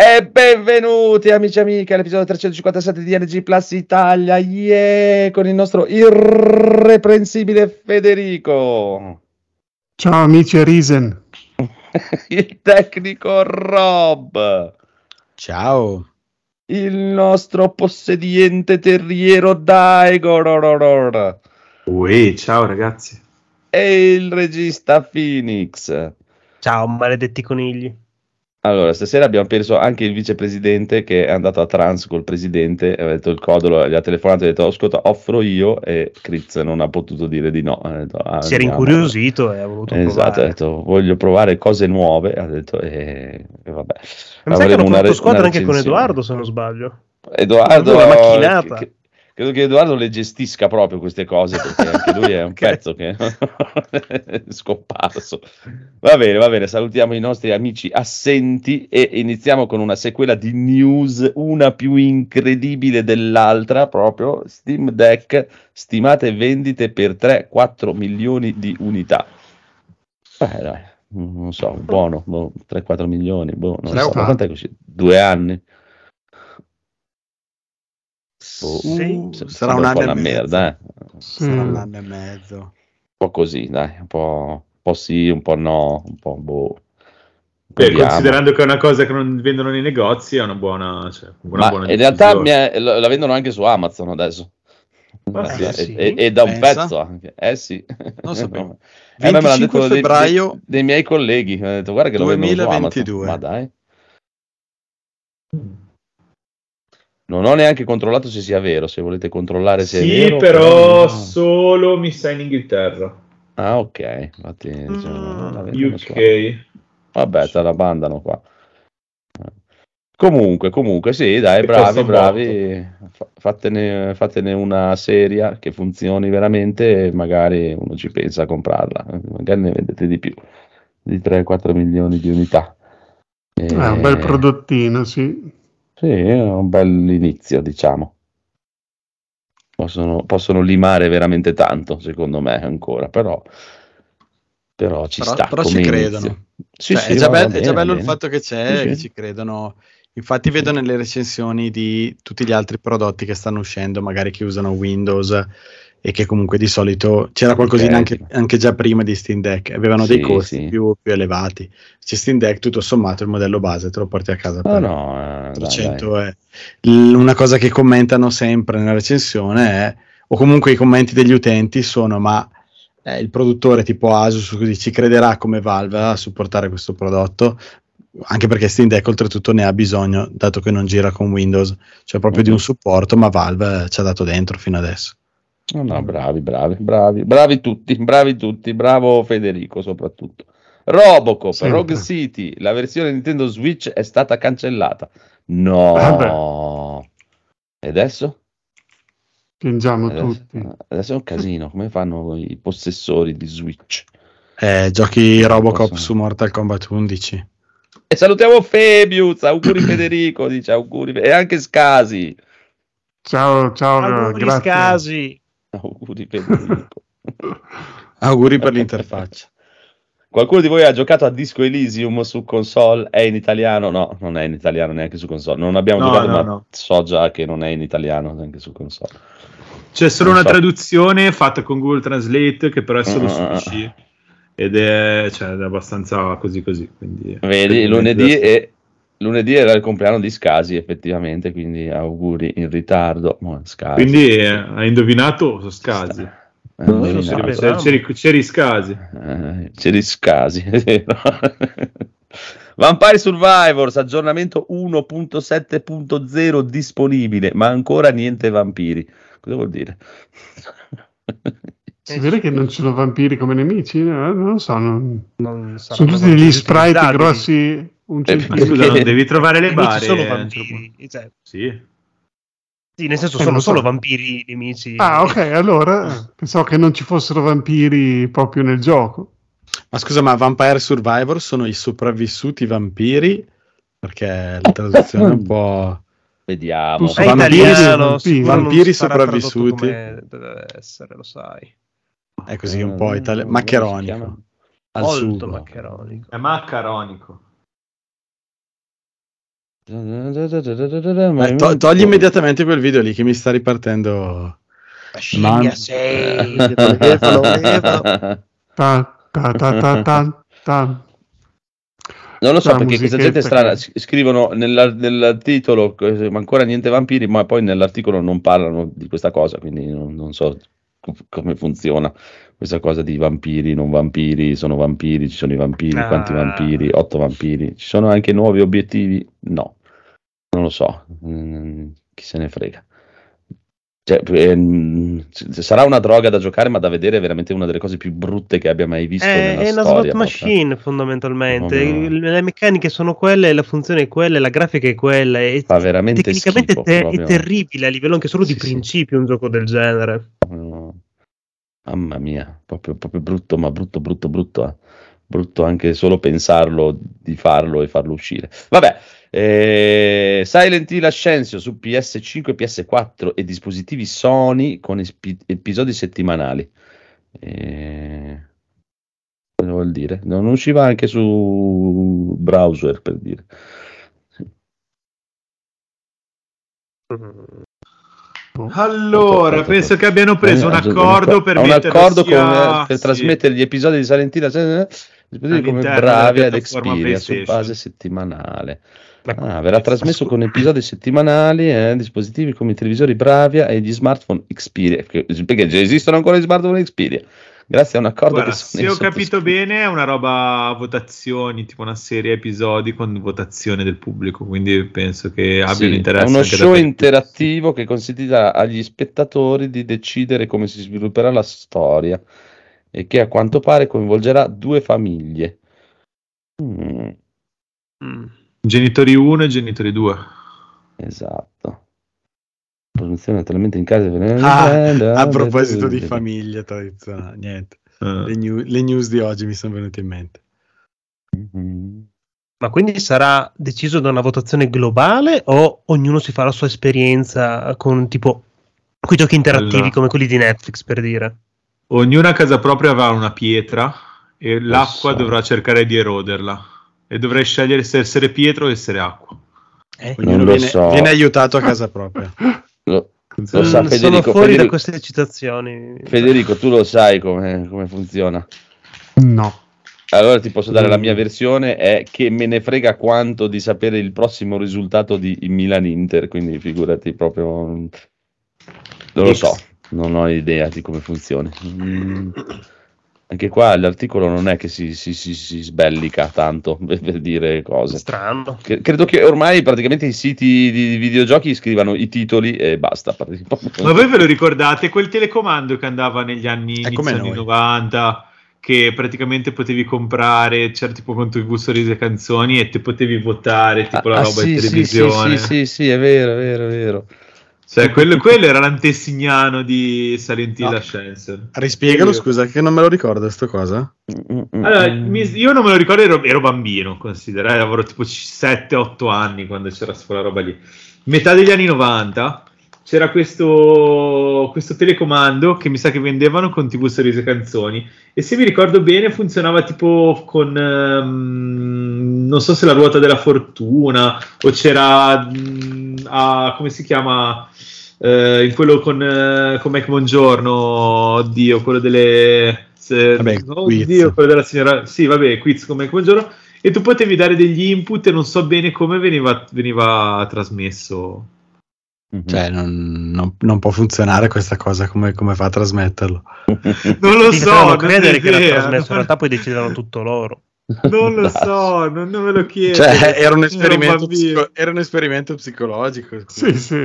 E benvenuti amici e amiche all'episodio 357 di NG Plus Italia, yeah, con il nostro irreprensibile Federico. Ciao amici e Risen. il tecnico Rob. Ciao. Il nostro possediente terriero Daigor. Ui, ciao ragazzi. E il regista Phoenix. Ciao, maledetti conigli. Allora, stasera abbiamo perso anche il vicepresidente che è andato a trans col presidente, ha detto il codolo, gli ha telefonato e ha detto ascolta, offro io e Critz non ha potuto dire di no. Ha detto, ah, si era incuriosito e ha voluto Esatto, ha provare. detto voglio provare cose nuove, ha detto e, e vabbè. Mi sa che hanno fatto re- squadra anche con. Edoardo, se non sbaglio. Edoardo, Una macchinata. che- credo che Edoardo le gestisca proprio queste cose perché anche lui è un Ok. pezzo che è scomparso. Va bene, va bene, salutiamo i nostri amici assenti e iniziamo con una sequela di news, una più incredibile dell'altra, proprio Steam Deck, stimate vendite per 3-4 milioni di unità. Beh, dai, non so, buono, boh, 3-4 milioni, boh, non so, quant'è così? Due anni? Boh, Sì, se- sarà sembra un un anno e mezzo. merda, eh. Sarà Mm. un anno e mezzo. un po' così, dai, un po', un po' sì, un po' no, un po' boh. Beh, considerando che è una cosa che non vendono nei negozi, è una buona. Cioè, una Ma buona in realtà è- la vendono anche su Amazon adesso. Ah, Eh, sì? e, e- da un Pensa? pezzo anche. Eh sì. Non sapevo. Eh, me l'hanno 25 detto dei- febbraio dei, dei miei colleghi. Mi hanno detto, guarda che lo vendono su Amazon. 2022. Ma dai. Non ho neanche controllato se sia vero. Se volete controllare se Sì, è vero. però no. solo mi sa in Inghilterra, Ah, ok. Infatti, cioè, su UK. Vabbè, te la mandano qua. Comunque, comunque, sì, dai, Che bravi, bravi. Fa- Fatene, fatene una seria che funzioni veramente e magari uno ci pensa a comprarla. Magari ne vendete di più, di 3-4 milioni di unità. E- È un bel prodottino, sì. Sì, è un bel inizio, diciamo. Possono, possono limare veramente tanto, secondo me, ancora, però, però ci Però- sta. però ci inizio. credono. Sì, Cioè, sì, è, già va be- è bene, già bello il bene. fatto che c'è, Sì, che ci credono. Infatti vedo nelle recensioni di tutti gli altri prodotti che stanno uscendo, magari che usano Windows e che comunque di solito c'era qualcosina anche, anche già prima di Steam Deck, avevano dei Sì, costi sì. più, più elevati. C'è Steam Deck, tutto sommato il modello base te lo porti a casa per no, eh, dai, 300 dai. è l- una cosa che commentano sempre nella recensione è o comunque i commenti degli utenti sono ma eh, il produttore tipo Asus così ci crederà come Valve a supportare questo prodotto? Anche perché Steam Deck oltretutto ne ha bisogno dato che non gira con Windows. Cioè proprio di un supporto ma Valve ci ha dato dentro fino adesso No, no, bravi, bravi, bravi, bravi tutti, bravi tutti, bravo Federico soprattutto. Robocop, Sempre. Rogue City, la versione Nintendo Switch è stata cancellata. No. Vabbè. E adesso? Piangiamo Adesso, tutti. adesso è un casino, come fanno i possessori di Switch? eh, giochi Robocop Posso- su Mortal Kombat 11 E salutiamo Febius, auguri Federico, dice auguri, e anche Scasi. Ciao, ciao, Auguri grazie. scasi. Auguri Federico. auguri per l'interfaccia Qualcuno di voi ha giocato a Disco Elysium su console? È in italiano? No, non è in italiano neanche su console. Non abbiamo No, giocato, no, ma no. so già che non è in italiano neanche su console. C'è solo Non una so. traduzione fatta con Google Translate che però è solo su. PC ed è, cioè, è abbastanza così così. Quindi, Vedi, lunedì, e- lunedì era il compleanno di Scasi, effettivamente, quindi auguri in ritardo. Scasi. Quindi eh, hai indovinato? Scasi. Eh, Non lo indovinato. sapevo. C'eri, c'eri, scasi. Eh, c'eri Scasi, è vero. Vampire Survivors, aggiornamento 1.7.0 disponibile, ma ancora niente vampiri. Cosa vuol dire? Si vede che non ci sono vampiri come nemici? Eh, Non lo so, non- Non sono tutti degli sprite grossi un Eh, Ma centimetro. scusa, non devi trovare le bare. sono eh, vampiri. Cioè, Sì. sì, nel senso Eh, sono non so. solo vampiri nemici. Ah, ok, allora eh, pensavo che non ci fossero vampiri proprio nel gioco. Ma scusa, ma Vampire Survivor sono i sopravvissuti vampiri? Perché la traduzione è un po'. Vediamo. È Vampiri, italiano, vampiri. Vampiri sopravvissuti. Deve essere, lo sai. È così un po' Eh, italiano. Maccheronico. Al Molto sugo. maccheronico. È maccaronico. Eh, to- togli immediatamente quel video lì che mi sta ripartendo. scimmia Man- sei. Non lo so La perché questa gente strana scrivono nella- nel titolo ma ancora niente vampiri, ma poi nell'articolo non parlano di questa cosa, quindi non, non so co- come funziona questa cosa di vampiri, non vampiri, sono vampiri, ci sono i vampiri, quanti Ah. vampiri, otto vampiri, ci sono anche nuovi obiettivi? No, non lo so, Mm, chi se ne frega. Cioè, ehm, sarà una droga da giocare, ma da vedere è veramente una delle cose più brutte che abbia mai visto È, nella è una slot proprio. machine fondamentalmente. No, no. Le meccaniche sono quelle, la funzione è quella, la grafica è quella. E Fa veramente tecnicamente schifo, te- proprio. è terribile a livello anche solo di Sì, sì. principio un gioco del genere. No. Mamma mia, proprio, proprio brutto, ma brutto, brutto, brutto. eh. Brutto anche solo pensarlo, di farlo e farlo uscire. Vabbè, eh, Silent Hill Ascensio su PS5 e PS4 e dispositivi Sony con espi- episodi settimanali. Eh, cosa vuol dire? Non usciva anche su browser, per dire. Allora, penso che abbiano preso un Eh, accordo per un accordo sia- con, eh, per sì. trasmettere gli episodi di Silent Hill eh, dispositivi come ed piattaforma Xperia su base settimanale. Ah, verrà trasmesso con episodi settimanali eh, dispositivi come i televisori Bravia e gli smartphone Xperia. Perché già esistono ancora gli smartphone Xperia. Grazie a un accordo Guarda, che Sony se ho capito bene, è una roba a votazioni, tipo una serie episodi con votazione del pubblico, quindi penso che abbiano Sì, interesse. è uno show te. interattivo che consentirà agli spettatori di decidere come si svilupperà la storia e che a quanto pare coinvolgerà due famiglie. Mm, Mm. Genitori 1 e genitori 2. esatto. Produzione talmente in casa. Ah, a proposito di famiglia tradizionale, niente. Eh. Le, new- le news di oggi mi sono venute in mente. Mhm. Ma quindi sarà deciso da una votazione globale o ognuno si fa la sua esperienza con tipo quei giochi interattivi Allora. come quelli di Netflix per dire? Ognuna a casa propria avrà una pietra e l'acqua so. dovrà cercare di eroderla. E dovrai scegliere se essere pietra o essere acqua. Eh? Ognuno lo viene, so. viene aiutato a casa propria. Lo, lo sa Mm, sono Federico. fuori da Federico, queste citazioni. Federico, tu lo sai come, come funziona. No. Allora ti posso dare la Mm. mia versione, è che me ne frega quanto di sapere il prossimo risultato di Milan-Inter, quindi figurati proprio... Non lo X. so, non ho idea di come funzioni. Mm. Anche qua l'articolo non è che si, si- si- si sbellica tanto per, per dire cose. Strano. Che- Credo che ormai praticamente i siti di videogiochi scrivano i titoli e basta. Ma voi ve lo ricordate quel telecomando che andava negli anni, come anni noi. 90 che praticamente potevi comprare, c'era tipo con Sorrisi e Canzoni e te potevi votare tipo la Ah, roba sì, in sì, televisione. Sì, sì, sì, sì, è vero, è vero, è vero. Cioè, quello, quello era l'antesignano di Silent Hill No. Ascension. Rispiegalo, scusa, che non me lo ricordo sto cosa. Allora, mm. mi- io non me lo ricordo, ero, ero bambino, considera, eh, avevo tipo 7-8 anni quando c'era quella roba lì. Metà degli anni 90 c'era questo, questo telecomando che mi sa che vendevano con TV Sorrisi e Canzoni e se mi ricordo bene funzionava tipo con, ehm, non so se la ruota della fortuna o c'era, mm, a- come si chiama, eh, in quello con, eh, con Mike Buongiorno, oddio, quello delle... se- Vabbè, oddio, quiz. quello della signora... Sì, vabbè, quiz con Mike Buongiorno e tu potevi dare degli input e non so bene come veniva, veniva trasmesso. Mhm. Cioè, non, non- non può funzionare questa cosa, come, come fa a trasmetterlo? Non lo so, non credere che vero. trasmesso, in realtà poi decidono tutto loro. Non lo so, non, non me lo chiedo. Cioè, era un esperimento, bambino. psico- era un esperimento psicologico. Sì, sì.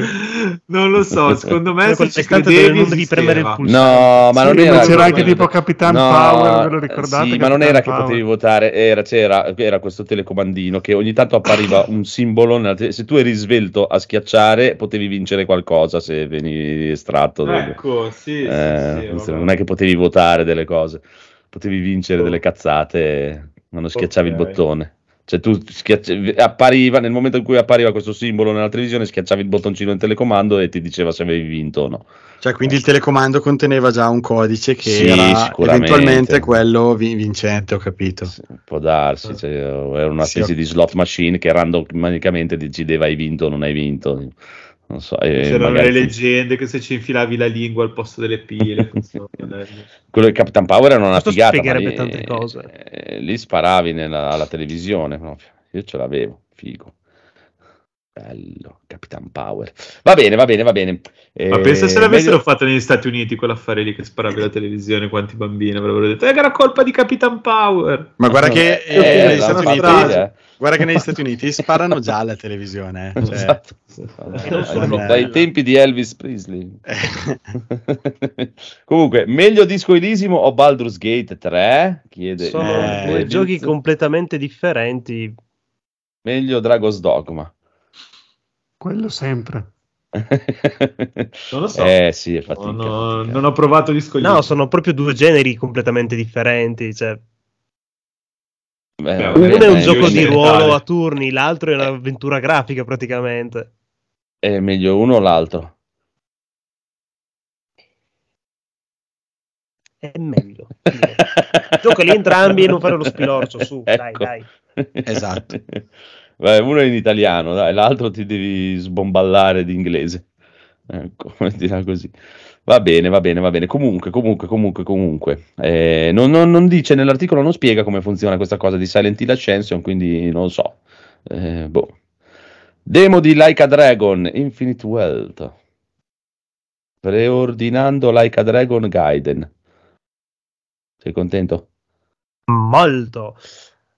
Non lo so, secondo me se ci credevi non devi premere il pulsante. No, ma Sì, non era. c'era anche tipo Capitan no, Power, ve lo ricordate? Sì, ma non era che Power? potevi votare, era, c'era, era questo telecomandino che ogni tanto appariva un simbolo. nella te- se tu eri svelto a schiacciare, potevi vincere qualcosa se venivi estratto. Ecco, sì, sì, Eh, sì, vabbè. non è che potevi votare delle cose, potevi vincere delle cazzate quando schiacciavi il Ok. bottone. Cioè tu schiacci- appariva, nel momento in cui appariva questo simbolo nella televisione, schiacciavi il bottoncino del telecomando e ti diceva se avevi vinto o no. Cioè, quindi il telecomando conteneva già un codice che Sì, era eventualmente quello vi- vincente, ho capito. Sì, Può darsi, cioè, era una Sì, specie ho- di slot machine che randomicamente decideva hai vinto o non hai vinto. Non so, e C'erano magari- le leggende che se ci infilavi la lingua al posto delle pile. Quello di Capitan Power era una Questo figata. spiegherebbe lì, tante cose. eh, lì sparavi nella- alla televisione. no? Io ce l'avevo, figo. Bello, Capitan Power. Va bene, va bene, va bene. Ma Eh, pensa se l'avessero meglio- fatto negli Stati Uniti quell'affare lì che sparavi alla televisione, quanti bambini avrebbero detto, eh, che era colpa di Capitan Power. Ma guarda che Eh, eh, negli Stati Uniti, eh. guarda che negli Stati Uniti sparano già alla televisione. eh. Cioè, Esatto. sono Dai tempi di Elvis Presley. Comunque, meglio Disco Elysium o Baldur's Gate 3? Chiede Sono Eh, due giochi completamente differenti. Meglio Dragon's Dogma. Quello sempre. Non lo so. Eh sì, è fatica. Non ho, fatica. non ho provato gli scoglioni. No, sono proprio due generi completamente differenti. Cioè, Beh, uno è un gioco di ruolo a turni, l'altro è un'avventura grafica praticamente. È meglio uno o l'altro? È meglio. Giocali entrambi e non fare lo spilorcio, su, dai, Ecco. dai. Esatto. Beh, uno è in italiano, dai, l'altro ti devi sbomballare di inglese. Ecco, mettila così. Va bene, va bene, va bene. Comunque, comunque, comunque, comunque. Eh, non, non- non dice nell'articolo, non spiega come funziona questa cosa di Silent Hill Ascension, quindi non lo so. Eh, boh. Demo di Like a Dragon, Infinite Wealth. Preordinando Like a Dragon Gaiden. Sei contento? Molto.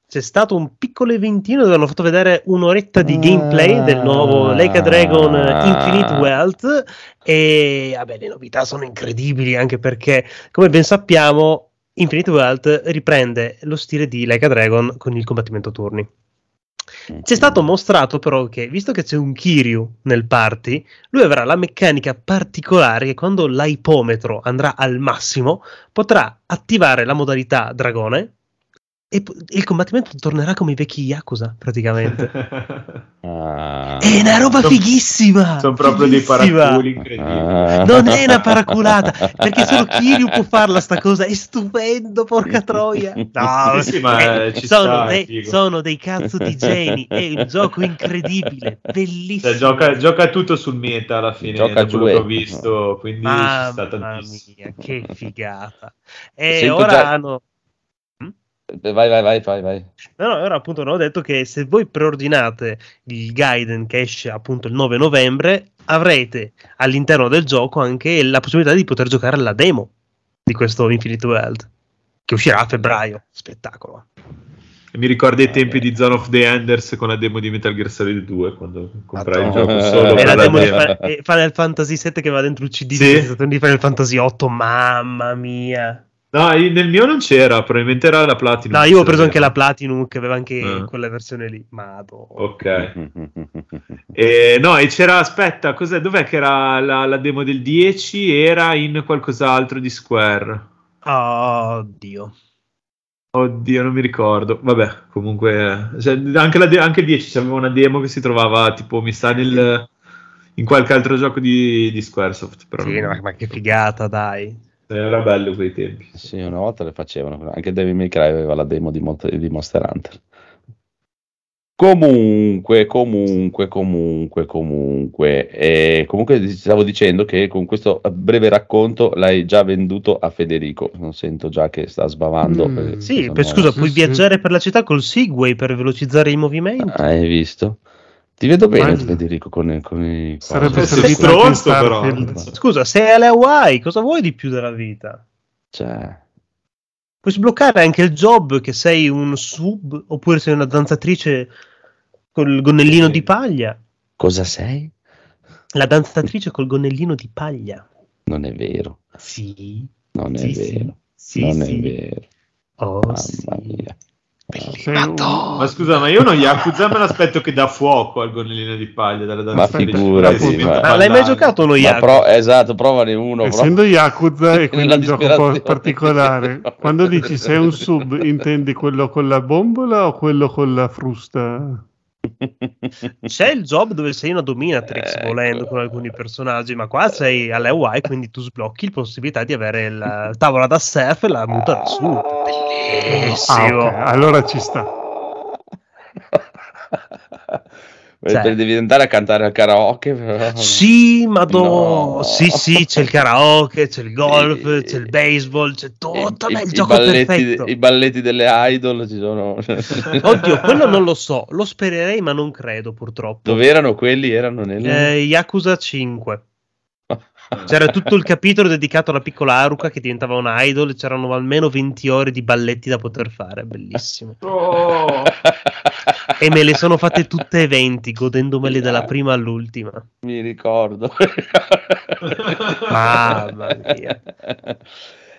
C'è stato un piccolo eventino dove hanno fatto vedere un'oretta di gameplay del nuovo Leica Dragon Ah. Infinite Wealth e vabbè, le novità sono incredibili anche perché, come ben sappiamo, Infinite Wealth riprende lo stile di Leica Dragon con il combattimento turni. Ci è stato mostrato però che, visto che c'è un Kiryu nel party, lui avrà la meccanica particolare che quando l'ipometro andrà al massimo, potrà attivare la modalità dragone e il combattimento tornerà come i vecchi Yakuza, praticamente. Ah. È una roba Son- fighissima! Sono proprio dei fighissima. paraculi incredibili. Ah. Non è una paraculata, perché solo Kiryu può farla sta cosa, è stupendo, porca troia. No, Sì, sì, ma eh, ci sono, sta, dei, figo. sono dei cazzo di geni, è un gioco incredibile, bellissimo. Cioè, gioca, gioca tutto sul meta alla fine, Gioca da quello che ho eh. visto, quindi ci sta Mamma mia, che figata. E Sento ora già- hanno... Vai, vai, vai, vai, vai. No, no, ora appunto hanno detto che se voi preordinate il Gaiden che esce appunto il 9 novembre, avrete all'interno del gioco anche la possibilità di poter giocare alla demo di questo Infinite World, che uscirà a febbraio. Spettacolo. Mi ricorda i tempi Eh. di Zone of the Enders con la demo di Metal Gear Solid 2, quando comprai il Madonna. gioco solo E la demo di demo. Fa- e Final Fantasy 7 che va dentro il CD Sì. di Final Fantasy 8, mamma mia. No, nel mio non c'era, probabilmente era la Platinum. No, io ho preso anche la Platinum che aveva anche Ah. quella versione lì. Madonna. Ok. E, no, e c'era, aspetta, cos'è? Dov'è che era la, la demo del 10? Era in qualcos'altro di Square. Oddio. Oddio, non mi ricordo. Vabbè, comunque, eh, cioè, anche, la de- anche il 10 c'aveva una demo che si trovava tipo, mi sa, nel, in qualche altro gioco di, di Squaresoft. Però Sì, no, ma che figata, dai. Era bello quei tempi. Sì, una volta le facevano. Anche Devil May Cry aveva la demo di, Mont- di Monster Hunter. Comunque, comunque, comunque, comunque, eh, comunque ti stavo dicendo che con questo breve racconto l'hai già venduto a Federico. Non sento già che sta sbavando. Mm. Sì, per- scusa, Sì, puoi sì. viaggiare per la città col Segway per velocizzare i movimenti? Ah, Hai visto? Ti vedo bene, Bello. Federico, con, con i... Sarebbe stronzo, però. Scusa, sei alle Hawaii, cosa vuoi di più dalla vita? Cioè, Puoi sbloccare anche il job che sei un sub oppure sei una danzatrice col gonnellino Sì. di paglia. cosa sei? La danzatrice col gonnellino di paglia. Non è vero, Sì. non è Sì, sì. vero, Sì, non sì. è vero. Oh, Mamma sì. mia. Un- Ma scusa, ma io uno Yakuza me l'aspetto che dà fuoco al gonnellino di paglia dalle Ma figurati, ma- Ma l'hai mai giocato uno Ma Yakuza? pro- esatto, provane uno. Essendo Yakuza e quindi un gioco un disperazione. po' particolare, quando dici sei un sub, intendi quello con la bombola o quello con la frusta? C'è il job dove sei una dominatrix Ecco. volendo con alcuni personaggi, ma qua sei alle Hawaii, quindi tu sblocchi la possibilità di avere la tavola da surf e la muta da. Ah, Bellissimo. ok, allora ci sta. Cioè- Devi andare a cantare al karaoke. però. Sì, madò. No. Sì, sì, c'è il karaoke, c'è il golf, I- c'è il baseball, c'è tutto. I- ma i- il i gioco balletti, perfetto. I balletti delle idol ci sono. Oddio, quello non lo so, lo spererei, ma non credo purtroppo. Dove erano quelli? Erano nel. Eh, Yakuza 5. C'era tutto il capitolo dedicato alla piccola Haruka che diventava un idol. e C'erano almeno 20 ore di balletti da poter fare. Bellissimo. Oh, E me le sono fatte tutte e 20, godendomele dalla prima all'ultima. Mi ricordo. Mamma mia.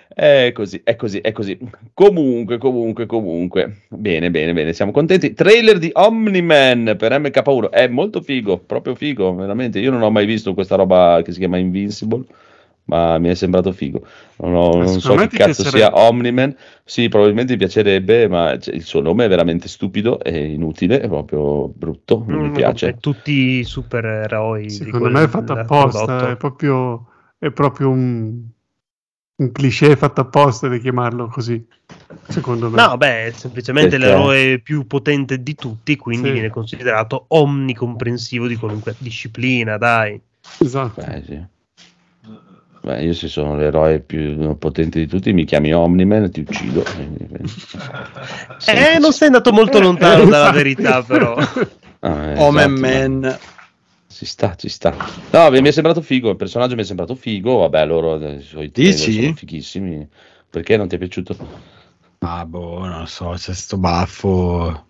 È così, è così, è così. Comunque, comunque, comunque. Bene, bene, bene, siamo contenti. Trailer di Omni-Man per MK1. È molto figo, proprio figo, veramente. Io non ho mai visto questa roba che si chiama Invincible, ma mi è sembrato figo. Non, ho- non so che cazzo sia piacerebbe. Omni-Man. Sì, probabilmente mi piacerebbe, ma cioè, il suo nome è veramente stupido e inutile, è proprio brutto, non mi Mm, piace. vabbè, Tutti i supereroi. di Secondo me è fatto apposta, è proprio, è proprio un, un cliché fatto apposta di chiamarlo così, secondo me. No, beh, è semplicemente Perché? l'eroe più potente di tutti, quindi Sì. viene considerato omnicomprensivo di qualunque disciplina, dai. Esatto. Beh, sì. Beh, io se sono l'eroe più potente di tutti, mi chiami Omniman, ti uccido. Eh, non sei andato molto lontano Eh, dalla infatti. verità, però. Ah, eh, Omen esatto. Ci sta, ci sta. No, mi è sembrato figo, il personaggio mi è sembrato figo, vabbè, loro eh, i Dici? sono fighissimi. Perché non ti è piaciuto? Ah, boh, non lo so, c'è sto baffo. No,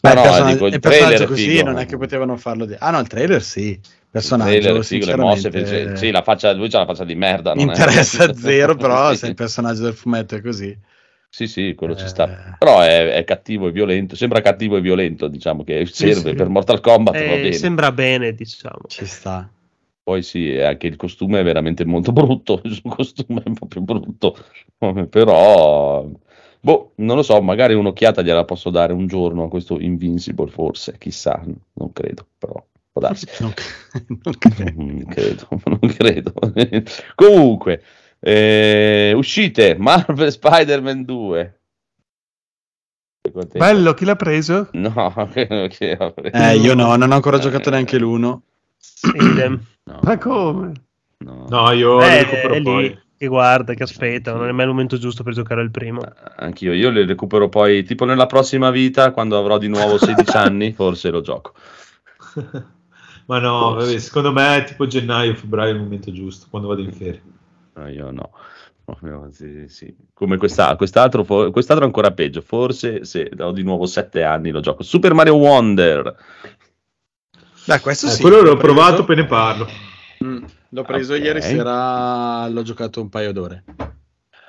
Beh, no, il personaggio, dico, il il personaggio trailer è così figo. non è che potevano farlo. di- Ah, no, il trailer sì. Personaggio, è figo, le mosse, sinceramente, sì, la faccia, lui c'ha la faccia di merda. mi non è- interessa zero, però Sì, se il personaggio del fumetto è così. Sì, sì, quello ci Eh. sta. Però è, è cattivo e violento, sembra cattivo e violento, diciamo che serve sì. per Mortal Kombat, va Eh, bene. sembra bene, diciamo. Ci sta. Poi sì, anche il costume è veramente molto brutto, il suo costume è proprio brutto, però, boh, non lo so, magari un'occhiata gliela posso dare un giorno a questo Invincible, forse, chissà, non credo, però può darsi. Non, non credo. Non credo, non credo. Comunque, eh, uscite, Marvel Spider-Man 2. Sei contento? Bello, chi l'ha preso? No, che- Eh, io no, non ho ancora giocato neanche l'uno. Idem. No, Ma come? no. no, io Eh, lo recupero è lì poi. che guarda, che aspetta, non è mai il momento giusto per giocare il primo. Anch'io, io le recupero poi tipo nella prossima vita, quando avrò di nuovo 16 anni, forse lo gioco. Ma no, vabbè, secondo me tipo gennaio, febbraio è il momento giusto, quando vado in ferie. No, io no. Sì, sì. Come questa- quest'altro, fo- quest'altro è ancora peggio. Forse se ho di nuovo 7 anni lo gioco. Super Mario Wonder. Beh, questo Eh, sì. quello l'ho preso- provato, poi ne parlo. Mm, l'ho preso Ok. ieri sera, l'ho giocato un paio d'ore.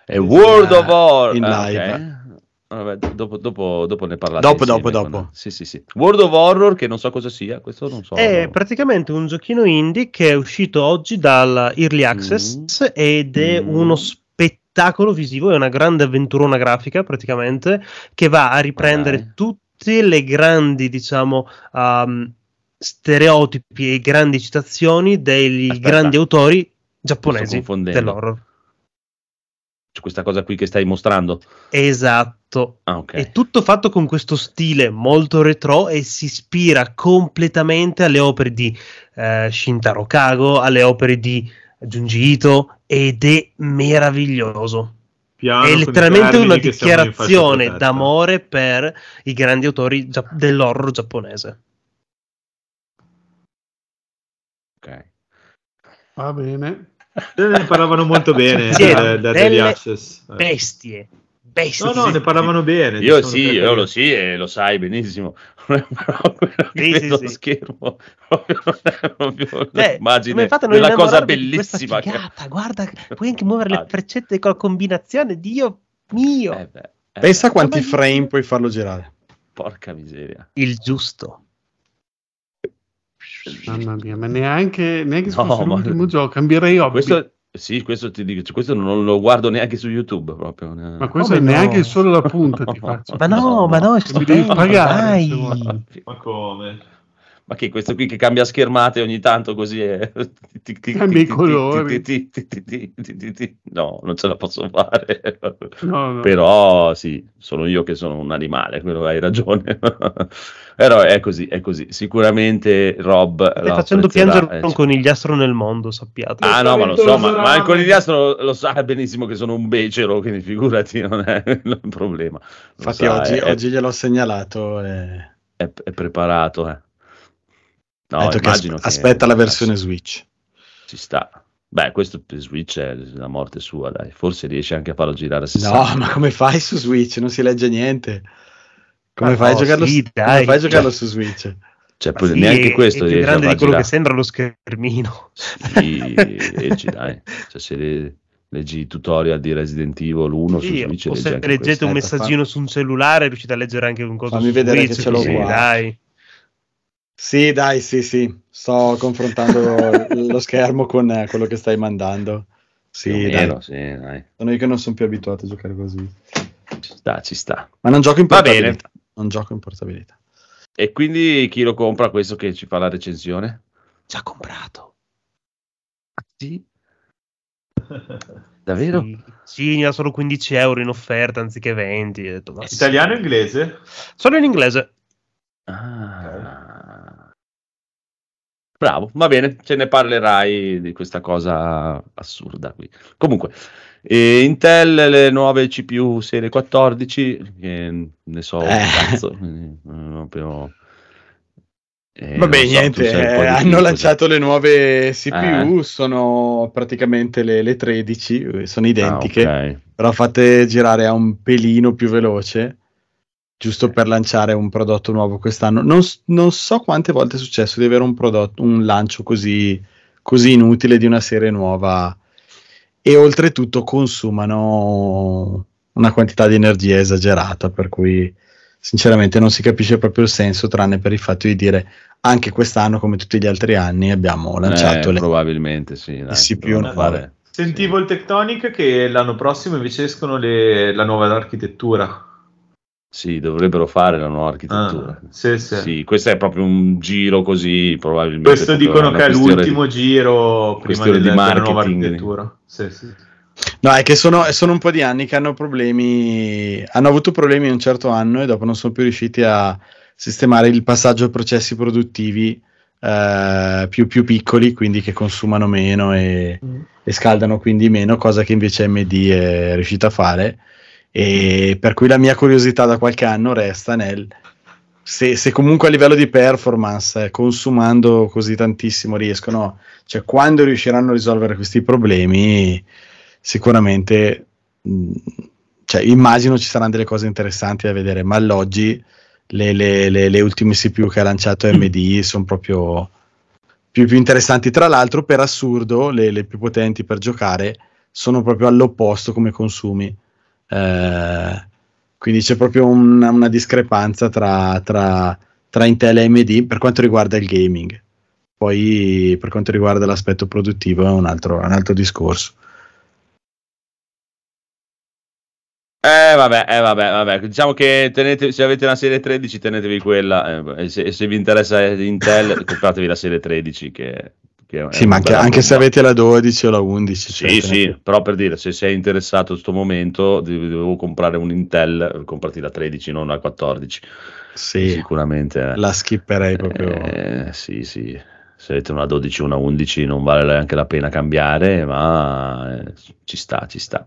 E World of War. in Ah, live. ok. Vabbè, do- dopo, dopo- dopo ne parlate. Dopo, insieme dopo, con- dopo. Sì, sì, sì. World of Horror, che non so cosa sia, questo non so. È praticamente un giochino indie che è uscito oggi dal Early Access ed è Mm. uno spettacolo visivo, è una grande avventurona grafica praticamente che va a riprendere dai. tutte le grandi, diciamo, um, stereotipi e grandi citazioni Aspetta. grandi autori giapponesi dell'horror. Questa cosa qui che stai mostrando. Esatto. Ah, ok. È tutto fatto con questo stile molto retro e si ispira completamente alle opere di eh, Shintaro Kago, alle opere di Junji Ito ed è meraviglioso. Piano è letteralmente una dichiarazione d'amore per i grandi autori gia- dell'horror giapponese. ok. Va bene. Eh, Ne parlavano molto bene eh, da delle Early Access. Eh. Bestie, bestie. No, no, ne parlavano bene. Io dicevano sì, io lo sì e lo sai benissimo. Sì, sì, vedo sì. schermo Beh, a non della cosa bellissima. che- figata? Guarda, puoi anche muovere le Ah. freccette con combinazione, Dio mio! Eh beh, Eh, Pensa a quanti frame puoi farlo girare. Porca miseria. Il giusto. Mamma mia, ma neanche, neanche se No, fosse ma- l'ultimo gioco, cambierei hobby. Questo, sì, questo ti dico, questo non lo guardo neanche su YouTube proprio. Ma questo Come è neanche no? solo la punta ti faccio. Ma no, ma no, è devi stupendo, pagare, se vuoi. Ma come? Ma che questo qui che cambia schermate ogni tanto così è... Cambia i colori. No, non ce la posso fare. No, no. Però sì, sono io che sono un animale, quello hai ragione. Però è così, è così. Sicuramente Rob Stai facendo piangere eh, un conigliastro nel mondo, sappiate. Ah no, ma lo so, ma, ma il conigliastro lo sa benissimo che sono un becero, quindi figurati, non è un problema. Lo Infatti sa, oggi, è, oggi gliel'ho segnalato e è- è preparato. Eh. No, che immagino aspe- che- aspetta la versione Switch. Ci sta. Beh, questo per Switch è la morte sua, dai. Forse riesce anche a farlo girare a 60. No, ma come fai su Switch? Non si legge niente. Come fai, no, a giocarlo, sì, come dai. fai a giocarlo su Switch? Cioè, poi sì, neanche è- questo è più riesce a grande di quello che girare. sembra lo schermino. Sì, leggi, dai. Cioè, se le- leggi i tutorial di Resident Evil 1 Sì, su Switch, o leggi se leggete un Aspetta, messaggino su un cellulare, riuscite a leggere anche un coso Fammi su vedere Switch, che ce l'ho sì, qua. dai. Sì, dai, sì, sì. Sto confrontando lo schermo con eh, quello che stai mandando. Sì, meno, dai. sì, dai. Sono io che non sono più abituato a giocare così. Ci sta, ci sta. Ma non gioco in Va portabilità. Non gioco in portabilità. E quindi chi lo compra questo che ci fa la recensione? Già comprato. Sì. Davvero? Sì, sì, ha solo 15 euro in offerta anziché 20. Ho detto. Italiano o inglese? Solo in inglese. Ah. Bravo, va bene, ce ne parlerai di questa cosa assurda qui. Comunque, eh, Intel, le nuove CPU serie 14, che ne so un Eh. cazzo, quindi, eh, proprio... eh, Vabbè, so, niente, eh, hanno cos'è? lanciato le nuove CPU, Eh. sono praticamente le, le 13, eh, sono identiche, Ah, ok. però fatte girare a un pelino più veloce, giusto per lanciare un prodotto nuovo quest'anno. Non, non so quante volte è successo di avere un prodotto, un lancio così, così inutile di una serie nuova e oltretutto consumano una quantità di energia esagerata, per cui sinceramente non si capisce proprio il senso, tranne per il fatto di dire anche quest'anno, come tutti gli altri anni, abbiamo lanciato Eh, le... probabilmente sì, dai, CPU. Sentivo il Tectonic che l'anno prossimo invece escono le- la nuova architettura. Sì, dovrebbero fare la nuova architettura. Ah, sì, sì. Sì, questo è proprio un giro così, probabilmente. Questo dicono che è l'ultimo di- giro prima questione del- di della nuova marketing. architettura. Sì, sì. No, è che sono, sono un po' di anni che hanno problemi, hanno avuto problemi un certo anno e dopo non sono più riusciti a sistemare il passaggio a processi produttivi eh, più, più piccoli, quindi che consumano meno e, e scaldano quindi meno, cosa che invece AMD è riuscita a fare. E per cui la mia curiosità da qualche anno resta nel se, se comunque a livello di performance, eh, consumando così tantissimo, riescono, cioè quando riusciranno a risolvere questi problemi, sicuramente, mh, cioè, immagino ci saranno delle cose interessanti da vedere, ma all'oggi le, le- le- le ultime CPU che ha lanciato AMD sono proprio più, più interessanti. Tra l'altro, per assurdo, le, le più potenti per giocare sono proprio all'opposto come consumi. Eh, quindi c'è proprio una, una discrepanza tra, tra- tra Intel e AMD per quanto riguarda il gaming. Poi per quanto riguarda l'aspetto produttivo è un altro, un altro discorso. Eh vabbè, eh, vabbè, vabbè. Diciamo che tenete, se avete una serie 13 tenetevi quella eh, e se, e se vi interessa Intel compratevi la serie 13 che, Sì, ma anche, anche se avete la 12 o la 11. cioè, Sì, sì, però per dire, se sei interessato in questo momento, devo, comprare un Intel, comprati la 13, non la 14. sì, Sicuramente. eh. la skipperei proprio. Eh, sì, sì. Se avete una 12 o una 11 non vale neanche la pena cambiare, ma eh, ci sta, ci sta.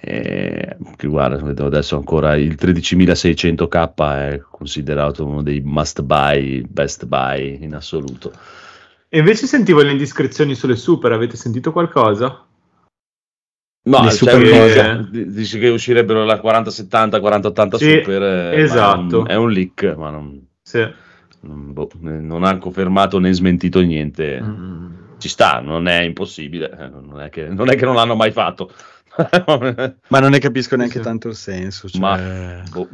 Eh, che guarda, adesso ancora il 13600K è considerato uno dei must buy, best buy in assoluto. E invece sentivo le indiscrezioni sulle super, avete sentito qualcosa? No, Le cioè, super cose. di- dici che uscirebbero la 4070, 4080 Sì, super, eh, esatto. non- è un leak, ma non, Sì. non, boh, non ha confermato né smentito niente. Mm. ci sta, non è impossibile, eh, non è che non, è che non l'hanno mai fatto, Ma non ne capisco neanche Sì. tanto il senso. Cioè... Ma boh.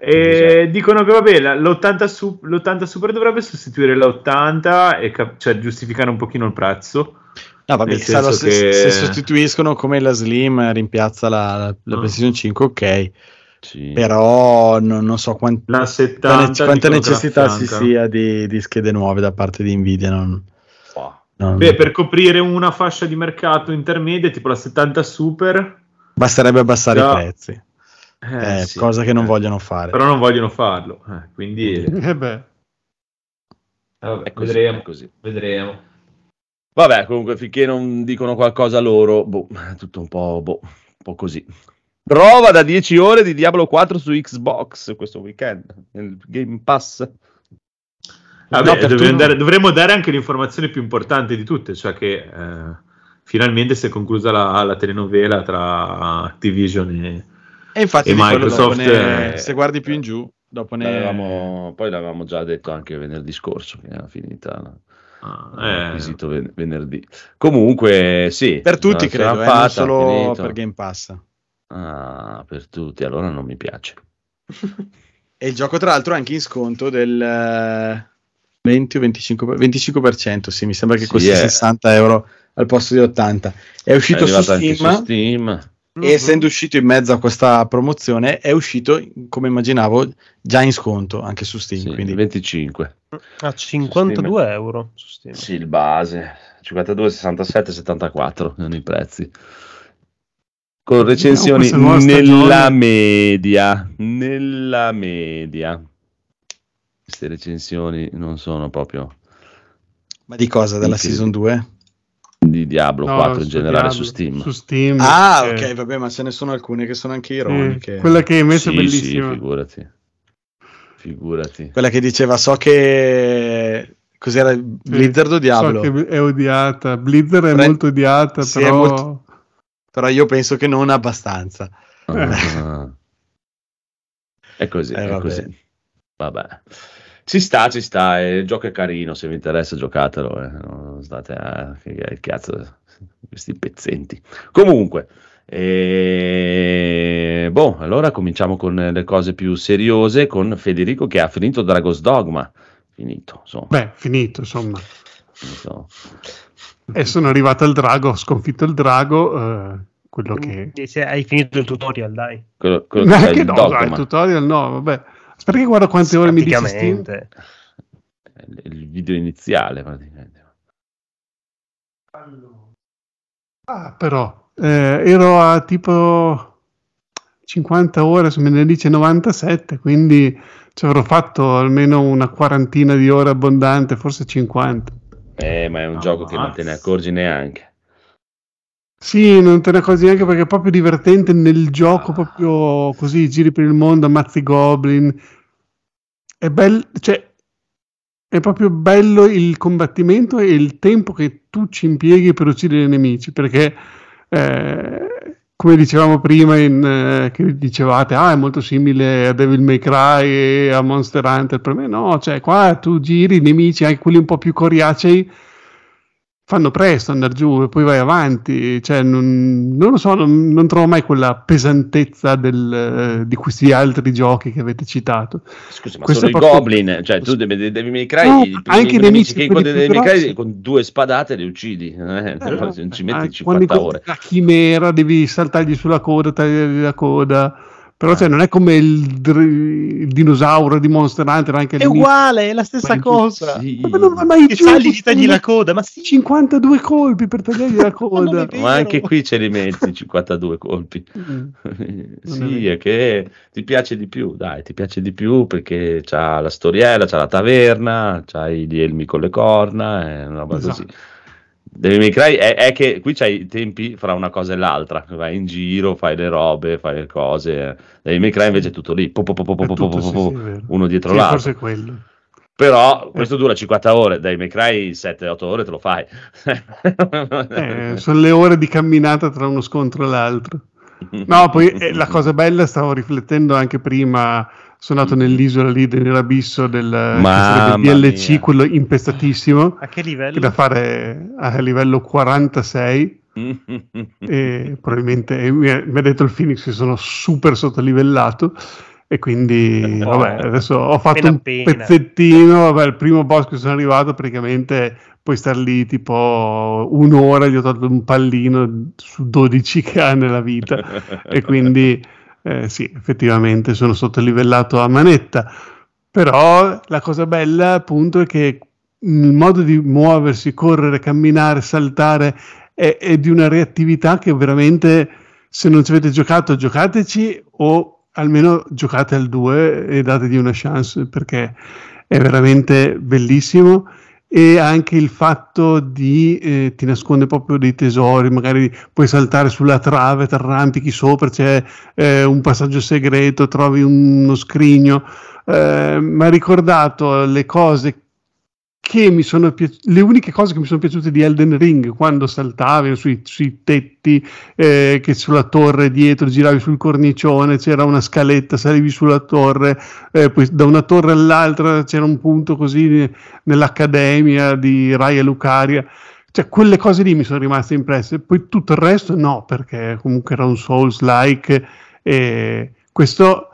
E dicono che vabbè, la- l'80, su- l'80 Super dovrebbe sostituire la80 e cap- cioè giustificare un pochino il prezzo. No, vabbè, sarà- se, che- se sostituiscono come la Slim rimpiazza la, la, la Ah. PlayStation 5, ok. Sì. Però non, non so quant- La quanta, 70 ne- quanta necessità ci affianca. sia di, di schede nuove da parte di Nvidia. Non, non- Beh, per coprire una fascia di mercato intermedia, tipo la 70 Super, Basterebbe abbassare Già. i prezzi, eh, eh, sì. cosa che non Eh, vogliono fare. Però non vogliono farlo, eh, quindi Eh beh, vabbè, È così, vedremo. è così. vedremo. Vabbè, comunque, finché non dicono qualcosa loro, boh, è tutto un po', boh, un po' così. Prova da 10 ore di Diablo 4 su Xbox questo weekend, nel Game Pass. Vabbè, No, dovremmo, dare, dovremmo dare anche l'informazione più importante di tutte, cioè che eh, finalmente si è conclusa la, la telenovela tra Activision e... E infatti E Microsoft, ne- eh, se guardi più in giù, dopo ne... L'avevamo- poi l'avevamo già detto anche venerdì scorso, che era finita ah, eh, eh, ven- venerdì. Comunque, sì. Per tutti credo, sarà eh, non fatta, solo finito. per Game Pass. Ah, per tutti, allora non mi piace. E il gioco tra l'altro è anche in sconto del eh, 20 o 25%, 25% sì, mi sembra che Sì, costi è- 60 euro al posto di 80. È uscito è su Steam, su Steam. E essendo uscito in mezzo a questa promozione è uscito, come immaginavo, già in sconto anche su Steam. Sì, quindi 25. A 52 euro su Steam. Sì, il base 52, 67, 74 sono i prezzi. Con recensioni nuova nella stagione. media, nella media. Queste recensioni non sono proprio Ma di cosa? Della. Season 2? Di Diablo no, 4 in generale Diablo, su Steam. Su Steam Ah, eh, ok, vabbè, ma ce ne sono alcune che sono anche eh, ironiche. quella che hai messo sì, è sì, bellissima. figurati. Figurati. Quella che diceva, so che... Cos'era? Blizzard o Diablo? So che è odiata. Blizzard è Pre- molto odiata, Sì, però molto- Però io penso che non abbastanza. Ah. È così, Eh, è vabbè. così. Vabbè. Ci sta, ci sta, eh, il gioco è carino, se vi interessa giocatelo, eh, non state a che che cazzo questi pezzenti. Comunque, eh, boh, allora cominciamo con le cose più seriose con Federico che ha finito Dragon's Dogma. Finito, insomma. beh, finito, insomma. finito. E sono arrivato al drago, ho sconfitto il drago, eh, quello che... Dice, hai finito il tutorial, dai. Quello, quello che Neanche è il no, dai, tutorial no, vabbè. Aspetta che guardo quante ore mi dice Steam. Il video iniziale praticamente. Ah, però, eh, ero a tipo 50 ore, se me ne dice 97, quindi ci avrò fatto almeno una quarantina di ore abbondante, forse 50. Eh, ma è un gioco che non te ne accorgi neanche. Sì, non te ne accorgi neanche perché è proprio divertente nel gioco, proprio così, giri per il mondo, ammazzi goblin. È bello, cioè, è proprio bello il combattimento e il tempo che tu ci impieghi per uccidere i nemici, perché eh, come dicevamo prima, in, eh, che dicevate, ah, è molto simile a Devil May Cry e a Monster Hunter, per me no, cioè qua tu giri i nemici, anche quelli un po' più coriacei, fanno presto andare giù e poi vai avanti, cioè non, non lo so, non, non trovo mai quella pesantezza del, eh, di questi altri giochi che avete citato. Scusa, ma Questo sono i proprio- goblin, cioè tu devi, devi May Cry, No, i anche i nemici, che Cry grossi. con due spadate li uccidi, eh, Eh, non ci metti ah, 50 quando incontri ore. La chimera, devi saltargli sulla coda, tagliargli la coda. Però cioè, non è come il, dr- il dinosauro di Monster Hunter, anche È uguale, è la stessa giù, cosa. Sì. Ma non va mai giù, sali, gli tagli la coda, ma sì. 52 colpi per tagliargli la coda. è vero. Ma anche qui ce li metti 52 colpi. Mm. sì, vero. è che ti piace di più, dai, ti piace di più perché c'ha la storiella, c'ha la taverna, c'ha gli elmi con le corna, è una roba Esatto. così. Devil May Cry è, è che qui c'hai i tempi fra una cosa e l'altra, vai in giro, fai le robe, fai le cose. Devil May Cry invece è tutto lì, po, po, po, tutto, sì, sì, uno dietro Sì, l'altro. forse quello. Però questo dura 50 ore, Devil May Cry 7-8 ore te lo fai. Eh, sono le ore di camminata tra uno scontro e l'altro. No, poi eh, la cosa bella, stavo riflettendo anche prima, sono andato nell'isola lì nell'abisso del che DLC, mia. quello impestatissimo, A che che livello? da fare a livello 46. e probabilmente mi, ha, detto il Phoenix che sono super sottolivellato e quindi Oh, vabbè, adesso ho fatto appena un appena. pezzettino, vabbè, il primo boss che sono arrivato praticamente puoi star lì tipo un'ora, gli ho tolto un pallino su 12 che ha nella vita e quindi eh, sì, effettivamente sono sottolivellato a manetta, però la cosa bella appunto è che il modo di muoversi, correre, camminare, saltare è, è di una reattività che veramente se non ci avete giocato giocateci o almeno giocate al 2 e dategli una chance perché è veramente bellissimo e anche il fatto di eh, ti nasconde proprio dei tesori, magari puoi saltare sulla trave, ti arrampichi sopra, c'è eh, un passaggio segreto, trovi uno scrigno. Eh, mi ricordato le cose che mi sono piaciute, le uniche cose che mi sono piaciute di Elden Ring, quando saltavi sui, sui tetti, eh, che sulla torre dietro giravi sul cornicione, c'era una scaletta, salivi sulla torre, eh, poi da una torre all'altra c'era un punto così nell'accademia di Raya Lucaria. Cioè, quelle cose lì mi sono rimaste impresse, poi tutto il resto no, perché comunque era un Souls-like e questo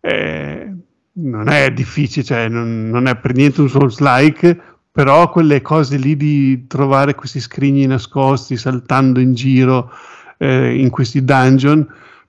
eh, non è difficile, cioè non, non è per niente un Souls-like, però quelle cose lì di trovare questi scrigni nascosti saltando in giro eh, in questi dungeon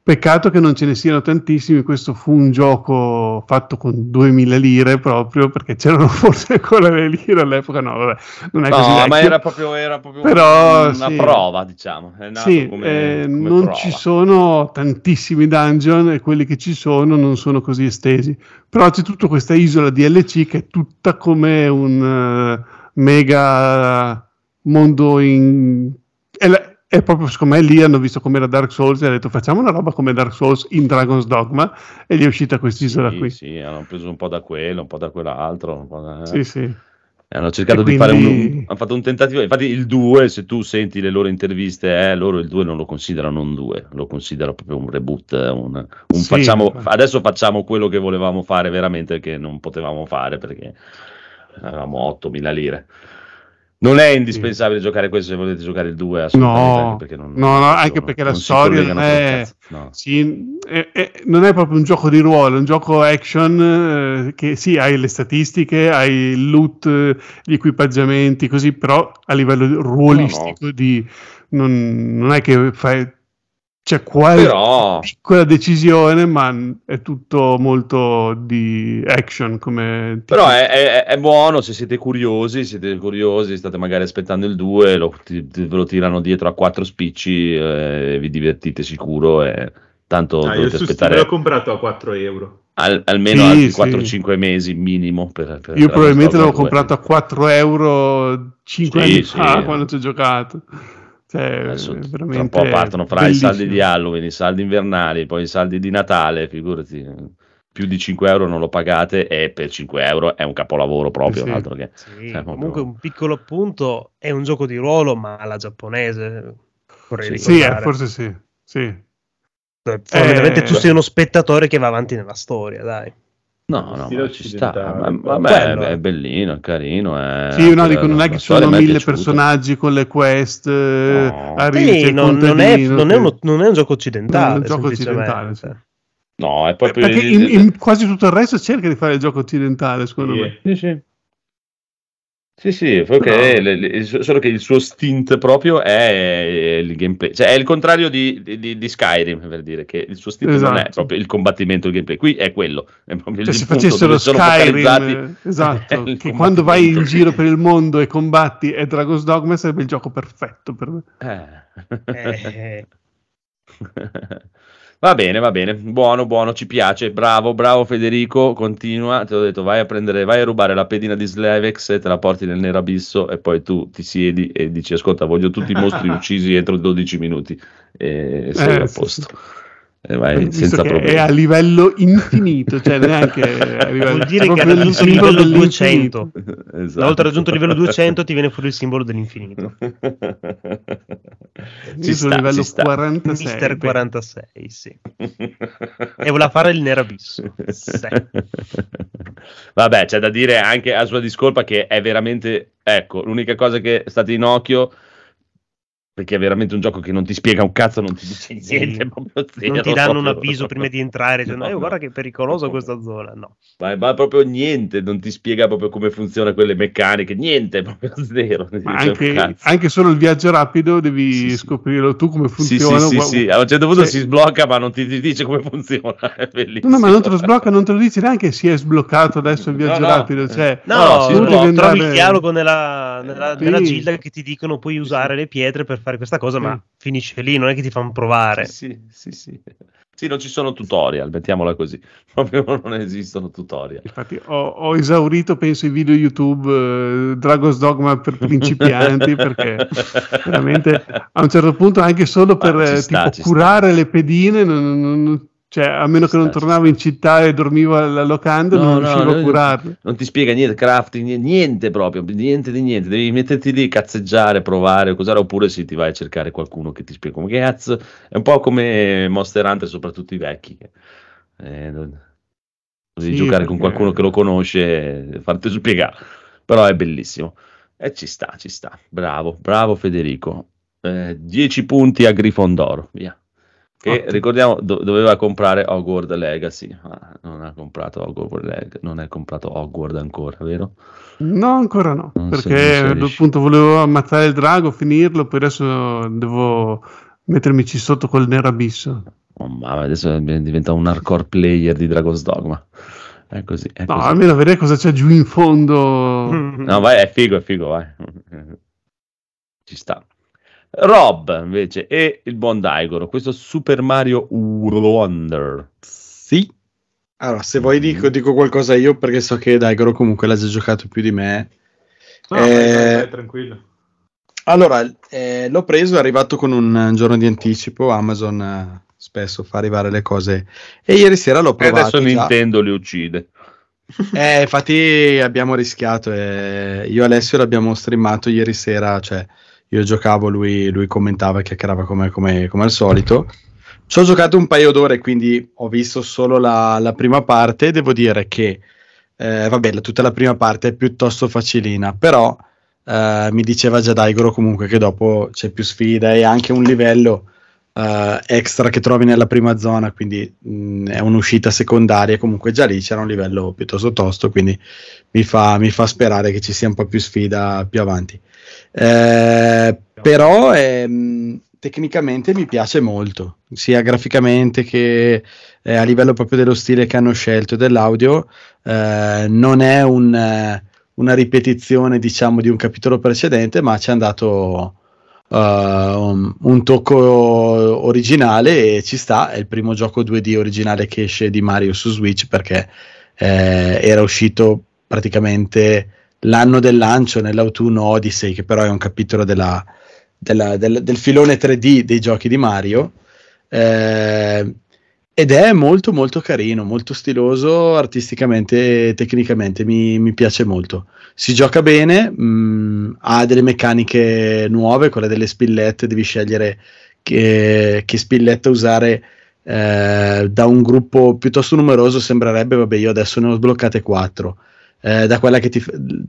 peccato che non ce ne siano tantissimi questo fu un gioco fatto con 2000 lire proprio perché c'erano forse ancora le lire all'epoca no vabbè non è così No, ma era proprio, era proprio Però, una sì. prova, diciamo. È nato sì, come, eh, come non prova. ci sono tantissimi dungeon e quelli che ci sono non sono così estesi. Però c'è tutta questa isola DLC che è tutta come un eh, mega mondo in... È, la- è proprio secondo me lì hanno visto com'era Dark Souls e hanno detto facciamo una roba come Dark Souls in Dragon's Dogma e gli è uscita quest'isola Sì, qui. sì, hanno preso un po' da quello, un po' da quell'altro. Da... Sì, sì. E Hanno cercato E di fare un, quindi- hanno fatto un tentativo. Infatti, il 2, se tu senti le loro interviste, eh, loro il 2 non lo considerano un 2, lo considerano proprio un reboot. Un, un Sì, facciamo, ma- adesso facciamo quello che volevamo fare veramente, che non potevamo fare perché avevamo 8.000 lire. Non è indispensabile giocare questo se volete giocare il 2, assolutamente. No, anche perché non, no, no, anche perché la non storia non è- no. Sì, è- è- non è proprio un gioco di ruolo, è un gioco action eh, che sì, hai le statistiche, hai il loot, gli equipaggiamenti, così, però a livello ruolistico di, non, non è che fai... C'è qualche Però, piccola decisione, ma è tutto molto di action come... Però è, è- è buono se siete curiosi, siete curiosi, state magari aspettando il 2, lo, ti- ti- ve lo tirano dietro a quattro spicci, eh, vi divertite sicuro e tanto Ah, io dovete aspettare l'ho comprato a 4 euro. al- almeno Sì, altri sì. 4-5 mesi minimo. Per, per Io probabilmente l'avevo Dogma comprato a 4 euro 5 Sì, anni sì. fa quando ci ho giocato. Cioè, Adesso tra un po' partono fra i bellissimo. saldi di Halloween, i saldi invernali, poi i saldi di Natale, figurati, più di 5 euro non lo pagate e per 5 euro è un capolavoro proprio, Sì. altro che... Sì, Cioè, proprio- comunque un piccolo appunto è un gioco di ruolo, ma alla giapponese. Sì. Sì, eh, forse sì. sì. Cioè, fondamentalmente Eh, tu sei uno spettatore che va avanti nella storia, dai. No, no, ma ci sta. Ma, vabbè, Quello, è bellino, è carino. È Sì, no, dico, non è che storia sono mille personaggi con le quest, eh, No. arrivi, Sì, non, non è, non, è uno- non è un gioco occidentale. Non è un gioco occidentale, sì. No, è proprio... Perché in, in quasi tutto il resto cerca di fare il gioco occidentale, secondo Sì. me. Sì, sì. Sì, sì, solo che, No. le- le- solo che il suo stint proprio è il gameplay, cioè è il contrario di, di- di Skyrim, per dire che il suo stint non è Esatto. proprio il combattimento, il gameplay, qui è quello, è proprio Cioè, il se facessero Skyrim, esatto, che quando vai in giro per il mondo e combatti è Dragon's Dogma sarebbe il gioco perfetto per me. Eh. Eh, Va bene, va bene, buono, buono, ci piace, bravo, bravo Federico, continua, ti ho detto vai a prendere, vai a rubare la pedina di Slevex e te la porti nel nero abisso e poi tu ti siedi e dici ascolta voglio tutti i mostri uccisi entro 12 minuti. E sei Eh, a posto. sì. E vai senza problemi. è a livello infinito, cioè neanche a livello, Vuol dire è che ha raggiunto il livello dell'infinito. 200. Esatto. Una volta raggiunto il livello 200 ti viene fuori il simbolo dell'infinito. Ci sono sta, a livello ci sta. 46. Mister beh. 46, sì. E voleva fare il nero abisso. Sì. Vabbè, c'è da dire anche a sua discolpa che è veramente, ecco, l'unica cosa che state in occhio perché è veramente un gioco che non ti spiega un cazzo, non ti dice Sì. niente, zero, non ti danno un avviso prima di entrare, dicendo, No, "Eh, no. guarda che è pericolosa No, questa zona. No. Ma, ma proprio niente, non ti spiega proprio come funziona quelle meccaniche, niente, proprio zero. Ma anche, anche solo il viaggio rapido devi Sì, sì. scoprirlo tu come Sì, funziona. sì, sì, sì, a un certo punto cioè- si sblocca, ma non ti, ti dice come funziona. È bellissimo. No, ma non te lo sblocca, non te lo dice neanche si è sbloccato adesso il viaggio no. rapido. Cioè, No, No, si sblocca. devi trovi il andare- dialogo nella, nella, Sì. nella gilda che ti dicono puoi usare le pietre per fare questa cosa, ma Sì. finisce lì, non è che ti fanno provare. Sì, sì, sì. Sì, non ci sono tutorial, mettiamola così. Proprio non esistono tutorial. Infatti, ho, ho esaurito, penso, i video YouTube eh, Dragon's Dogma per principianti perché veramente a un certo punto, anche solo per Ma ci eh, sta, tipo, curare le pedine, non- non- non- cioè, a meno che non tornavo in città e dormivo alla locanda, No, non no, riuscivo no, a curarle. Non ti spiega niente, crafting, niente, proprio, niente di niente. Devi metterti lì, cazzeggiare, provare, cos'era, oppure sì, ti vai a cercare qualcuno che ti spiega come cazzo. È un po' come Monster Hunter, soprattutto i vecchi. eh, devi Sì, giocare con perché- qualcuno che lo conosce e farti spiegare. Però è bellissimo. E ci sta, ci sta. Bravo, bravo Federico. 10 punti a Grifondoro, via. Che Ottimo. ricordiamo do- doveva comprare Hogwarts Legacy, ma non ha comprato Hogwarts Legacy, non è comprato Hogwarts ancora, vero? No, ancora no, Non perché appunto volevo ammazzare il drago, finirlo, poi adesso devo mettermici sotto col nero abisso. Oh, ma adesso diventa un hardcore player di Dragon's Dogma. È così. È No, così. almeno vedere cosa c'è giù in fondo. No, vai, è figo, è figo, vai. Ci sta. Rob, invece, e il buon Daigoro, questo Super Mario Wonder. Sì. Allora, se vuoi dico, dico qualcosa io perché so che Daigoro comunque l'ha già giocato più di me. No, Eh, vai, vai, tranquillo. Allora, eh, l'ho preso, è arrivato con un giorno di anticipo, Amazon eh, spesso fa arrivare le cose e ieri sera l'ho E provato. adesso già. Nintendo li uccide. Eh, infatti abbiamo rischiato, eh, io e Alessio l'abbiamo streamato ieri sera, cioè io giocavo, lui, lui commentava e chiacchierava come, come, come al solito. Ci ho giocato un paio d'ore, quindi ho visto solo la, la prima parte. Devo dire che, eh, vabbè, tutta la prima parte è piuttosto facilina, però eh, mi diceva già Daigoro comunque che dopo c'è più sfida e anche un livello eh, extra che trovi nella prima zona, quindi mh, è un'uscita secondaria. Comunque già lì c'era un livello piuttosto tosto, quindi mi fa, mi fa sperare che ci sia un po' più sfida più avanti. Eh, però ehm, tecnicamente mi piace molto, sia graficamente che eh, a livello proprio dello stile che hanno scelto e dell'audio. eh, non è un, eh, una ripetizione, diciamo, di un capitolo precedente, ma ci hanno dato uh, un, un tocco originale e ci sta. È il primo gioco 2D originale che esce di Mario su Switch perché eh, era uscito praticamente l'anno del lancio nell'autunno Odyssey, che però è un capitolo della- della- del, del filone 3D dei giochi di Mario. Eh, ed è molto molto carino, molto stiloso artisticamente e tecnicamente, mi, mi piace molto. Si gioca bene, mh, ha delle meccaniche nuove, quelle delle spillette, devi scegliere che, che spilletta usare eh, da un gruppo piuttosto numeroso, sembrerebbe, vabbè io adesso ne ho sbloccate 4. Eh, da quella che ti,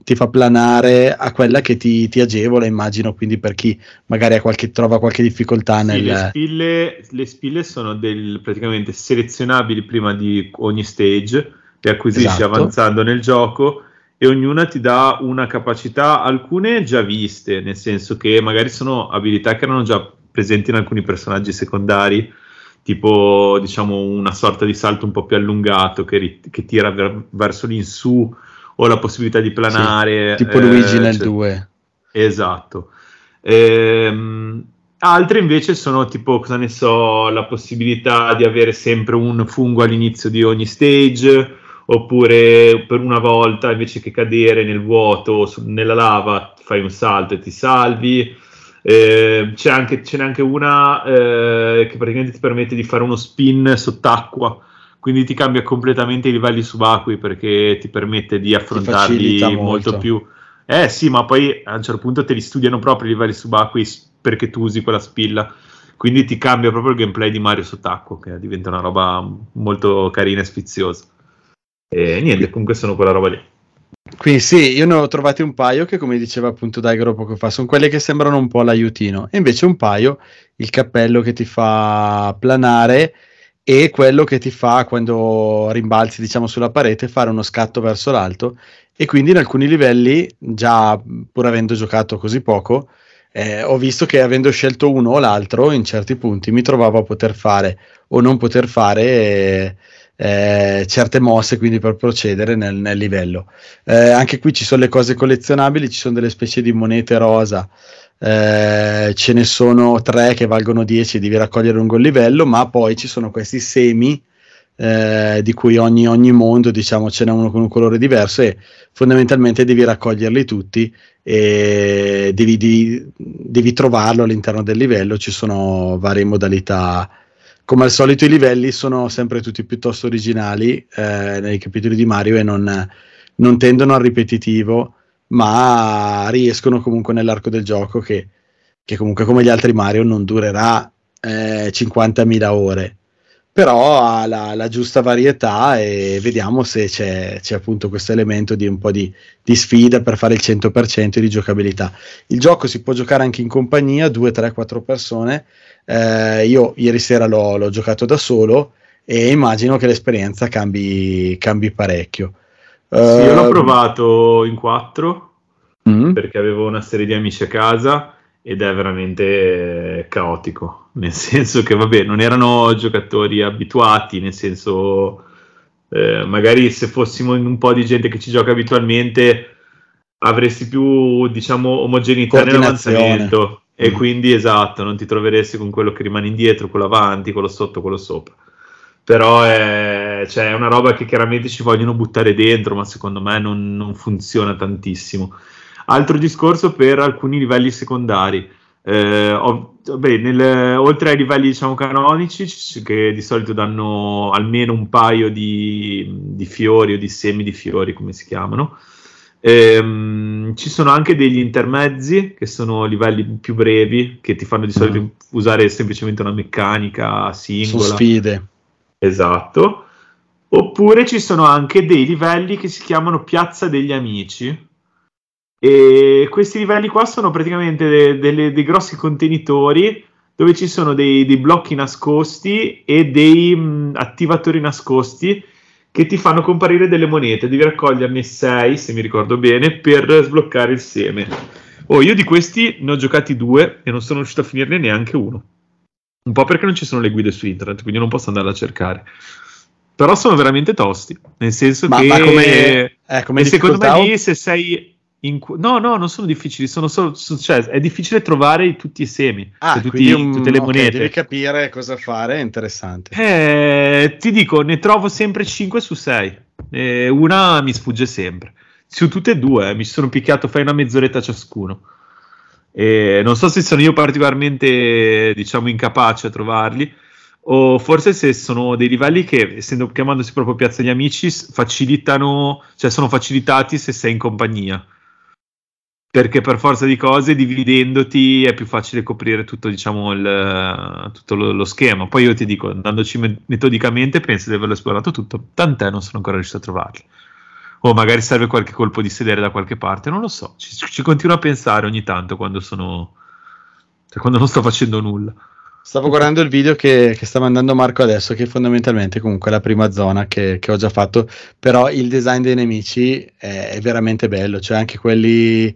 ti fa planare a quella che ti, ti agevola, immagino, quindi per chi magari ha qualche, trova qualche difficoltà Sì, nel... le, spille, le spille sono del, praticamente selezionabili prima di ogni stage, le acquisisci Esatto. avanzando nel gioco e ognuna ti dà una capacità, alcune già viste, nel senso che magari sono abilità che erano già presenti in alcuni personaggi secondari, tipo diciamo una sorta di salto un po' più allungato che, ri- che tira ver- verso l'insù o la possibilità di planare. tipo eh, Luigi nel cioè- 2. Esatto. Ehm, altre invece sono tipo, cosa ne so, la possibilità di avere sempre un fungo all'inizio di ogni stage, oppure per una volta invece che cadere nel vuoto, su- nella lava, fai un salto e ti salvi. Eh, c'è, anche, ce n'è anche una eh, che praticamente ti permette di fare uno spin sott'acqua, quindi ti cambia completamente i livelli subacquei perché ti permette di affrontarli molto molto. più eh sì, ma poi a un certo punto te li studiano proprio i livelli subacquei perché tu usi quella spilla. Quindi ti cambia proprio il gameplay di Mario sott'acqua, che diventa una roba molto carina e sfiziosa. E niente, comunque sono quella roba lì. Quindi sì, io ne ho trovati un paio che, come diceva appunto Daigoro poco fa, sono quelli che sembrano un po' l'aiutino. E invece un paio, il cappello che ti fa planare e quello che ti fa quando rimbalzi, diciamo, sulla parete, fare uno scatto verso l'alto. E quindi in alcuni livelli, già pur avendo giocato così poco, eh, ho visto che avendo scelto uno o l'altro, in certi punti mi trovavo a poter fare o non poter fare... Eh, eh, certe mosse quindi per procedere nel, nel livello. Eh, anche qui ci sono le cose collezionabili, ci sono delle specie di monete rosa. Eh, ce ne sono tre che valgono 10 devi raccogliere lungo il livello, ma poi ci sono questi semi eh, di cui ogni, ogni, mondo diciamo ce n'è uno con un colore diverso e fondamentalmente devi raccoglierli tutti e devi, devi, devi trovarlo all'interno del livello. Ci sono varie modalità come al solito i livelli sono sempre tutti piuttosto originali eh, nei capitoli di Mario e non, non, tendono al ripetitivo, ma riescono comunque nell'arco del gioco che, che comunque come gli altri Mario non durerà eh, 50.000 ore, però ha la, la, giusta varietà e vediamo se c'è, c'è appunto questo elemento di un po' di, di, sfida per fare il 100% di giocabilità. Il gioco si può giocare anche in compagnia, 2, 3, 4 persone eh, io ieri sera l'ho, l'ho, giocato da solo e immagino che l'esperienza cambi, cambi parecchio. Sì, io l'ho eh, provato in quattro mm. perché avevo una serie di amici a casa ed è veramente caotico, nel senso che vabbè, non erano giocatori abituati, nel senso eh, magari se fossimo in un po' di gente che ci gioca abitualmente avresti più diciamo omogeneità nell'avanzamento e mm. quindi esatto, non ti troveresti con quello che rimane indietro, quello avanti, quello sotto, quello sopra. Però è, cioè, è una roba che chiaramente ci vogliono buttare dentro, ma secondo me non, non funziona tantissimo. Altro discorso per alcuni livelli secondari. Eh, ho, beh, nel, oltre ai livelli diciamo canonici, che di solito danno almeno un paio di, di fiori o di semi di fiori, come si chiamano, Ehm, ci sono anche degli intermezzi che sono livelli più brevi che ti fanno di solito mm. usare semplicemente una meccanica singola. Su sfide. Esatto. Oppure ci sono anche dei livelli che si chiamano Piazza degli Amici. E questi livelli qua sono praticamente de- de- dei grossi contenitori dove ci sono dei, dei blocchi nascosti e dei mh, mm, attivatori nascosti che ti fanno comparire delle monete. Devi raccoglierne 6, se mi ricordo bene, per sbloccare il seme. Oh, io di questi ne ho giocati due e non sono riuscito a finirne neanche uno. Un po' perché non ci sono le guide su internet, quindi non posso andarle a cercare. Però sono veramente tosti, nel senso ma, che ma come, eh, come secondo me lì se sei in, no, no, non sono difficili, sono solo, cioè, è difficile trovare tutti i semi, ah, cioè, tutti, un, tutte le okay, monete. Devi capire cosa fare, è interessante. Eh, ti dico, ne trovo sempre 5 su 6, eh, una mi sfugge sempre. Su tutte e due, eh, mi sono picchiato, fai una mezz'oretta ciascuno. E non so se sono io particolarmente, diciamo, incapace a trovarli, o forse se sono dei livelli che, essendo chiamandosi proprio Piazza degli Amici, facilitano, cioè sono facilitati se sei in compagnia perché per forza di cose dividendoti è più facile coprire tutto, diciamo, il, tutto lo, lo, schema. Poi io ti dico, andandoci metodicamente, penso di averlo esplorato tutto, tant'è non sono ancora riuscito a trovarli. O magari serve qualche colpo di sedere da qualche parte, non lo so. Ci, ci continuo a pensare ogni tanto quando sono... Cioè, quando non sto facendo nulla. Stavo guardando il video che, che, sta mandando Marco adesso, che fondamentalmente comunque la prima zona che, che, ho già fatto, però il design dei nemici è, è veramente bello, cioè anche quelli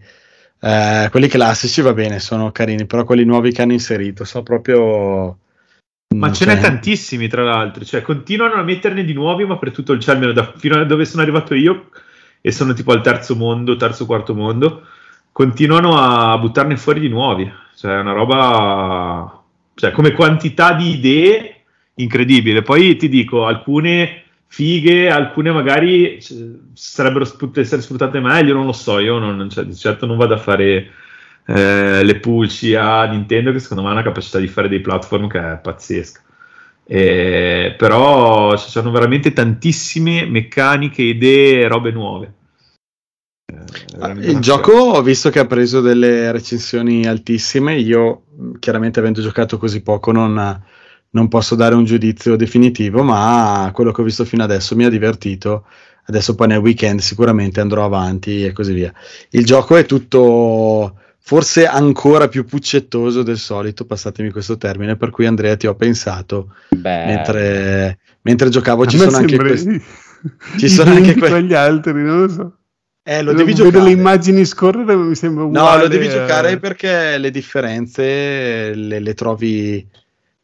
eh, quelli classici va bene, sono carini, però quelli nuovi che hanno inserito sono proprio. Ma ce n'è tantissimi, tra l'altro, cioè continuano a metterne di nuovi, ma per tutto il cielo, almeno da, fino a dove sono arrivato io, e sono tipo al terzo mondo, terzo, quarto mondo, continuano a buttarne fuori di nuovi. Cioè, è una roba. Cioè, come quantità di idee incredibile. Poi ti dico, alcune fighe, alcune magari sarebbero potrebbero essere sfruttate meglio, non lo so, io non, cioè, di certo non vado a fare eh, le pulci a Nintendo che secondo me ha una capacità di fare dei platform che è pazzesca. Eh, però ci sono veramente tantissime meccaniche, idee, robe nuove. Eh, il gioco ho visto che ha preso delle recensioni altissime. Io, chiaramente, avendo giocato così poco, non, non posso dare un giudizio definitivo, ma quello che ho visto fino adesso mi ha divertito adesso poi nel weekend sicuramente andrò avanti e così via. Il gioco è tutto forse ancora più puccettoso del solito, passatemi questo termine, per cui Andrea ti ho pensato Beh, mentre, mentre giocavo ci sono anche questi... ci sono anche denti que- con gli altri, non lo so. Eh, lo Vedo devi giocare. le immagini scorrere, mi sembra uguale. No, lo devi a- giocare perché le differenze le, le trovi.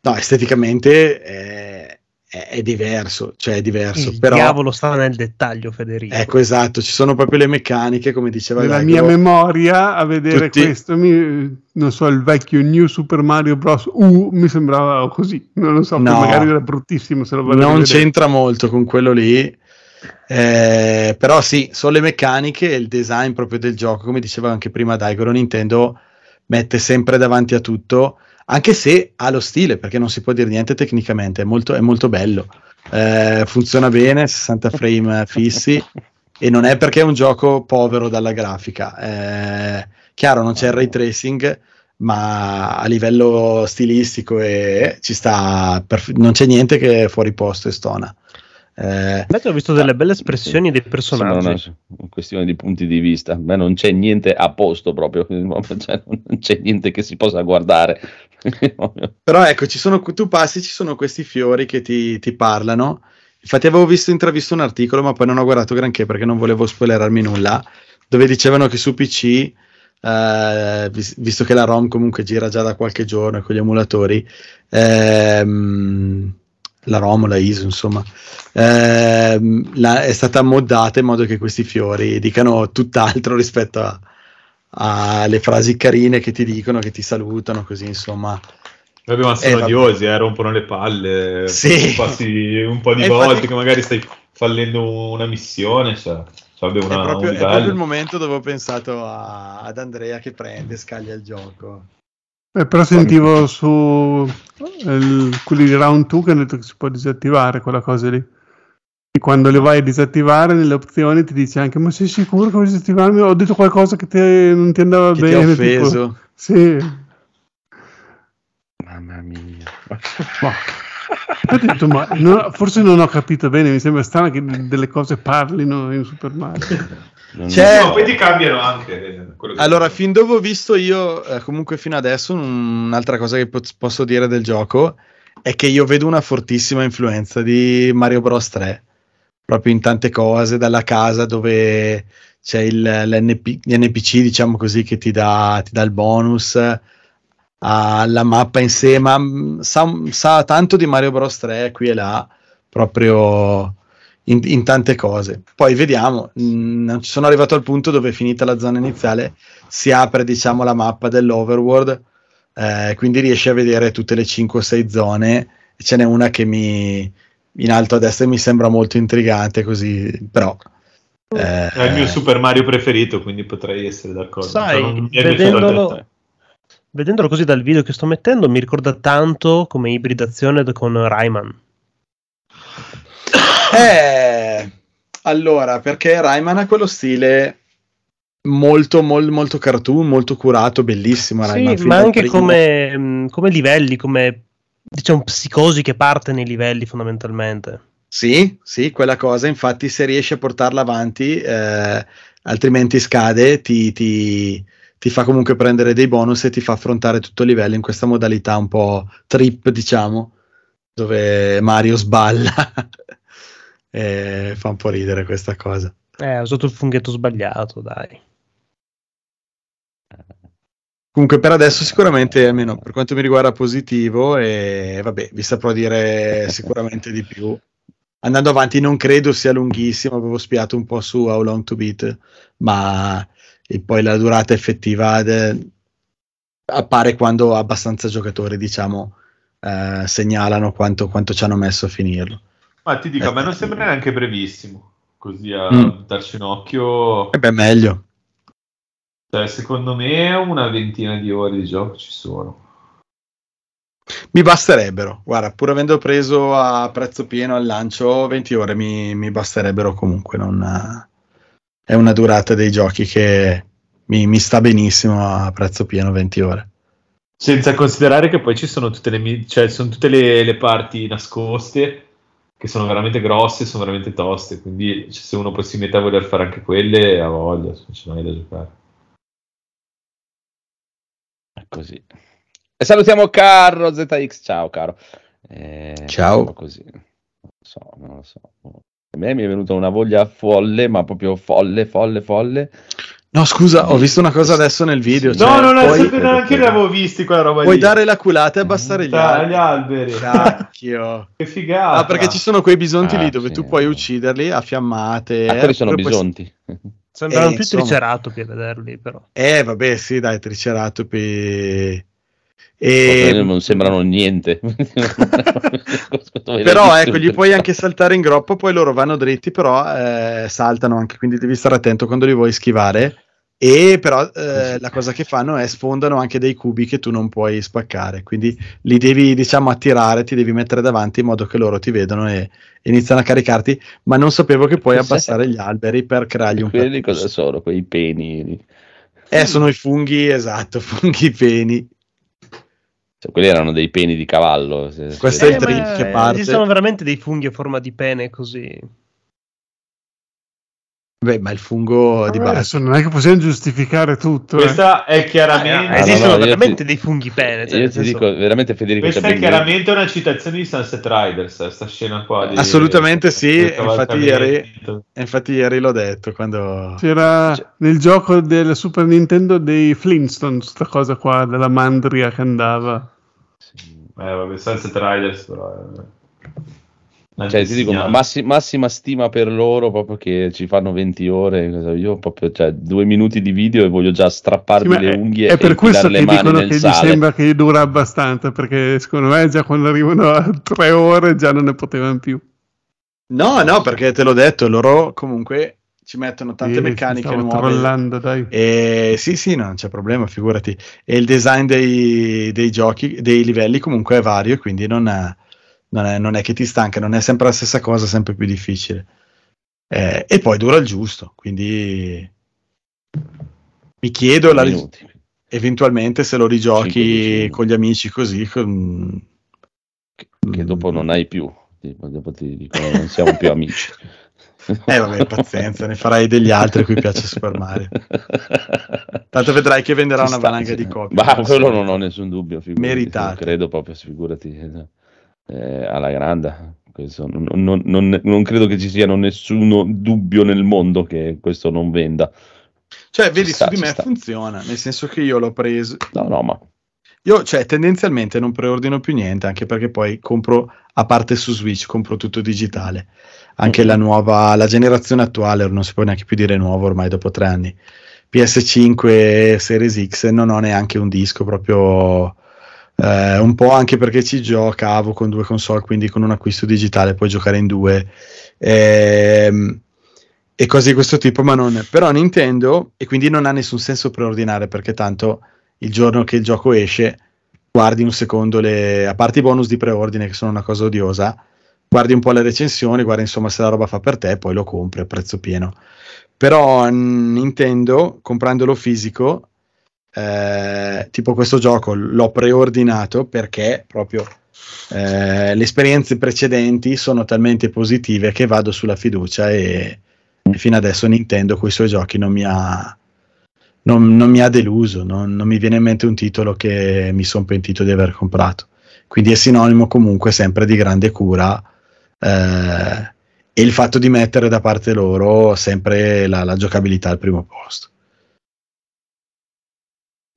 No, esteticamente è, è- è diverso, cioè è diverso. Il però, diavolo sta nel dettaglio, Federico. ecco esatto, ci sono proprio le meccaniche, come diceva Nella Gaigolo. mia memoria, a vedere Tutti- questo, mi- non so, il vecchio New Super Mario Bros. U mi sembrava così. Non lo so, No. magari era bruttissimo se lo vado non c'entra molto con quello lì. eh, però sì, sono le meccaniche e il design proprio del gioco, come diceva anche prima Daigoro, Nintendo mette sempre davanti a tutto, anche se ha lo stile, perché non si può dire niente tecnicamente, è molto, è molto bello. Eh, funziona bene, 60 frame fissi e non è perché è un gioco povero dalla grafica. Eh, chiaro, non c'è il ray tracing, ma a livello stilistico e ci sta, perf- non c'è niente che è fuori posto e stona. Eh, Invece ho visto delle belle espressioni dei personaggi. una, una questione di punti di vista. Beh, non c'è niente a posto proprio, cioè, non c'è niente che si possa guardare. però ecco, ci sono, tu passi, ci sono questi fiori che ti, ti parlano. Infatti avevo visto intravisto un articolo, ma poi non ho guardato granché perché non volevo spoilerarmi nulla, dove dicevano che su PC, eh, vis- visto che la ROM comunque gira già da qualche giorno con gli emulatori, ehm, la ROM o la ISO, insomma, ehm, la- è stata moddata in modo che questi fiori dicano tutt'altro rispetto alle frasi carine che ti dicono, che ti salutano, così insomma. Vabbè, ma Eh, sono odiosi, eh, rompono le palle. Sì. Passi un po' di volte infatti- che magari stai fallendo una missione, cioè, cioè, una, è, proprio, un è proprio il momento dove ho pensato a- ad Andrea che prende e scaglia il gioco. Eh, però sentivo su il- quelli di Round 2 che hanno detto che si può disattivare quella cosa lì. E quando le vai a disattivare nelle opzioni ti dice anche ma sei sicuro che vuoi disattivarmi? Ho detto qualcosa che te- non ti andava Che ti bene. tipo- offeso. Sì. Mamma mia. Ma- Ho detto, ma no, forse non ho capito bene, mi sembra strano che delle cose parlino in Super Mario. Non- C'è- No, poi ti cambiano anche. eh, quello che- Allora, fin dove ho visto io, eh, comunque fino adesso, un- un'altra cosa che po- posso dire del gioco è che io vedo una fortissima influenza di Mario Bros 3, proprio in tante cose, dalla casa dove c'è il, l'NP l'NPC, diciamo così, che ti dà, ti dà il bonus, alla mappa in sé, ma mm, sa, sa tanto di Mario Bros 3 qui e là, proprio in, in tante cose. Poi vediamo, mm, non ci sono arrivato al punto dove finita la zona iniziale si apre diciamo la mappa dell'overworld, eh, quindi riesci a vedere tutte le 5 o 6 zone e ce n'è una che mi in alto a destra mi sembra molto intrigante così, però eh, È il mio Super Mario preferito, quindi potrei essere d'accordo. Sai, Cioè, vedendolo, vedendolo così dal video che sto mettendo, mi ricorda tanto come ibridazione con Rayman. Eh, allora, perché Rayman ha quello stile molto, mol- molto cartoon, molto curato, bellissimo. Sì, ma anche come, mh, come livelli, come diciamo psicosi che parte nei livelli fondamentalmente. Sì, sì, quella cosa. Infatti, se riesci a portarla avanti, eh, altrimenti scade, ti, ti- ti fa comunque prendere dei bonus e ti fa affrontare tutto il livello in questa modalità un po' trip, diciamo, dove Mario sballa. e fa un po' ridere questa cosa. Eh, ho usato il funghetto sbagliato, dai. Comunque per adesso sicuramente, almeno per quanto mi riguarda, positivo e vabbè, vi saprò dire sicuramente di più. Andando avanti non credo sia lunghissimo, avevo spiato un po' su How Long to Beat, ma e poi la durata effettiva de- appare quando abbastanza giocatori, diciamo, eh, segnalano quanto, quanto ci hanno messo a finirlo. Ma ti dico, a me non Eh. sembra neanche brevissimo. Così a Mm. darci un occhio. E beh, meglio. Cioè, secondo me una ventina di ore di gioco ci sono. Mi basterebbero, guarda, pur avendo preso a prezzo pieno al lancio 20 ore mi, mi basterebbero comunque. Non, è una durata dei giochi che mi, mi sta benissimo a prezzo pieno 20 ore. Senza considerare che poi ci sono tutte le, cioè, sono tutte le, le parti nascoste che sono veramente grosse, sono veramente toste, quindi cioè, se uno poi si mette a voler fare anche quelle, ha voglia, non c'è mai da giocare. È così. E salutiamo Carro ZX, ciao caro. Eh, Ciao. Così. Non lo so, non lo so. A me mi è venuta una voglia folle, ma proprio folle, folle, folle. No, scusa, ho visto una cosa adesso nel video. Cioè, no, non è puoi, sapere, anche io l'avevo visti quella roba puoi lì. dare la culata e abbassare gli Dai, gli alberi. alberi. Cacchio. Che figata. Ah, perché ci sono quei bisonti Ah, lì dove sì. tu puoi ucciderli a fiammate. Ah, eh, quelli sono bisonti. Sembrano Eh, più insomma. triceratopi a vederli, però. Eh, vabbè, sì, dai, triceratopi. E... non sembrano niente. Però ecco, gli puoi anche saltare in groppa, poi loro vanno dritti, però eh, saltano anche, quindi devi stare attento quando li vuoi schivare. E però eh, la cosa che fanno è sfondano anche dei cubi che tu non puoi spaccare, quindi li devi diciamo attirare, ti devi mettere davanti in modo che loro ti vedono e iniziano a caricarti, ma non sapevo che puoi abbassare gli alberi per creargli un Quelli cosa sono? Quei peni. Eh, sono i funghi, esatto, funghi peni. Cioè, quelli erano dei peni di cavallo. se- Questo se- è il trip ma che parte. Esistono veramente dei funghi a forma di pene così. Beh, ma il fungo di base. Adesso non è che possiamo giustificare tutto. eh. Questa è chiaramente... Ah, no, Esistono no, io veramente ti- dei funghi pene. cioè, Io ti senso- dico veramente Federico Questa è chiaramente una citazione di Sunset Riders, sta scena qua. Di, Assolutamente sì, infatti ieri- infatti ieri l'ho detto quando... C'era Cioè- nel gioco del Super Nintendo dei Flintstones, questa cosa qua della mandria che andava. Eh, vabbè, Sunset Riders però... è- Cioè, ti dico, massi- massima stima per loro proprio che ci fanno 20 ore. Io proprio, cioè, due minuti di video e voglio già strapparmi Sì, le unghie è per e questo che dicono che gli sale. sembra che gli dura abbastanza, perché secondo me già quando arrivano a tre ore già non ne potevano più. No, no, perché te l'ho detto, loro comunque ci mettono tante Sì, meccaniche nuove. trollando, dai. E sì, sì, non c'è problema, figurati. E il design dei, dei giochi, dei livelli comunque è vario, quindi non è, non è- non è che ti stanca, non è sempre la stessa cosa, sempre più difficile. Eh, e poi dura il giusto, quindi mi chiedo la- eventualmente se lo rigiochi 5-10 con gli amici così. con- Che dopo non hai più. Dopo ti dicono non siamo più amici. Eh vabbè, pazienza, ne farai degli altri a cui piace Super Mario. Tanto vedrai che venderà Ci una valanga di copie. Ma quello non ho nessun dubbio. figurati, Meritate. non Credo proprio, figurati. Eh, alla grande. Non, non- non- non credo che ci siano nessuno dubbio nel mondo che questo non venda. Cioè, Ci vedi, sta, su di me sta. funziona, nel senso che io l'ho preso. No, no, ma Io, cioè, tendenzialmente non preordino più niente, anche perché poi compro, a parte su Switch, compro tutto digitale. Anche Mhm. la nuova, la generazione attuale, non si può neanche più dire nuovo ormai dopo tre anni. PS5 Series X non ho neanche un disco proprio eh, un po' anche perché ci giocavo con due console, quindi con un acquisto digitale puoi giocare in due ehm, e cose di questo tipo, ma non però Nintendo e quindi non ha nessun senso preordinare perché tanto il giorno che il gioco esce guardi un secondo le a parte i bonus di preordine che sono una cosa odiosa guardi un po' le recensioni, guardi insomma se la roba fa per te, poi lo compri a prezzo pieno. Però Nintendo, comprandolo fisico, eh, tipo questo gioco l'ho preordinato perché proprio eh, le esperienze precedenti sono talmente positive che vado sulla fiducia e, e fino adesso Nintendo con i suoi giochi non mi ha, non, non mi ha deluso, non, non mi viene in mente un titolo che mi sono pentito di aver comprato. Quindi è sinonimo comunque sempre di grande cura eh, e il fatto di mettere da parte loro sempre la, la giocabilità al primo posto.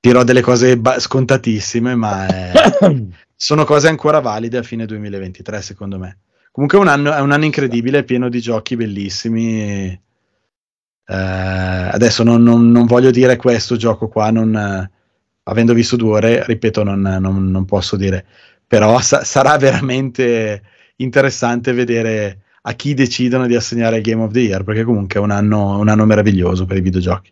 Dirò delle cose ba- scontatissime, ma è- sono cose ancora valide a fine 2023, secondo me. Comunque è un anno, è un anno incredibile, pieno di giochi bellissimi. Eh, adesso non, non- non voglio dire questo gioco qua, non, eh, avendo visto due ore, ripeto, non, non- non posso dire, però sa- sarà veramente interessante vedere a chi decidono di assegnare il Game of the Year, perché comunque è un anno, un anno meraviglioso per i videogiochi.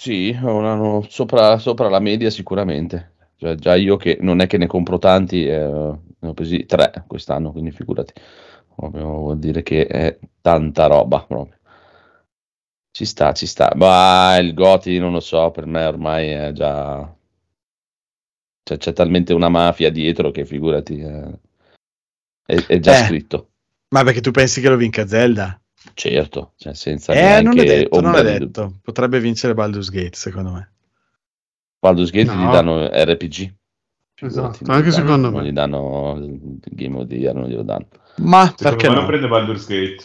Sì, un anno sopra, sopra la media sicuramente. Cioè, già io che non è che ne compro tanti, eh, ne ho presi tre quest'anno, quindi figurati. Proprio vuol dire che è tanta roba proprio. Ci sta, ci sta. Ma il Goti non lo so, per me ormai è già... Cioè, c'è talmente una mafia dietro che figurati... eh, È, è già Eh. scritto. Ma perché tu pensi che lo vinca Zelda? Certo, cioè senza Eh, non è neanche detto, non è detto. Potrebbe vincere Baldur's Gate, secondo me. Baldur's Gate No. gli danno RPG. Esatto, non anche danno- secondo Non me. gli danno il Game of the Year, non glielo danno. Ma Secondo perché me no? non prende Baldur's Gate.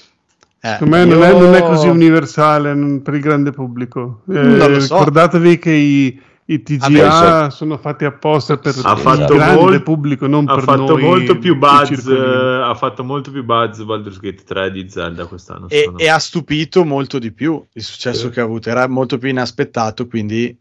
Eh, Secondo me non, è, io- non è così universale mm, per il grande pubblico. Eh, Non lo so. Ricordatevi che i, i TGA Vabbè, sono fatti apposta per Ha il fatto grande molt- pubblico, non Ha per fatto noi. molto più buzz. ha fatto molto più buzz Baldur's Gate 3 di Zelda quest'anno. E, e ha stupito molto di più il successo Sì. che ha avuto. Era molto più inaspettato, quindi...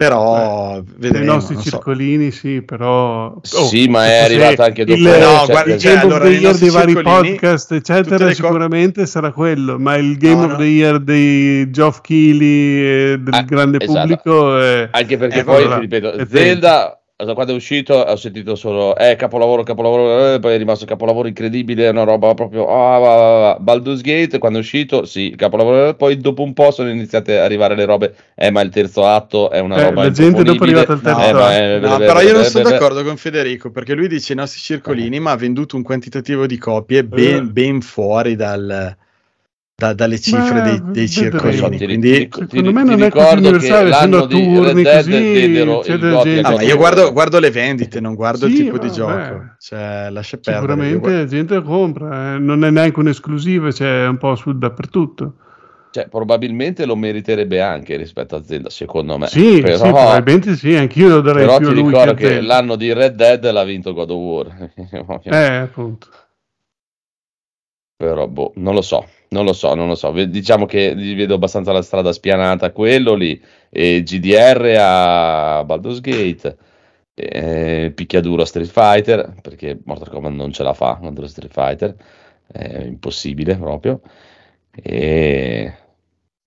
Però Nei vedremo. nostri non so. circolini, sì, però. Sì, ma è se arrivato anche dopo. Il, No, cioè, guarda, il cioè, Game allora, of the nei Year dei vari circolini, podcast, eccetera, le co- sicuramente sarà quello. Ma il Game No, of no. the Year dei Geoff Keighley e del Ah, grande esatto. pubblico è. Anche perché Eh, poi, ti ripeto, Zelda, da quando è uscito, ho sentito solo, eh, capolavoro, capolavoro, eh, poi è rimasto capolavoro incredibile, è una roba proprio, ah, va, va, va. Baldur's Gate, quando è uscito, sì, capolavoro, poi dopo un po' sono iniziate a arrivare le robe, eh, ma il terzo atto è una Eh, roba la gente dopo è arrivata al terzo Eh, ma atto. è- No, però io non sono d'accordo con Federico perché lui dice i nostri circolini, ma ha venduto un quantitativo di copie ben, Eh. ben fuori dal- da- dalle cifre Ma dei, dei circolini. Ti- Quindi, ti- Secondo ti- me non è così ricordo che universale, di turni Red Dead così, genere. Ah, io guardo, le vendite, non guardo il tipo di gioco. Cioè, lascia perdere. Io Sicuramente la gente lo compra, eh, non è neanche un'esclusiva, c'è un po' su dappertutto. Cioè, probabilmente lo meriterebbe anche rispetto a Zelda, secondo me. Sì, però, sì, probabilmente sì, anch'io lo darei però più a ti lui ricordo che che Zelda. l'anno di Red Dead l'ha vinto God of War. Eh, appunto. Però, boh, non lo so, non lo so, non lo so. Diciamo che gli vedo abbastanza la strada spianata quello lì, e GDR a Baldur's Gate, e picchiaduro a Street Fighter, perché Mortal Kombat non ce la fa contro Street Fighter, è impossibile proprio, e,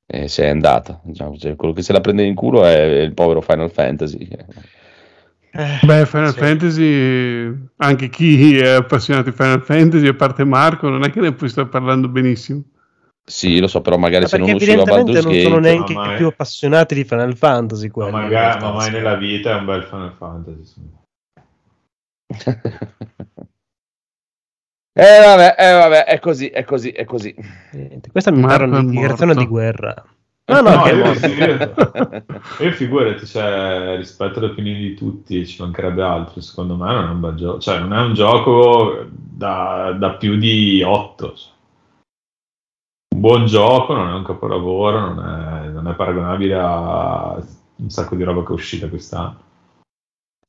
e se è andata. Diciamo, cioè, quello che se la prende in culo è il povero Final Fantasy. Beh, Final Sì. Fantasy, anche chi è appassionato di Final Fantasy, a parte Marco, non è che ne puoi stare parlando benissimo. Sì, lo so, però magari Ma se non perché usciva evidentemente Baldur's non sono neanche No, è- più appassionati di Final Fantasy Ma, quelli, in magari, ma mai nella vita è un bel Final Fantasy. sì. Eh vabbè, eh vabbè, è così, è così, è così. Niente, Questa mi pare una dichiarazione di guerra. No, no, No, io- io- Io figurati, cioè, rispetto alle opinioni di tutti, ci mancherebbe altro. Secondo me non è un bel gioco, cioè, non è un gioco da, da più di 8. Un buon gioco, non è un capolavoro, non è, non è paragonabile a un sacco di roba che è uscita quest'anno.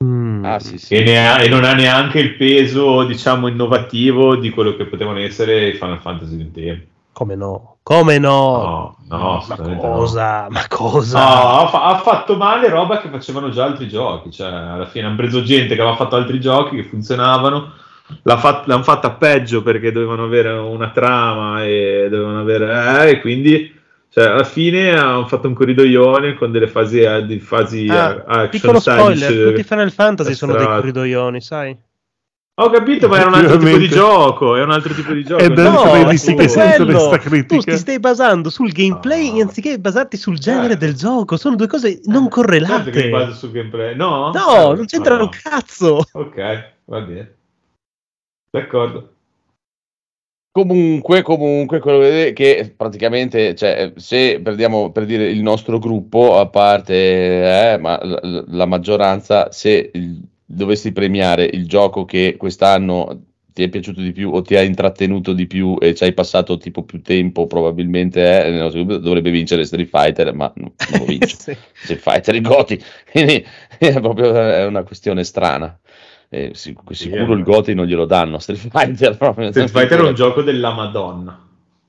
Mm. Ah sì, sì. E, ne ha- e non ha neanche il peso, diciamo, innovativo di quello che potevano essere i Final Fantasy di un tempo. Come no? Come no? No, no, ma assolutamente no. cosa? Ma cosa? No, ha, fa- ha fatto male roba che facevano già altri giochi. Cioè, alla fine hanno preso gente che aveva fatto altri giochi che funzionavano. L'ha fat- l'hanno fatta peggio perché dovevano avere una trama e dovevano avere. eh, e quindi, cioè, alla fine hanno fatto un corridoione con delle fasi, eh, di fasi Ah, eh, action Piccolo spoiler, tutti i Final Fantasy sono dei corridoioni, sai? Ho capito, ma era un altro tipo di gioco. È un altro tipo di gioco. È No, anche No, è questa Tu critica. ti stai basando sul gameplay No. anziché basarti sul genere Eh. del gioco. Sono due cose non Certo che correlate. baso sul gameplay. No, No, Eh, non c'entrano no. un cazzo. Ok, va bene. D'accordo. Comunque, comunque, quello che, che praticamente, cioè, se prendiamo per dire il nostro gruppo, a parte, eh, ma la, la maggioranza, se il- dovessi premiare il gioco che quest'anno ti è piaciuto di più o ti ha intrattenuto di più e ci hai passato tipo più tempo, probabilmente, eh, dovrebbe vincere Street Fighter, ma non non lo vince. Sì. Street Fighter i Goti, quindi è proprio è una questione strana. Eh, sic- sicuro eh. il Goti non glielo danno, Street Fighter proprio. Street Fighter è un gioco della Madonna.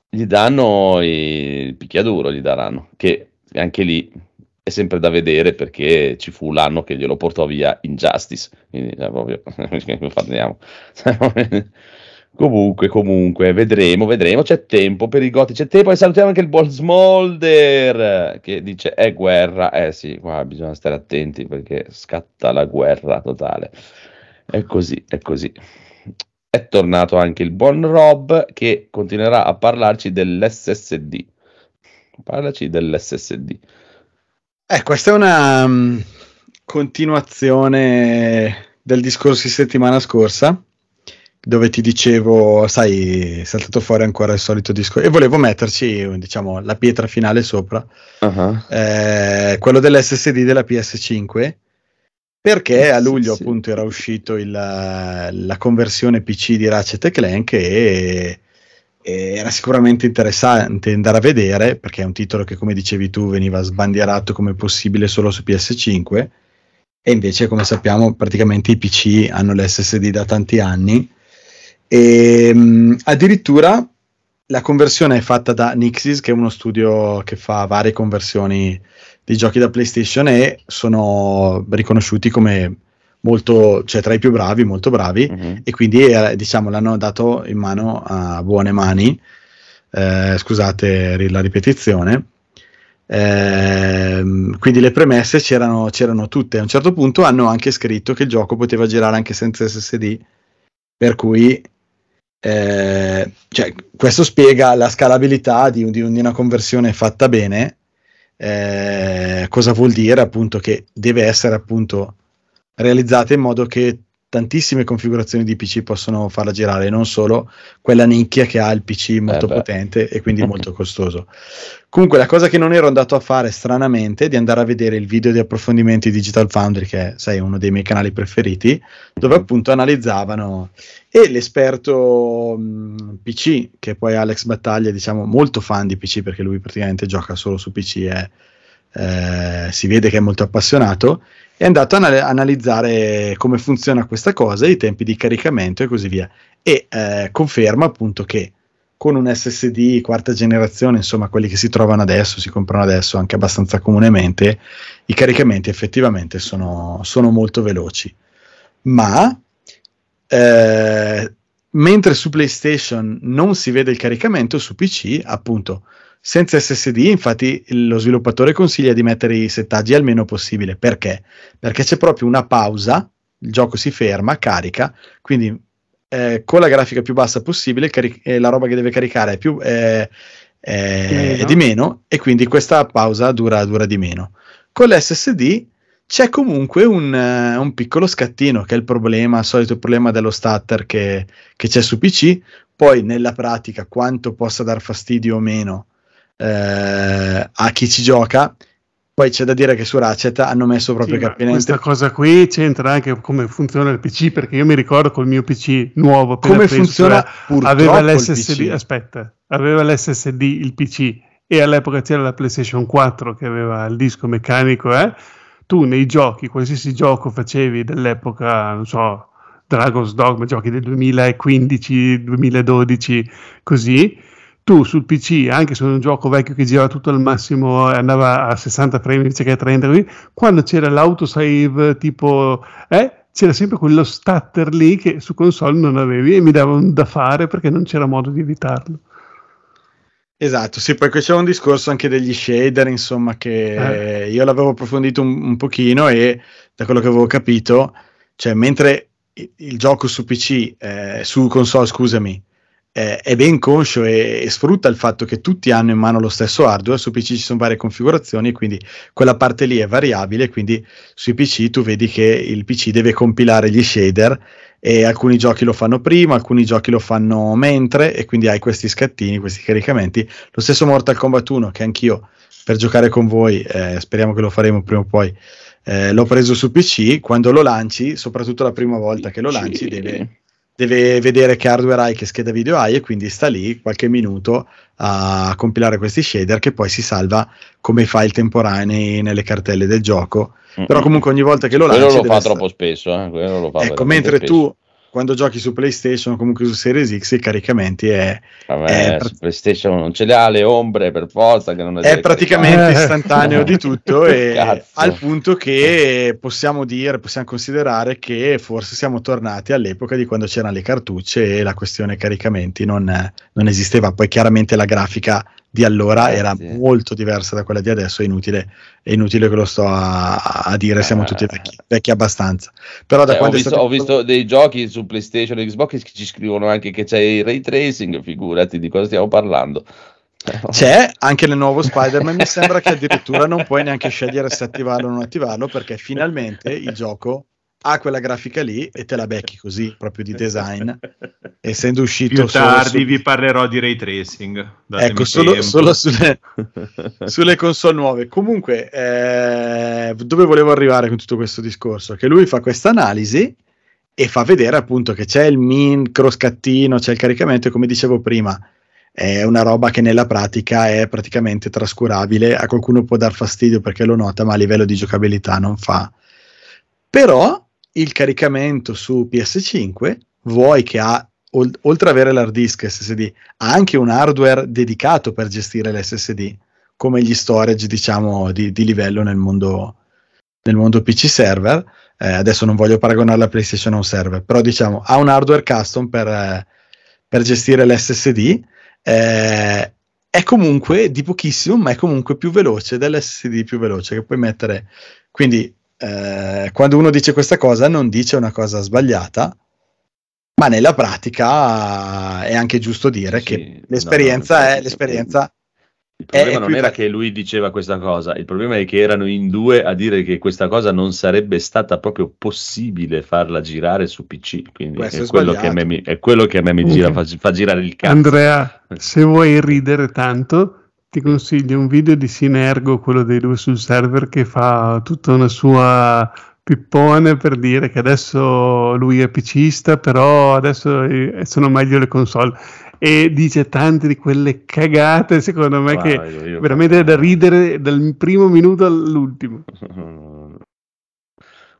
Gli danno il picchiaduro, gli daranno, che anche lì è sempre da vedere perché ci fu l'anno che glielo portò via Injustice, quindi eh, proprio parliamo. comunque, comunque, vedremo, vedremo, c'è tempo per i goti, c'è tempo e salutiamo anche il buon Smolder che dice è guerra, eh sì, qua bisogna stare attenti perché scatta la guerra totale. È così, è così. È tornato anche il buon Rob che continuerà a parlarci dell'SSD. Parlaci dell'SSD. Eh, questa è una mm, continuazione del discorso di settimana scorsa. dove ti dicevo, sai, è saltato fuori ancora il solito disco e volevo metterci, diciamo, la pietra finale sopra, Uh-huh. eh, quello dell'SSD della PS5, perché a Sì, luglio sì. appunto era uscito il- la conversione PC di Ratchet Clank e era sicuramente interessante andare a vedere, perché è un titolo che come dicevi tu veniva sbandierato come possibile solo su PS5 e invece come sappiamo praticamente i PC hanno l'SSD da tanti anni. E mh, addirittura la conversione è fatta da Nixis che è uno studio che fa varie conversioni di giochi da PlayStation e sono riconosciuti come molto, cioè tra i più bravi, molto bravi. Mhm. e quindi eh, diciamo l'hanno dato in mano a buone mani. Eh, scusate la ripetizione. Ehm, quindi le premesse c'erano, c'erano tutte. A un certo punto hanno anche scritto che il gioco poteva girare anche senza SSD per cui eh, cioè, questo spiega la scalabilità di, di una conversione fatta bene. Eh, cosa vuol dire? Appunto che deve essere appunto realizzata in modo che tantissime configurazioni di PC possono farla girare, non solo quella nicchia che ha il PC molto beh. potente e quindi molto costoso. Comunque la cosa che non ero andato a fare stranamente è di andare a vedere il video di approfondimenti di Digital Foundry, che è sai, uno dei miei canali preferiti, dove appunto analizzavano e l'esperto mh, PC, che poi è Alex Battaglia, diciamo molto fan di PC perché lui praticamente gioca solo su PC e eh, si vede che è molto appassionato, è andato a anal- analizzare come funziona questa cosa, i tempi di caricamento e così via. E eh, conferma appunto che con un SSD quarta generazione, insomma quelli che si trovano adesso, si comprano adesso anche abbastanza comunemente, i caricamenti effettivamente sono, sono molto veloci. Ma eh, mentre su PlayStation non si vede il caricamento, su PC appunto senza SSD, infatti lo sviluppatore consiglia di mettere i settaggi al meno possibile. Perché? Perché c'è proprio una pausa, il gioco si ferma, carica, quindi eh, con la grafica più bassa possibile cari- eh, la roba che deve caricare è, più, eh, è di meno e quindi questa pausa dura, dura di meno. Con l'SSD c'è comunque un, eh, un piccolo scattino che è il problema, il solito problema dello stutter che, che c'è su PC. Poi nella pratica quanto possa dar fastidio o meno eh, a chi ci gioca. Poi c'è da dire che su Ratchet hanno messo proprio Sì, capinente questa cosa qui c'entra anche come funziona il PC, perché io mi ricordo col mio PC nuovo appena come funziona purtroppo aveva l'SSD, aspetta, aveva l'SSD il PC e all'epoca c'era la PlayStation 4 che aveva il disco meccanico, eh? tu nei giochi, qualsiasi gioco facevi dell'epoca, non so, Dragon's Dogma, giochi del 2015, 2012, così, tu sul PC, anche se è un gioco vecchio che girava tutto al massimo e andava a 60 frame invece che a 30, così, quando c'era l'autosave tipo, eh, c'era sempre quello stutter lì che su console non avevi e mi dava un da fare perché non c'era modo di evitarlo. Esatto, sì, poi c'è un discorso anche degli shader, insomma, che Eh. io l'avevo approfondito un, un pochino e da quello che avevo capito, cioè mentre il, il gioco su PC, eh, su console, scusami, eh, è ben conscio e, e sfrutta il fatto che tutti hanno in mano lo stesso hardware, su PC ci sono varie configurazioni, quindi quella parte lì è variabile, quindi sui PC tu vedi che il PC deve compilare gli shader e alcuni giochi lo fanno prima, alcuni giochi lo fanno mentre e quindi hai questi scattini, questi caricamenti. Lo stesso Mortal Kombat 1 che anch'io per giocare con voi, eh, speriamo che lo faremo prima o poi, eh, l'ho preso su PC, quando lo lanci, soprattutto la prima volta che lo lanci, deve, deve vedere che hardware hai, che scheda video hai e quindi sta lì qualche minuto a compilare questi shader che poi si salva come file temporanei nelle cartelle del gioco. Però comunque ogni volta che lo lanci... quello lo fa sta- troppo spesso. Eh? Quello lo fa Ecco, mentre spesso. tu quando giochi su PlayStation o comunque su Series X i caricamenti è, Vabbè, è su PlayStation non ce le ha le ombre per forza che non è praticamente Eh. istantaneo di tutto e Cazzo. al punto che possiamo dire, possiamo considerare che forse siamo tornati all'epoca di quando c'erano le cartucce e la questione caricamenti non, non esisteva. Poi chiaramente la grafica di allora Eh, era sì. molto diversa da quella di adesso, è inutile, è inutile che lo sto a, a dire, siamo Eh. tutti vecchi, vecchi abbastanza. Però da Eh, ho, quando è visto, stato- ho visto dei giochi su PlayStation e Xbox che ci scrivono anche che c'è il ray tracing, figurati di cosa stiamo parlando. C'è anche nel nuovo Spider-Man, mi sembra che addirittura non puoi neanche scegliere se attivarlo o non attivarlo perché finalmente il gioco ha quella grafica lì e te la becchi così, proprio di design, essendo uscito Più tardi su- vi parlerò di ray tracing. Ecco, solo, solo sulle, sulle console nuove. Comunque, eh, dove volevo arrivare con tutto questo discorso? Che lui fa questa analisi e fa vedere appunto che c'è il micro scattino, c'è il caricamento e come dicevo prima è una roba che nella pratica è praticamente trascurabile, a qualcuno può dar fastidio perché lo nota, ma a livello di giocabilità non fa. Però il caricamento su PS5, vuoi che ha, ol- oltre ad avere l'hard disk SSD, ha anche un hardware dedicato per gestire l'SSD, come gli storage, diciamo, di, di livello nel mondo, nel mondo PC server. Eh, adesso non voglio paragonare la PlayStation a un server, però diciamo ha un hardware custom per, eh, per gestire l'SSD. eh, è comunque di pochissimo, ma è comunque più veloce dell'SSD più veloce che puoi mettere. Quindi, eh, quando uno dice questa cosa, non dice una cosa sbagliata, ma nella pratica è anche giusto dire Sì, che no, l'esperienza no, è sì, l'esperienza. Il problema è non più- era che lui diceva questa cosa, il problema è che erano in due a dire che questa cosa non sarebbe stata proprio possibile farla girare su PC. Quindi è è quello, che a me, sbagliato. mi- è quello che a me mi gira, fa, fa girare il cazzo. Andrea, se vuoi ridere tanto, ti consiglio un video di Sinergo, quello dei due sul server, che fa tutta una sua pippone per dire che adesso lui è PCista, però adesso eh, sono meglio le console. E dice tante di quelle cagate, secondo me, che Guarda, io- veramente è da ridere dal primo minuto all'ultimo.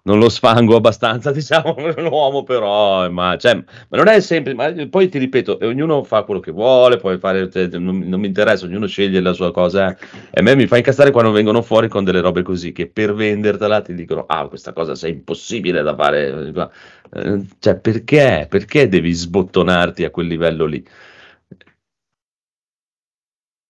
Non lo sfango abbastanza, diciamo, l'uomo, però, ma, cioè, ma non è sempre, ma poi ti ripeto, eh, ognuno fa quello che vuole, puoi fare, cioè, non, non mi interessa, ognuno sceglie la sua cosa, eh. e a me mi fa incazzare quando vengono fuori con delle robe così, che per vendertela ti dicono, ah, questa cosa è impossibile da fare, Eh, cioè, perché? Perché devi sbottonarti a quel livello lì?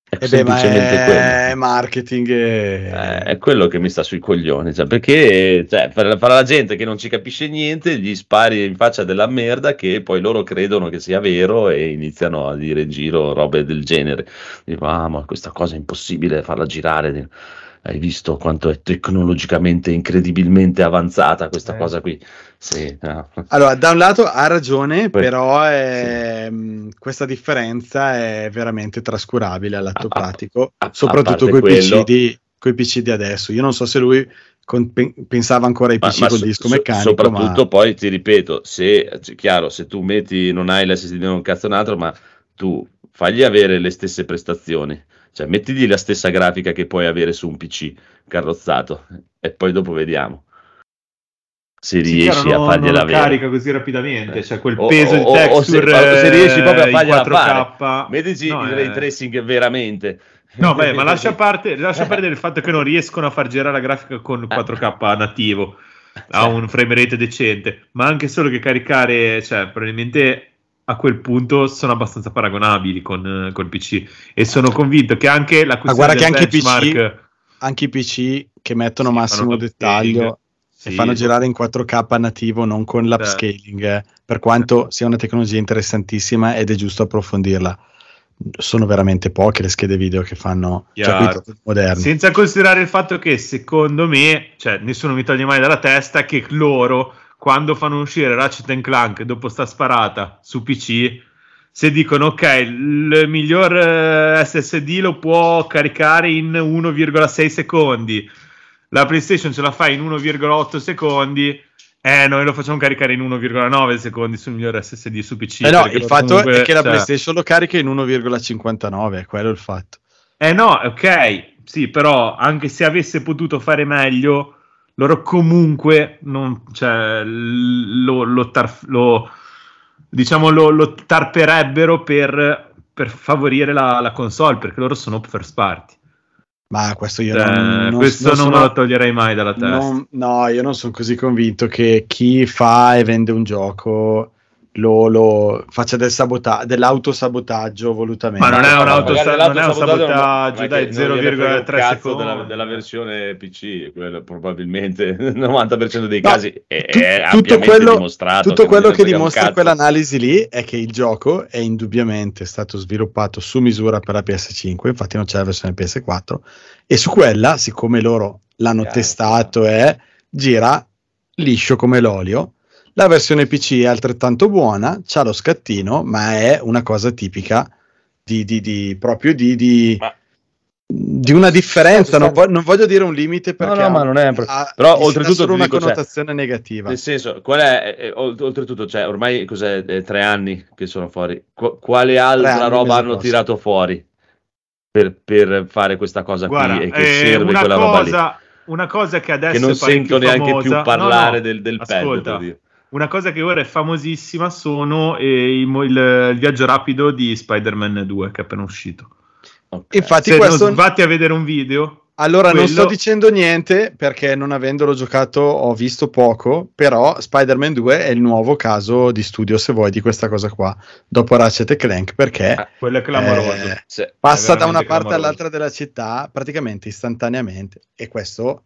È Eh beh, ma semplicemente quello. è marketing. e- Eh, è quello che mi sta sui coglioni, cioè, perché cioè, per, per la gente che non ci capisce niente gli spari in faccia della merda che poi loro credono che sia vero e iniziano a dire in giro robe del genere. Dico, ah, ma questa cosa è impossibile farla girare. Hai visto quanto è tecnologicamente incredibilmente avanzata questa Eh. cosa qui? Sì, no. Allora, da un lato ha ragione, Poi- però è- mh, questa differenza è veramente trascurabile all'atto A- pratico, a- a soprattutto con i PC, di, coi PC di adesso. Io non so se lui con- pen- pensava ancora ai Ma- PC ma col so- disco so- meccanico, soprattutto ma poi ti ripeto, se chiaro, se tu metti non hai l'SSD non un cazzo un altro, ma tu fagli avere le stesse prestazioni, cioè mettigli la stessa grafica che puoi avere su un PC carrozzato e poi dopo vediamo se Sì, riesci chiaro, a non- fargliela non avere. carica così rapidamente, Eh. cioè quel O- peso o- di o- o se- texture se riesci proprio a eh, fargliela 4K. Mettici No, il eh. ray tracing veramente. No, beh, ma lascia, parte, lascia perdere il fatto che non riescono a far girare la grafica con 4K nativo a un frame rate decente, ma anche solo che caricare, cioè, probabilmente a quel punto sono abbastanza paragonabili con, col PC e sono convinto che anche la questione guarda del che anche i PC benchmark anche i PC che mettono Sì, massimo dettaglio upscaling. e Sì, fanno girare in 4K nativo, non con l'upscaling, eh, per quanto sia una tecnologia interessantissima ed è giusto approfondirla. Sono veramente poche le schede video che fanno cioè, prodotti moderni. Senza considerare il fatto che secondo me, cioè nessuno mi toglie mai dalla testa che loro quando fanno uscire Ratchet Clank dopo sta sparata su PC, se dicono ok, il miglior eh, SSD lo può caricare in 1,6 secondi, la PlayStation ce la fa in 1,8 secondi. Eh, noi lo facciamo caricare in 1,9 secondi sul miglior SSD su PC. Eh no, il fatto comunque, è che la cioè- PlayStation lo carica in 1,59, è quello il fatto. Eh no, ok, sì, però anche se avesse potuto fare meglio, loro comunque non, cioè, lo, lo, tar- lo- diciamo, lo, lo tarperebbero per, per favorire la, la console, perché loro sono first party. Ma questo io Cioè, non, non- questo non non, sono- me lo toglierei mai dalla testa. no, io non sono così convinto che chi fa e vende un gioco lo, lo faccia del sabota- dell'autosabotaggio volutamente. Ma non è un magari auto- non è un sabotaggio, dai, che non gliene frega un 0,3 cazzo della, secondi. della versione PC, quello probabilmente il 90% dei No, casi è, tu- è tutto quello- dimostrato. Tutto quello che un dimostra quell'analisi lì è che il gioco è indubbiamente stato sviluppato su misura per la PS5, infatti non c'è la versione PS4, e su quella, siccome loro l'hanno Chiaro. testato e gira liscio come l'olio. La versione PC è altrettanto buona, c'ha lo scattino, ma è una cosa tipica di, di, di proprio di, di, Ma- di una differenza. Non, vo- non voglio dire un limite perché no, ma non è un pro- ha- però oltretutto solo ti una dico, cioè, connotazione negativa. Nel senso, qual è, eh, olt- oltretutto, cioè, ormai cos'è, eh, tre anni che sono fuori. Qu- quale altra anni, roba hanno prossimo. tirato fuori per, per fare questa cosa Guarda, qui e che eh, serve una, quella roba lì? cosa, una cosa che adesso Che non sento neanche famosa- più parlare no, no, del, del pad. ascolta, per dire. Una cosa che ora è famosissima sono eh, i mo- il, il viaggio rapido di Spider-Man 2 che è appena uscito. Ok. Infatti, Se questo non vatti a vedere un video, Allora, non Quello- sto dicendo niente perché non avendolo giocato ho visto poco, però Spider-Man 2 è il nuovo caso di studio, se vuoi, di questa cosa qua, dopo Ratchet e Clank, perché Ah, quello è clamoroso. eh, Se- passa è da una parte clamoroso. all'altra della città praticamente istantaneamente e questo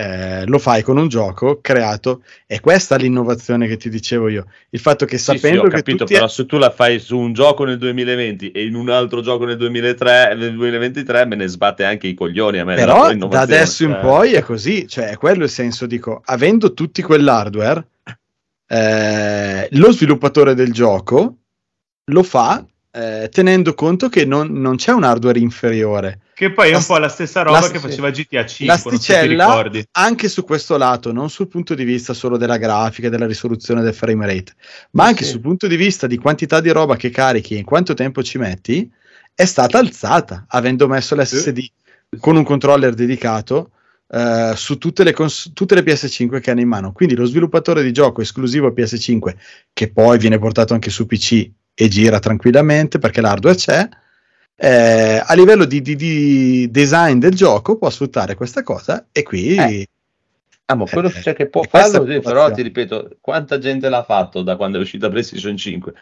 eh, lo fai con un gioco creato e questa è l'innovazione che ti dicevo io, il fatto che Sì, sì, sapendo ho che capito, però se tu la fai su un gioco nel 2020 e in un altro gioco nel 2003, nel 2023 me ne sbatte anche i coglioni a me. Però da adesso in Cioè, poi è così, cioè è quello il senso, dico, avendo tutti quell'hardware, eh, lo sviluppatore del gioco lo fa eh, tenendo conto che non, non c'è un hardware inferiore. Che poi è un po' la stessa roba che sì. faceva GTA 5. La non so anche su questo lato, non sul punto di vista solo della grafica, della risoluzione del frame rate, ma anche Sì. sul punto di vista di quantità di roba che carichi e in quanto tempo ci metti, è stata alzata avendo messo l'SSD con un controller dedicato eh, su tutte le, cons- tutte le PS5 che hanno in mano. Quindi lo sviluppatore di gioco esclusivo PS5, che poi viene portato anche su PC e gira tranquillamente perché l'hardware c'è, eh, a livello di, di- di design del gioco può sfruttare questa cosa e qui... Eh, Ah, ma quello Eh, cioè che può farlo, sì, però ti ripeto, quanta gente l'ha fatto da quando è uscita PlayStation 5?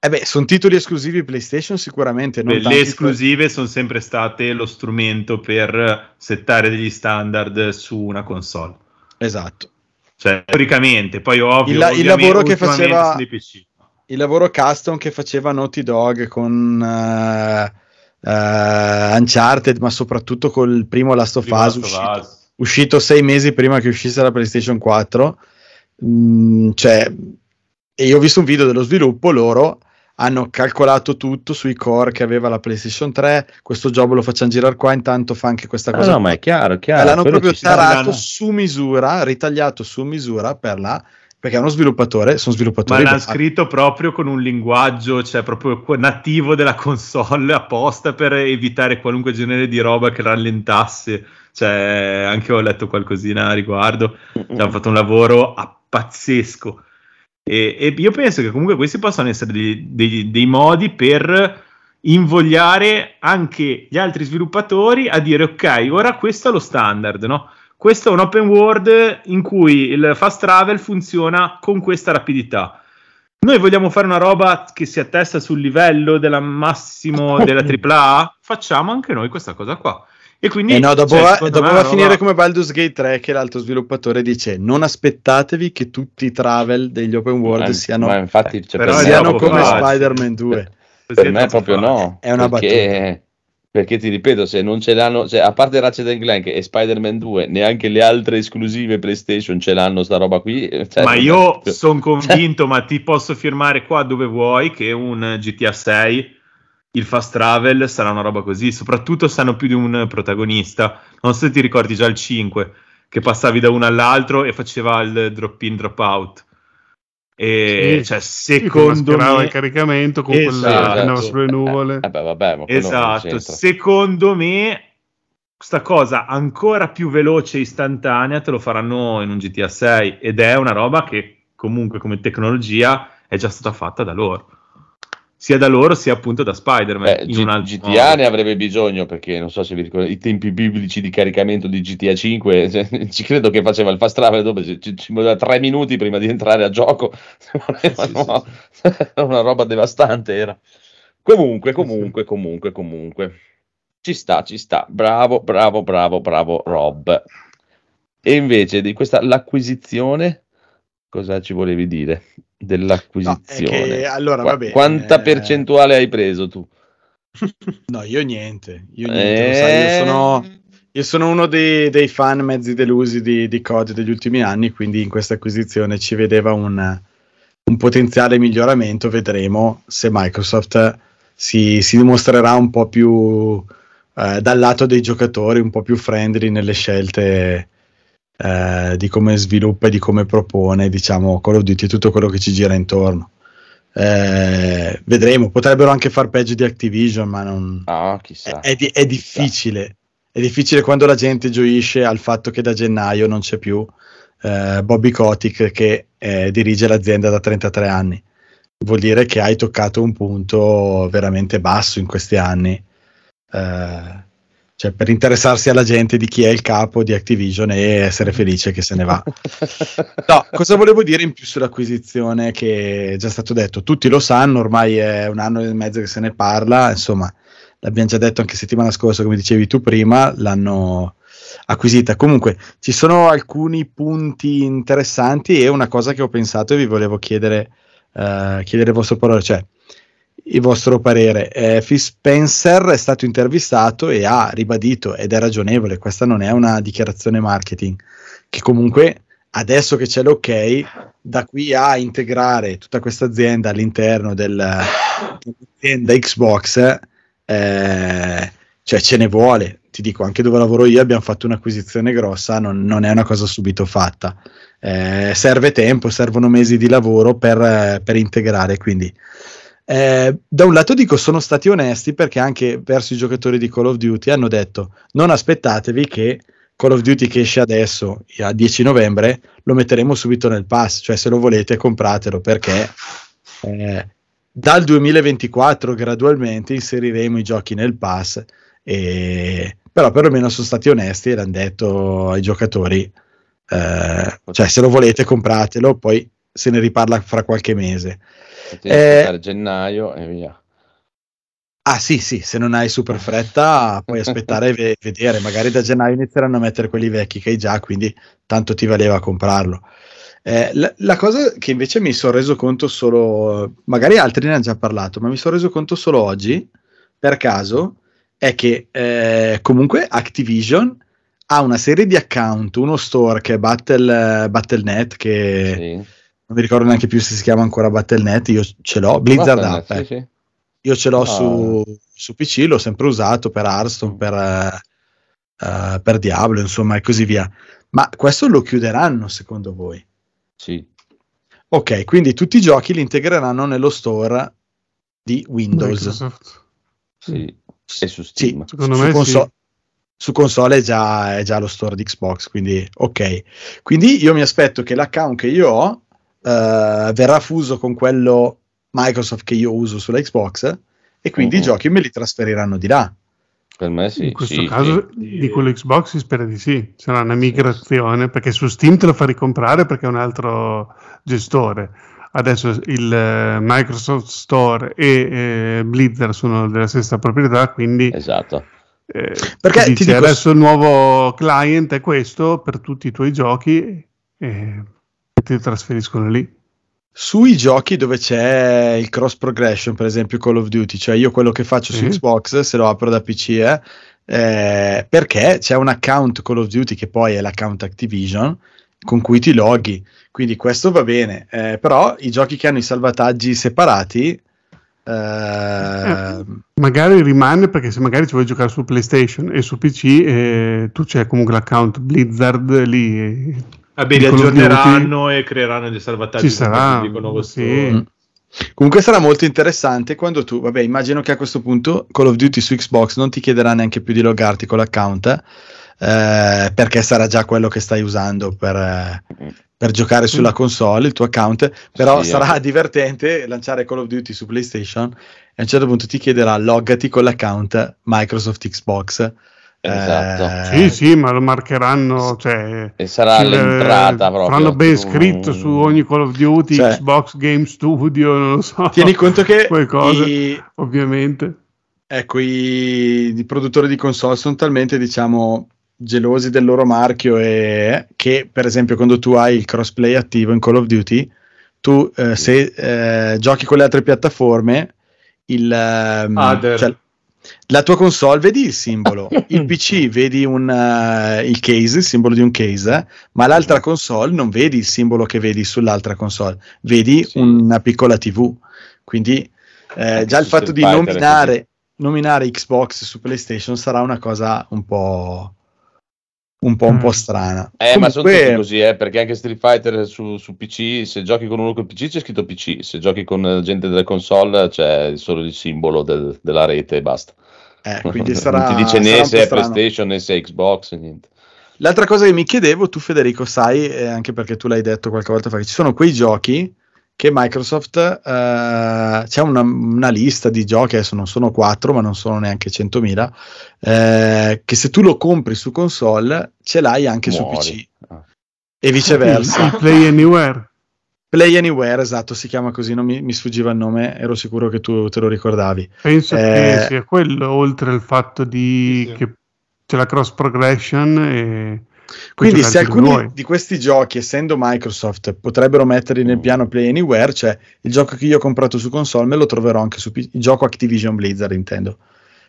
Eh beh, sono titoli esclusivi PlayStation sicuramente. Non Beh, tanti le per- esclusive sono sempre state lo strumento per settare degli standard su una console. Esatto. Cioè, teoricamente, poi ovvio, Il la- il lavoro che faceva- PC. Il lavoro custom che faceva Naughty Dog con eh, eh, Uncharted, ma soprattutto col primo Last of Us uscito, Us. uscito sei mesi prima che uscisse la PlayStation 4. Mm, cioè, e io ho visto un video dello sviluppo, loro hanno calcolato tutto sui core che aveva la PlayStation 3, questo job lo facciamo girare qua, intanto fa anche questa Ah, cosa. no, ma è chiaro, E chiaro. l'hanno proprio tarato su misura, ritagliato su misura per la perché è uno sviluppatore, sono Ma sviluppatori l'hanno bravi. scritto proprio con un linguaggio, cioè proprio nativo della console, apposta per evitare qualunque genere di roba che rallentasse. Cioè, anche ho letto qualcosina a riguardo. Mm, Hanno fatto un lavoro a- pazzesco. E, e io penso che comunque questi possano essere dei, dei- dei modi per invogliare anche gli altri sviluppatori a dire ok, ora questo è lo standard, no? Questo è un open world in cui il fast travel funziona con questa rapidità. Noi vogliamo fare una roba che si attesta sul livello della massimo della AAA? Facciamo anche noi questa cosa qua. E quindi E no, dopo cioè, va, dopo va a finire roba- come Baldur's Gate 3 che l'altro sviluppatore dice non aspettatevi che tutti i travel degli open world Ma- siano, ma infatti, cioè, per siano come facile. Spider-Man 2. così per me proprio facile. no. È una perché, perché ti ripeto, se non ce l'hanno, cioè, a parte Ratchet Clank e Spider-Man 2, neanche le altre esclusive PlayStation ce l'hanno sta roba qui. cioè, ma io sono convinto, ma ti posso firmare qua dove vuoi che un GTA 6 il fast travel sarà una roba così, soprattutto se hanno più di un protagonista. Non so se ti ricordi già il 5 che passavi da uno all'altro e faceva il drop in drop out. E Sì. cioè, secondo me il caricamento con Esatto. quella Esatto. sulle nuvole. Eh, beh, vabbè, ma quello non Esatto, secondo me questa cosa ancora più veloce e istantanea te lo faranno in un GTA 6 ed è una roba che comunque come tecnologia è già stata fatta da loro. Sia da loro sia appunto da Spider-Man Beh, in G- GTA modo. ne avrebbe bisogno perché non so se vi ricordate i tempi biblici di caricamento di GTA 5 cioè, ci credo che faceva il fast travel dove ci, ci, ci voleva tre minuti prima di entrare a gioco. Volevano- una roba devastante era. Comunque comunque comunque comunque. Ci sta ci sta. Bravo bravo bravo bravo Rob. E invece di questa l'acquisizione cosa ci volevi dire No, dell'acquisizione che, allora, Qua- vabbè, quanta eh, percentuale hai preso tu? No, io niente. Io niente. lo sai, Eh, io sono, io sono uno dei, dei fan mezzi delusi di, di COD degli ultimi anni, quindi in questa acquisizione ci vedeva un, un potenziale miglioramento. Vedremo se Microsoft si, si dimostrerà un po' più eh, dal lato dei giocatori, un po' più friendly nelle scelte eh, di come sviluppa e di come propone, diciamo, Call of Duty e tutto quello che ci gira intorno. Eh, vedremo, potrebbero anche far peggio di Activision, ma non... Ah, chissà. È, è, è difficile. È difficile quando la gente gioisce al fatto che da gennaio non c'è più eh, Bobby Kotick che eh, dirige l'azienda da 33 anni. Vuol dire che hai toccato un punto veramente basso in questi anni. Eh, cioè per interessarsi alla gente di chi è il capo di Activision e essere felice che se ne va. No, cosa volevo dire in più sull'acquisizione che è già stato detto? Tutti lo sanno, ormai è un anno e mezzo che se ne parla, insomma, l'abbiamo già detto anche settimana scorsa, come dicevi tu prima, l'hanno acquisita. Comunque, ci sono alcuni punti interessanti e una cosa che ho pensato e vi volevo chiedere, uh, chiedere il vostro parere, cioè il vostro parere. Eh, Phil Spencer è stato intervistato e ha ribadito, ed è ragionevole, questa non è una dichiarazione marketing, che comunque adesso che c'è l'ok, da qui a integrare tutta questa azienda all'interno del, dell'azienda Xbox, eh, cioè ce ne vuole. Ti dico, anche dove lavoro io abbiamo fatto un'acquisizione grossa, non, non è una cosa subito fatta. Eh, serve tempo, servono mesi di lavoro per, per integrare, quindi eh, da un lato dico sono stati onesti perché anche verso i giocatori di Call of Duty hanno detto non aspettatevi che Call of Duty che esce adesso a 10 novembre lo metteremo subito nel pass, cioè se lo volete compratelo perché eh, dal 2024 gradualmente inseriremo i giochi nel pass e, però perlomeno sono stati onesti e l'hanno detto ai giocatori eh, cioè se lo volete compratelo poi se ne riparla fra qualche mese eh, gennaio e via. Ah sì, sì, se non hai super fretta puoi aspettare e ve- vedere, magari da gennaio inizieranno a mettere quelli vecchi che hai già, quindi tanto ti valeva comprarlo. Eh, la, la, cosa che invece mi sono reso conto solo, magari altri ne hanno già parlato, ma mi sono reso conto solo oggi, per caso, è che eh, comunque Activision ha una serie di account, uno store che è Battle, Battle.net, che... Sì non mi ricordo neanche più se si chiama ancora Battle.net, io ce l'ho, Blizzard App, sì, sì. io ce l'ho oh. su, su, PC, l'ho sempre usato per Hearthstone, per, uh, per Diablo, insomma, e così via. Ma questo lo chiuderanno secondo voi? Sì. Ok, quindi tutti i giochi li integreranno nello store di Windows. Microsoft. Sì, e su Steam. Sì, secondo su me console, sì. Su console è già, è già lo store di Xbox, quindi ok. Quindi io mi aspetto che l'account che io ho uh, verrà fuso con quello Microsoft che io uso sulla Xbox e quindi uh-huh. i giochi me li trasferiranno di là. Per me sì. In questo sì, caso sì. di quello Xbox si spera di sì, sarà una migrazione perché su Steam te lo fa ricomprare perché è un altro gestore. Adesso il uh, Microsoft Store e uh, Blizzard sono della stessa proprietà, quindi esatto. Eh, perché dice, dico... adesso il nuovo client è questo per tutti i tuoi giochi. E ti trasferiscono lì. Sui giochi dove c'è il cross progression, per esempio Call of Duty, cioè io quello che faccio mm-hmm. su Xbox, se lo apro da PC, eh, eh, perché c'è un account Call of Duty che poi è l'account Activision con cui ti loghi, quindi questo va bene, eh, però i giochi che hanno i salvataggi separati Uh, eh, magari rimane perché se magari ci vuoi giocare su PlayStation e su PC eh, tu c'è comunque l'account Blizzard lì Vabbè, li aggiorneranno e creeranno dei salvataggi. Ci sarà, sì. Comunque sarà molto interessante quando tu, vabbè, immagino che a questo punto Call of Duty su Xbox non ti chiederà neanche più di logarti con l'account, eh, perché sarà già quello che stai usando per, eh, per giocare sulla mm. console, il tuo account, però sì, sarà eh. divertente lanciare Call of Duty su PlayStation e a un certo punto ti chiederà loggati con l'account Microsoft Xbox Esatto. Eh, sì, sì, ma lo marcheranno. Cioè, e sarà l'entrata proprio. Faranno ben scritto su ogni Call of Duty, cioè, Xbox Game Studio, non lo so. Tieni conto che quelle cose, i, ovviamente. Ecco, i, i, produttori di console sono talmente, diciamo, gelosi del loro marchio e che, per esempio, quando tu hai il crossplay attivo in Call of Duty, tu eh, se eh, giochi con le altre piattaforme, il, um, cioè, la tua console vedi il simbolo, il PC vedi un, uh, il case, il simbolo di un case, ma l'altra console non vedi il simbolo che vedi sull'altra console, vedi sì. una piccola TV. Quindi eh, già il fatto di nominare, nominare, Xbox su PlayStation sarà una cosa un po'. Un po', un po' mm. strana. Eh, Comunque... ma sono tutti così, eh, perché anche Street Fighter su, su, PC, se giochi con uno col PC c'è scritto PC, se giochi con gente delle console c'è solo il simbolo del, della rete e basta. Eh, quindi sarà, non ti dice né se è PlayStation né se è Xbox, niente. L'altra cosa che mi chiedevo, tu Federico sai, eh, anche perché tu l'hai detto qualche volta fa, che ci sono quei giochi che Microsoft eh, c'è una, una, lista di giochi, adesso non sono 4 ma non sono neanche 100.000, eh, che se tu lo compri su console ce l'hai anche Muori. su PC ah. e viceversa. Play Anywhere. Play Anywhere, esatto, si chiama così, non mi, mi, sfuggiva il nome, ero sicuro che tu te lo ricordavi. Penso eh, che sia quello, oltre al fatto di sì. che c'è la cross progression e quindi se alcuni di questi giochi, essendo Microsoft, potrebbero metterli nel mm. piano Play Anywhere, cioè il gioco che io ho comprato su console me lo troverò anche su PC, il gioco Activision Blizzard intendo,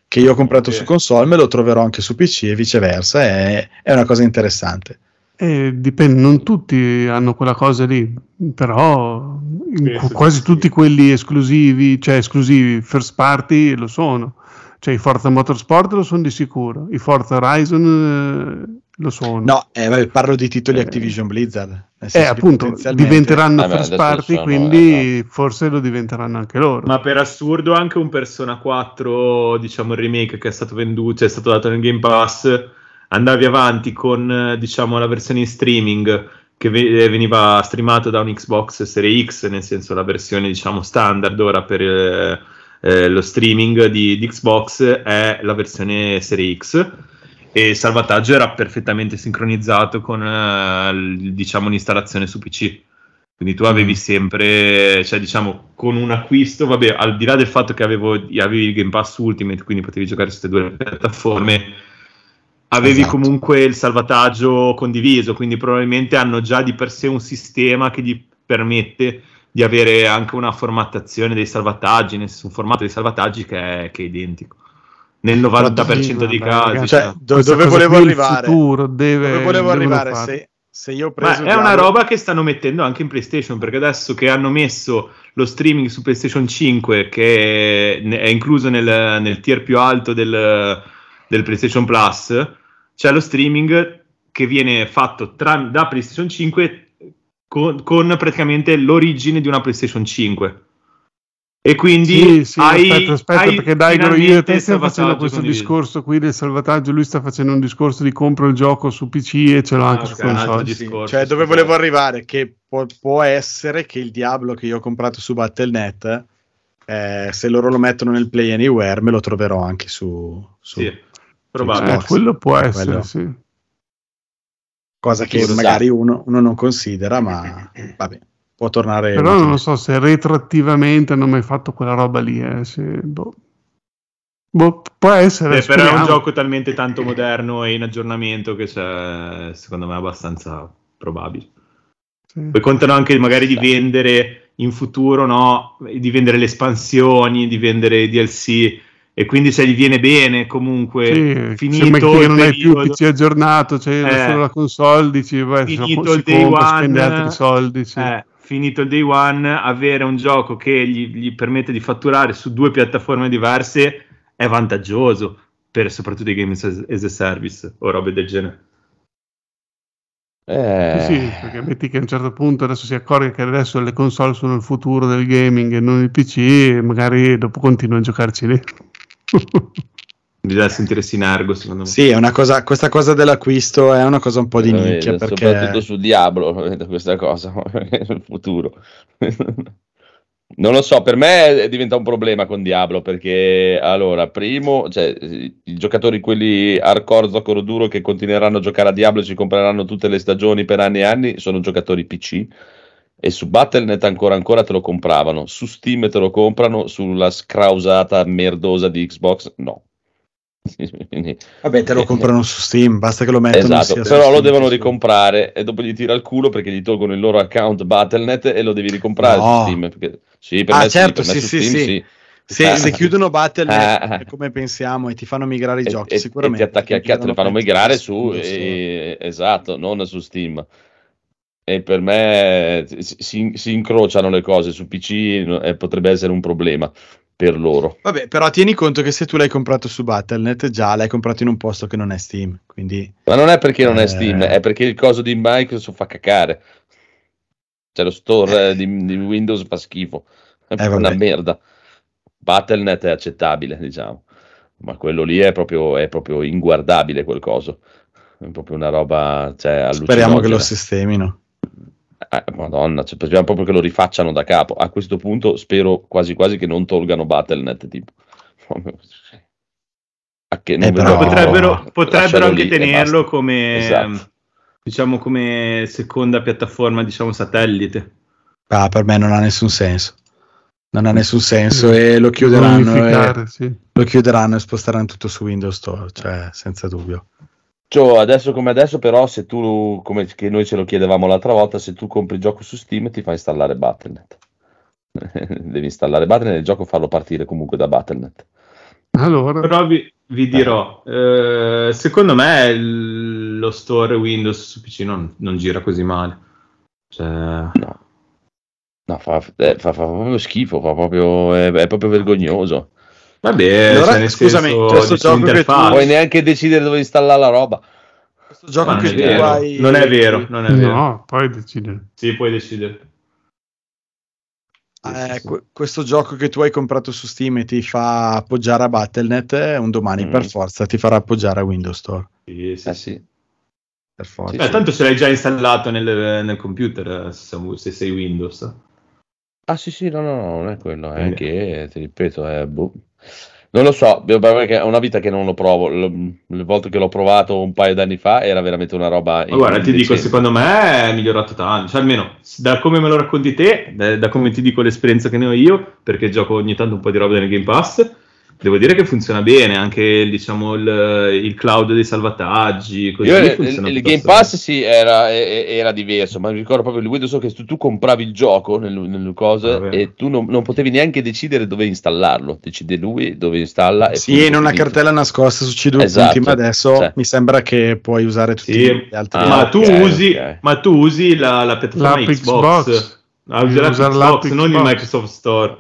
che io ho comprato okay. su console me lo troverò anche su PC e viceversa, è, è una cosa interessante. Eh, dipende, non tutti hanno quella cosa lì, però sì, quasi sì, tutti quelli esclusivi, cioè esclusivi first party lo sono. Cioè i Forza Motorsport lo sono di sicuro, i Forza Horizon eh, lo sono. No, eh, parlo di titoli eh, Activision Blizzard. Eh, appunto, diventeranno eh, first party, sono, quindi eh, forse lo diventeranno anche loro. Ma per assurdo anche un Persona 4, diciamo il remake che è stato venduto, cioè è stato dato nel Game Pass, andavi avanti con, diciamo, la versione in streaming che eh, veniva streamato da un Xbox Series X, nel senso la versione, diciamo, standard ora per... Eh, eh, lo streaming di, di, Xbox è la versione Serie X e il salvataggio era perfettamente sincronizzato con eh, diciamo l'installazione su PC quindi tu avevi mm. sempre cioè diciamo con un acquisto vabbè al di là del fatto che avevo, avevi il Game Pass Ultimate quindi potevi giocare su queste due piattaforme avevi esatto. comunque il salvataggio condiviso quindi probabilmente hanno già di per sé un sistema che gli permette di avere anche una formattazione dei salvataggi, nel senso un formato dei salvataggi che è, che è identico. Nel 90% dei casi. Cioè, do, dove volevo arrivare? Deve, dove volevo arrivare? Se, se, io ho preso Ma è una roba che stanno mettendo anche in PlayStation, perché adesso che hanno messo lo streaming su PlayStation 5, che è incluso nel, nel tier più alto del, del PlayStation Plus, c'è lo streaming che viene fatto tra, da PlayStation 5 con, con, praticamente l'origine di una PlayStation 5. E quindi sì, sì, hai, aspetta, aspetta hai perché dai, io e te stiamo facendo questo discorso qui del salvataggio, lui sta facendo un discorso di compro il gioco su PC e ce l'ho ah, anche okay, su console. Sì, cioè dove volevo arrivare, che può, può, essere che il Diablo che io ho comprato su Battle.net, eh, se loro lo mettono nel Play Anywhere, me lo troverò anche su... su sì, probabile. Eh, quello può essere, quello. sì cosa che magari uno, uno, non considera, ma vabbè, può tornare. Però non lo so se retroattivamente hanno mai fatto quella roba lì. Eh, se, boh. Boh, può essere. Beh, però è un gioco talmente tanto moderno e in aggiornamento che c'è, secondo me, abbastanza probabile. Sì. Poi contano anche magari di vendere in futuro, no? Di vendere le espansioni, di vendere i DLC e quindi se gli viene bene comunque sì, finito il che non hai più PC aggiornato c'è cioè eh, solo la console dici beh, finito il day compra, one altri soldi sì. eh, finito il day one avere un gioco che gli, gli, permette di fatturare su due piattaforme diverse è vantaggioso per soprattutto i games as a service o robe del genere eh... Sì, perché metti che a un certo punto adesso si accorge che adesso le console sono il futuro del gaming e non il PC, magari dopo continua a giocarci lì. Bisogna sentire sinergo, secondo me. Sì, cosa, questa cosa dell'acquisto è una cosa un po' di eh, nicchia. Perché... Soprattutto su Diablo, questa cosa, nel futuro. Non lo so, per me diventa un problema con Diablo perché allora, primo, cioè, i giocatori quelli hardcore zoccolo duro che continueranno a giocare a Diablo e ci compreranno tutte le stagioni per anni e anni sono giocatori PC e su Battle.net ancora ancora te lo compravano, su Steam te lo comprano, sulla scrausata merdosa di Xbox no. Vabbè, te lo comprano su Steam, basta che lo mettano. Esatto, però lo devono ricomprare e dopo gli tira il culo perché gli tolgono il loro account Battle.net e lo devi ricomprare no. su Steam. Perché, sì, per ah, me certo, sì, per sì, sì, sì. Se, Ah. se chiudono Battle.net Ah. come pensiamo e ti fanno migrare i giochi, e- sicuramente e ti attacchi a cazzo, le fanno migrare su, Windows Store. e- esatto, non su Steam. E per me si, si- incrociano le cose su PC e potrebbe essere un problema per loro. Vabbè, però tieni conto che se tu l'hai comprato su Battle.net, già l'hai comprato in un posto che non è Steam, quindi Ma non è perché non è Eh. Steam, è perché il coso di Microsoft fa cacare. Cioè lo store eh, di, di Windows fa schifo, è Eh, una merda. Battle.net è accettabile, diciamo, ma quello lì è proprio, è proprio inguardabile quel coso. È proprio una roba, cioè, speriamo che lo sistemino. Eh, Madonna, cioè, speriamo proprio che lo rifacciano da capo. A questo punto spero quasi quasi che non tolgano Battle.net, tipo. A che Eh, però- potrebbero, potrebbero anche tenerlo come, Esatto. diciamo, come seconda piattaforma, diciamo, satellite. Ah, per me non ha nessun senso. Non ha nessun senso e lo chiuderanno e, sì. lo chiuderanno e sposteranno tutto su Windows Store, cioè senza dubbio. Cioè, adesso come adesso, però, se tu, come che noi ce lo chiedevamo l'altra volta, se tu compri il gioco su Steam ti fa installare Battle.net. Devi installare Battle.net e il gioco farlo partire comunque da Battle.net. Allora, Però vi, vi dirò, eh, secondo me il- lo store Windows su PC non, non gira così male. Cioè, No, no fa, eh, fa- fa proprio schifo, fa proprio, è, è proprio vergognoso. Vabbè, Allora, cioè, nel scusami, senso, questo gioco che tu- puoi neanche decidere dove installare la roba. Questo gioco Ma non che è tu vero, hai... non è vero, non è vero. no, poi decidere. Sì, puoi decidere. Eh, que- questo gioco che tu hai comprato su Steam e ti fa appoggiare a Battle.net, un domani Mm. per forza ti farà appoggiare a Windows Store. Sì, sì, Eh sì. Per forza. Sì, Beh, tanto ce l'hai già installato nel, nel computer eh, se, se sei Windows. Ah sì sì, no, no, no, non è quello, è Eh. che, ti ripeto, è boh. Non lo so, perché è una vita che non lo provo. Le volte che l'ho provato un paio d'anni fa era veramente una roba. Ma guarda, ti dico, secondo me è migliorato tanto. Cioè, almeno da come me lo racconti te, da, da come ti dico l'esperienza che ne ho io, perché gioco ogni tanto un po' di roba nel Game Pass. Devo dire che funziona bene anche diciamo, il, il cloud dei salvataggi. Così Io, il, funziona il- il Game Pass sì, era, era diverso, ma mi ricordo proprio il Windows che tu, tu compravi il gioco nel, nel coso Vabbè. e tu non, non potevi neanche decidere dove installarlo. Decide lui dove installa. E Sì, in una finito. cartella nascosta su C2 Esatto, punti, ma adesso sì. mi sembra che puoi usare tutti Sì, gli altri. Ah, ma, tu ok, usi, ok. ma tu usi la, la piattaforma L'app Xbox. Xbox. Ah, usi l'app Xbox, l'app non il Xbox. Microsoft Store.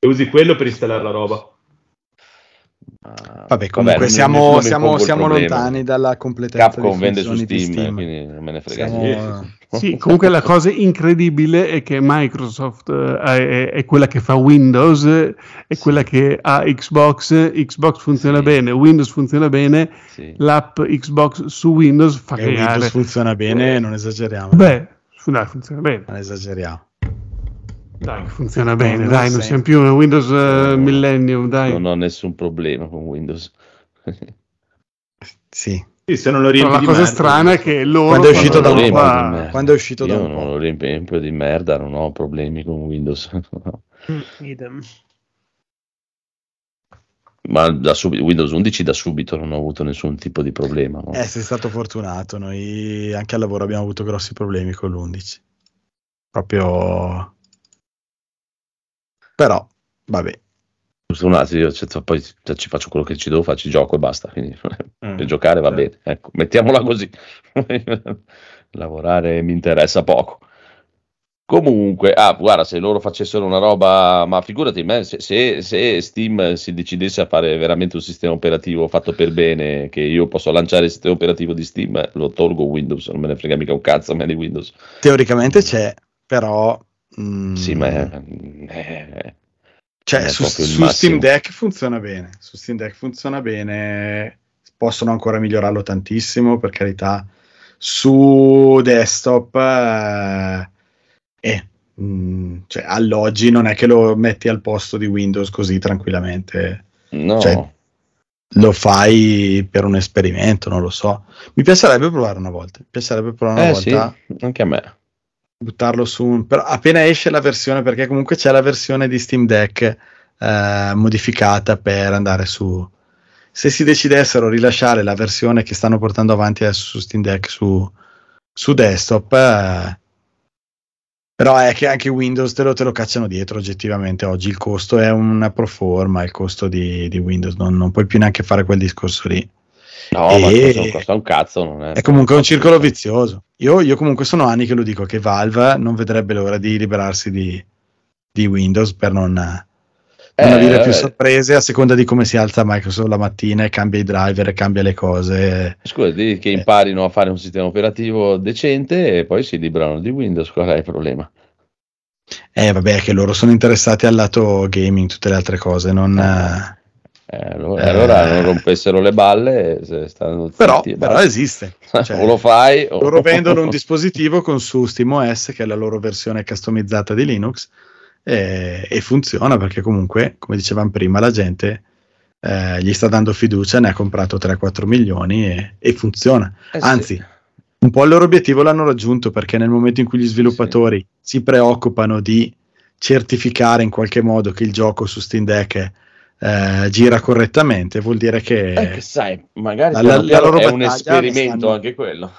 E usi quello per installare la roba. Vabbè, comunque non- siamo, siamo- siamo lontani dalla completezza Capcom vende su Steam, Steam. quindi non me ne frega Siamo- niente. Sì, comunque la cosa incredibile è che Microsoft eh, è, è quella che fa Windows, è quella che ha Xbox, Xbox funziona Sì. bene, Windows funziona bene, Sì. l'app Xbox su Windows fa E Windows cagare. funziona bene, non esageriamo. Beh, dai, funziona bene. Non esageriamo. Dai, funziona bene, non dai, non siamo più un Windows eh, No, Millennium, dai. Non ho nessun problema con Windows. Sì. Sì, se non lo Però riempi la di cosa merda, strana è che loro Quando è uscito da un po'. Quando è uscito da Io un non po'. lo riempio di merda, non ho problemi con Windows. no. Mm, idem. Ma da subito, Windows 11 da subito non ho avuto nessun tipo di problema. no? Eh, sei stato fortunato. Noi anche al lavoro abbiamo avuto grossi problemi con l'11. Proprio. Però, vabbè. Giusto un attimo, io cioè, poi cioè, ci faccio quello che ci devo, faccio, gioco e basta. Quindi, Mm. per giocare va Certo. bene. Ecco, mettiamola così. Lavorare mi interessa poco. Comunque, ah, guarda, se loro facessero una roba, ma figurati me, se, se- se Steam si decidesse a fare veramente un sistema operativo fatto per bene, che io posso lanciare il sistema operativo di Steam, lo tolgo Windows, non me ne frega mica un cazzo a me di Windows. Teoricamente c'è, però. Mm, Sì, ma è, è- Cioè, è su, su. Steam Deck funziona bene. Su Steam Deck funziona bene. Possono ancora migliorarlo tantissimo, per carità. Su desktop, eh, eh, mm, cioè, all'oggi non è che lo metti al posto di Windows così tranquillamente. no, Cioè, Lo fai per un esperimento, non lo so. Mi piacerebbe provare una volta. Mi piacerebbe provare una eh sì, volta anche a me. Buttarlo su un... però appena esce la versione perché comunque c'è la versione di Steam Deck eh, modificata per andare su se si decidessero rilasciare la versione che stanno portando avanti adesso su Steam Deck su, su desktop eh, Però è che anche Windows te lo, te lo cacciano dietro oggettivamente oggi. Il costo è una proforma, il costo di, di Windows, non, non, puoi più neanche fare quel discorso lì. No, e... ma costa un cazzo. Non è, è comunque un circolo vizioso. Io, io, comunque sono anni che lo dico che Valve non vedrebbe l'ora di liberarsi di, di Windows per non, non eh, avere più sorprese a seconda di come si alza Microsoft la mattina e cambia i driver e cambia le cose. Scusa, che imparino a fare un sistema operativo decente e poi si liberano di Windows, qual è il problema? Eh, vabbè, che loro sono interessati al lato gaming, tutte le altre cose, non... Eh. Eh, allora, eh, allora, non rompessero le balle. però, però esiste. Cioè, o lo fai. O... Loro vendono un dispositivo con su SteamOS, che è la loro versione customizzata di Linux, e, e funziona perché comunque, come dicevamo prima, la gente eh, gli sta dando fiducia, ne ha comprato 3-4 milioni e, e funziona. Eh, Anzi, sì. un po' il loro obiettivo l'hanno raggiunto perché nel momento in cui gli sviluppatori sì. si preoccupano di certificare in qualche modo che il gioco su Steam Deck è eh, gira correttamente, vuol dire che, eh, che sai, magari la, la, la loro è un esperimento stanno, anche quello.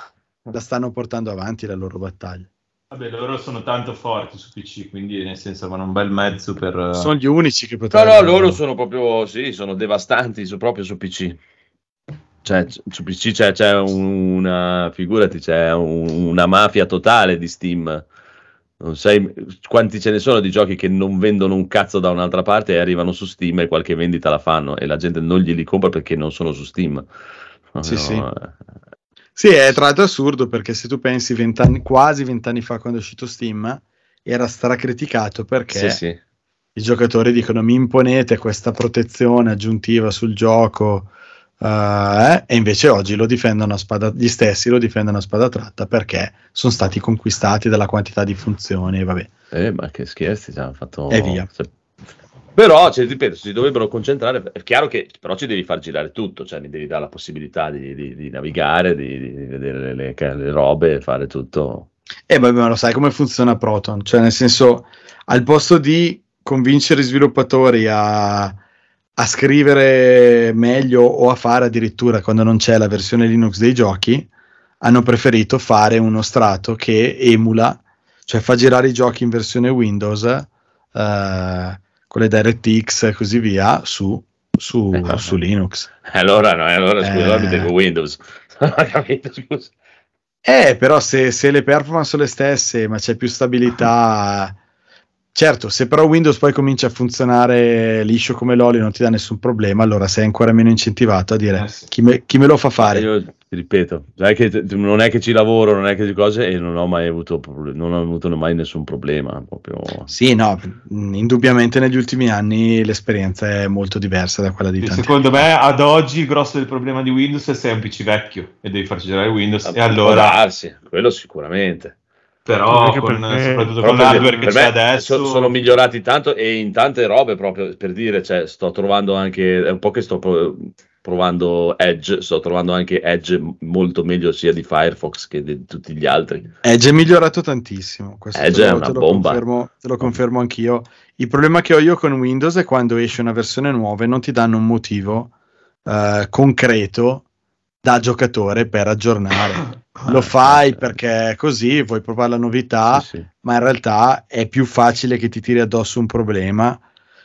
La stanno portando avanti la loro battaglia. Vabbè, loro sono tanto forti su PC, quindi nel senso vanno un bel mezzo per... Eh, sono gli unici che potrebbero... No, no, loro sono proprio, sì, sono devastanti su, proprio su PC. Cioè, su PC c'è, c'è una, figurati, c'è un, una mafia totale di Steam non sai quanti ce ne sono di giochi che non vendono un cazzo da un'altra parte e arrivano su Steam e qualche vendita la fanno e la gente non glieli compra perché non sono su Steam. Sì, no, sì. Eh. sì, è tra l'altro assurdo perché se tu pensi vent'anni, quasi vent'anni fa quando è uscito Steam era stracriticato perché sì, sì. i giocatori dicono mi imponete questa protezione aggiuntiva sul gioco Uh, e invece oggi lo difendono a spada, gli stessi lo difendono a spada tratta perché sono stati conquistati dalla quantità di funzioni. Vabbè. Eh, ma che scherzi, ci hanno fatto. E via. Però, cioè, ripeto, si dovrebbero concentrare. È chiaro che però ci devi far girare tutto, cioè mi devi dare la possibilità di, di, di navigare, di, di vedere le, le, le, robe, fare tutto. Eh, vabbè, ma lo sai come funziona Proton? Cioè, nel senso, al posto di convincere i sviluppatori a a scrivere meglio o a fare addirittura quando non c'è la versione Linux dei giochi, hanno preferito fare uno strato che emula, cioè fa girare i giochi in versione Windows eh, con le DirectX e così via su, su, eh, su Linux. Allora, no, allora scusa, eh, mi Windows. capito, scusa. Eh, però se, se, le performance sono le stesse, ma c'è più stabilità, Certo, se però Windows poi comincia a funzionare liscio come l'olio e non ti dà nessun problema, allora sei ancora meno incentivato a dire eh sì. chi, me, chi, me, lo fa fare. Io ti ripeto, che non è che ci lavoro, non è che di cose e non ho mai avuto, non ho avuto mai nessun problema. Proprio... Sì, no, indubbiamente negli ultimi anni l'esperienza è molto diversa da quella di tanti. Secondo me ad oggi il grosso del problema di Windows è se sei un PC vecchio e devi farci girare Windows ah, e allora... Darsi, quello sicuramente però con, perché... soprattutto con l'hardware che c'è adesso sono, sono, migliorati tanto e in tante robe proprio per dire cioè, sto trovando anche è un po' che sto provando Edge sto trovando anche Edge molto meglio sia di Firefox che di tutti gli altri. Edge è migliorato tantissimo Questo Edge è una te bomba. confermo, te lo confermo anch'io. Il problema che ho io con Windows è quando esce una versione nuova e non ti danno un motivo uh, concreto da giocatore per aggiornare. Lo fai perché così vuoi provare la novità, sì, sì. ma in realtà è più facile che ti tiri addosso un problema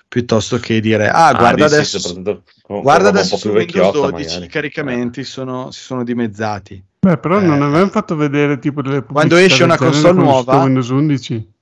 piuttosto che dire ah, guarda ah, adesso, sì, guarda adesso su Windows 12 magari. i caricamenti eh. sono, si sono dimezzati. Beh, però eh. non avevamo fatto vedere tipo delle Quando esce una console nuova Windows 11.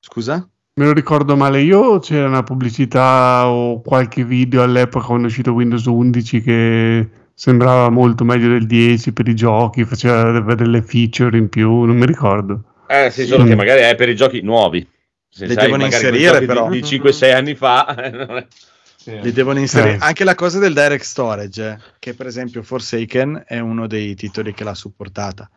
Scusa? Me lo ricordo male io, c'era una pubblicità o qualche video all'epoca quando è uscito Windows 11 che sembrava molto meglio del 10 per i giochi, faceva delle feature in più, non mi ricordo. Eh sì, solo mm. che magari è per i giochi nuovi. Se Le devono inserire però. Di, di 5-6 anni fa. sì. Li devono inserire. Eh. Anche la cosa del direct storage, eh, che per esempio Forsaken è uno dei titoli che l'ha supportata.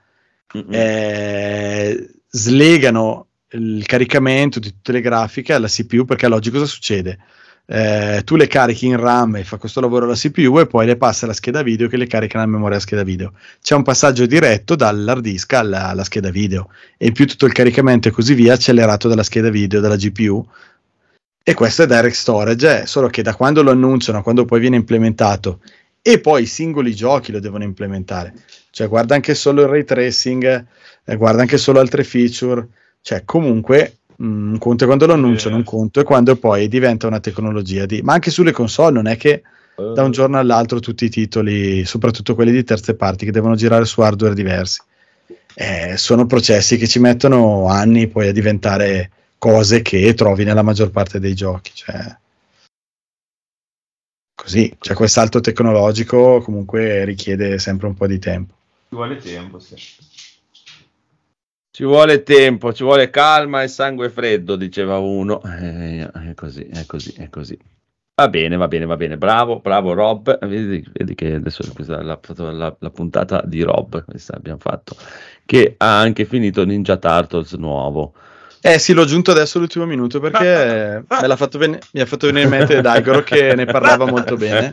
Eh, slegano il caricamento di tutte le grafiche alla CPU perché all'oggi cosa succede? Eh, tu le carichi in RAM e fa questo lavoro la CPU e poi le passa alla scheda video che le carica nella memoria scheda video. C'è un passaggio diretto dall'hard disk alla, alla scheda video e più tutto il caricamento e così via accelerato dalla scheda video, dalla GPU. E questo è direct storage, eh, solo che da quando lo annunciano, quando poi viene implementato e poi i singoli giochi lo devono implementare. Cioè guarda anche solo il ray tracing, eh, guarda anche solo altre feature Cioè, comunque, un conto è quando lo annunciano, Yes. un conto è quando poi diventa una tecnologia di... Ma anche sulle console non è che da un giorno all'altro tutti i titoli, soprattutto quelli di terze parti, che devono girare su hardware diversi. Eh, sono processi che ci mettono anni poi a diventare cose che trovi nella maggior parte dei giochi. Cioè, così, cioè quel salto tecnologico comunque richiede sempre un po' di tempo. Ci vuole tempo, sì. Ci vuole tempo, ci vuole calma e sangue freddo, diceva uno. Eh, è così, è così, è così. Va bene, va bene, va bene. Bravo, bravo Rob. Vedi, vedi che adesso questa è la, la- la puntata di Rob, questa abbiamo fatto, che ha anche finito Ninja Turtles nuovo. Eh sì, l'ho aggiunto adesso all'ultimo minuto perché me l'ha fatto ven- mi ha fatto venire in mente Daigoro che ne parlava molto bene.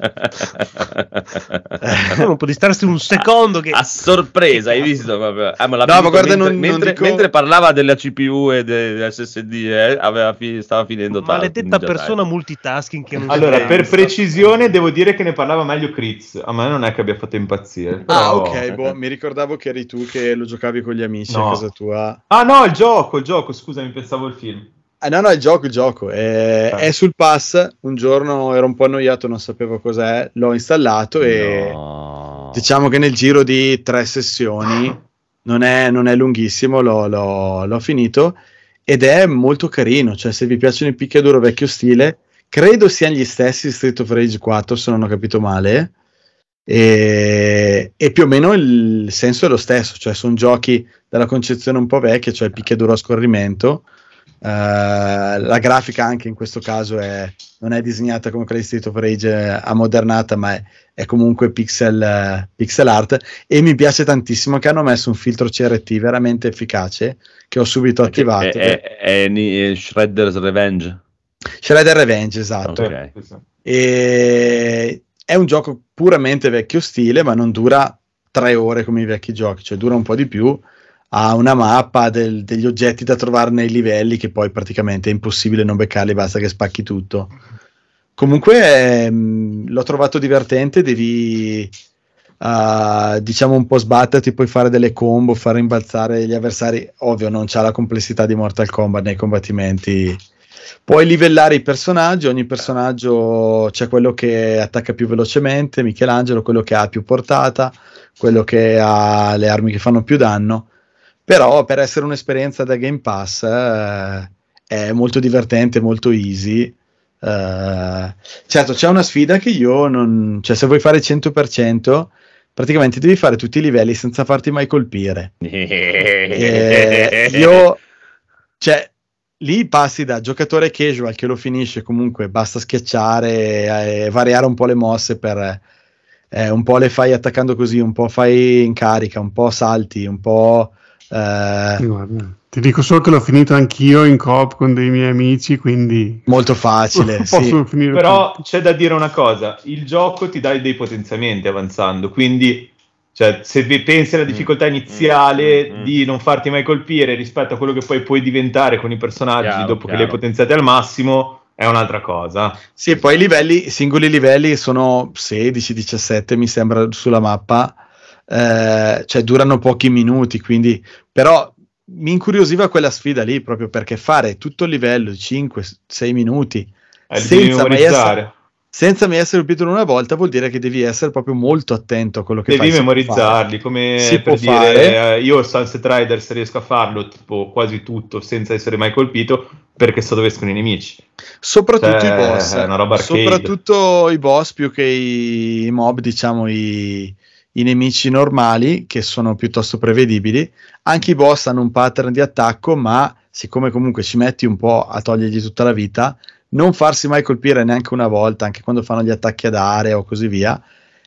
non può distarsi un secondo che... A sorpresa, hai visto? proprio? Ah, ma No, ma guarda, mentre, non- non mentre- dico- mentre parlava della CPU e dell'SSD, eh, aveva fi- stava finendo tardi, Maledetta persona Turtles. multitasking che non Allora, per pensa. precisione, devo dire che ne parlava meglio Critz. A me non è che abbia fatto impazzire. Ah, però- ok, boh, mi ricordavo che eri tu che lo giocavi con gli amici No. a casa tua. Ah, no, il gioco, il gioco, scusami, pensavo il film. Ah, no, no, il gioco, il gioco. È, Ah. è sul pass. Un giorno ero un po' annoiato, non sapevo cos'è. L'ho installato e No. diciamo che nel giro di tre sessioni, non è, non è lunghissimo, l'ho, l'ho- l'ho finito ed è molto carino. Cioè, se vi piacciono i picchiaduro vecchio stile, credo siano gli stessi di Street of Rage 4, se non ho capito male. E, e più o meno il senso è lo stesso, cioè sono giochi dalla concezione un po' vecchia, cioè il picchiaduro a scorrimento. Eh, la grafica anche in questo caso è, non è disegnata come quella di Street of Rage ammodernata, ma è, è comunque pixel, pixel art. E mi piace tantissimo che hanno messo un filtro CRT veramente efficace che ho subito attivato. È, è- è Shredder's Revenge. Shredder Revenge, esatto. Ok. Sì, sì. E è un gioco puramente vecchio stile, ma non dura tre ore come i vecchi giochi, cioè dura un po' di più. Ha una mappa del- degli oggetti da trovare nei livelli che poi praticamente è impossibile non beccarli, basta che spacchi tutto. Comunque ehm, l'ho trovato divertente, devi eh, diciamo un po' sbatterti, puoi fare delle combo, far rimbalzare gli avversari. Ovvio, non c'ha la complessità di Mortal Kombat nei combattimenti Puoi livellare i personaggi, ogni personaggio c'è quello che attacca più velocemente, Michelangelo, quello che ha più portata, quello che ha le armi che fanno più danno. Però per essere un'esperienza da Game Pass eh, è molto divertente, molto easy. Eh, certo, c'è una sfida che io non... cioè se vuoi fare il 100%, praticamente devi fare tutti i livelli senza farti mai colpire. Eh, io, cioè, lì passi da giocatore casual che lo finisce comunque, basta schiacciare e variare un po' le mosse per eh, un po' le fai attaccando così, un po' fai in carica, un po' salti, un po'. eh, Guarda, ti dico solo che l'ho finito anch'io in coop con dei miei amici, quindi molto facile. posso sì. finire Però tutto. c'è da dire una cosa, il gioco ti dà dei potenziamenti avanzando, quindi cioè, se pensi alla difficoltà iniziale mm, mm. di non farti mai colpire rispetto a quello che poi puoi diventare con i personaggi Chiaro, dopo che chiaro. li hai potenziati al massimo, è un'altra cosa. Sì, poi i livelli, i singoli livelli sono 16-17 mi sembra sulla mappa, eh, cioè durano pochi minuti, quindi però mi incuriosiva quella sfida lì proprio perché fare tutto il livello 5-6 minuti Eh, senza mai, essere, senza mai essere colpito una volta vuol dire che devi essere proprio molto attento a quello che Devi fai. Può memorizzarli, come Si per può dire fare. eh, io Sunset Riders riesco a farlo tipo quasi tutto senza essere mai colpito perché so dove escono i nemici. Soprattutto Cioè, i boss, è una roba arcade. soprattutto i boss più che i mob, diciamo i, i nemici normali che sono piuttosto prevedibili. Anche i boss hanno un pattern di attacco, ma siccome comunque ci metti un po' a togliergli tutta la vita, non farsi mai colpire neanche una volta, anche quando fanno gli attacchi ad area o così via,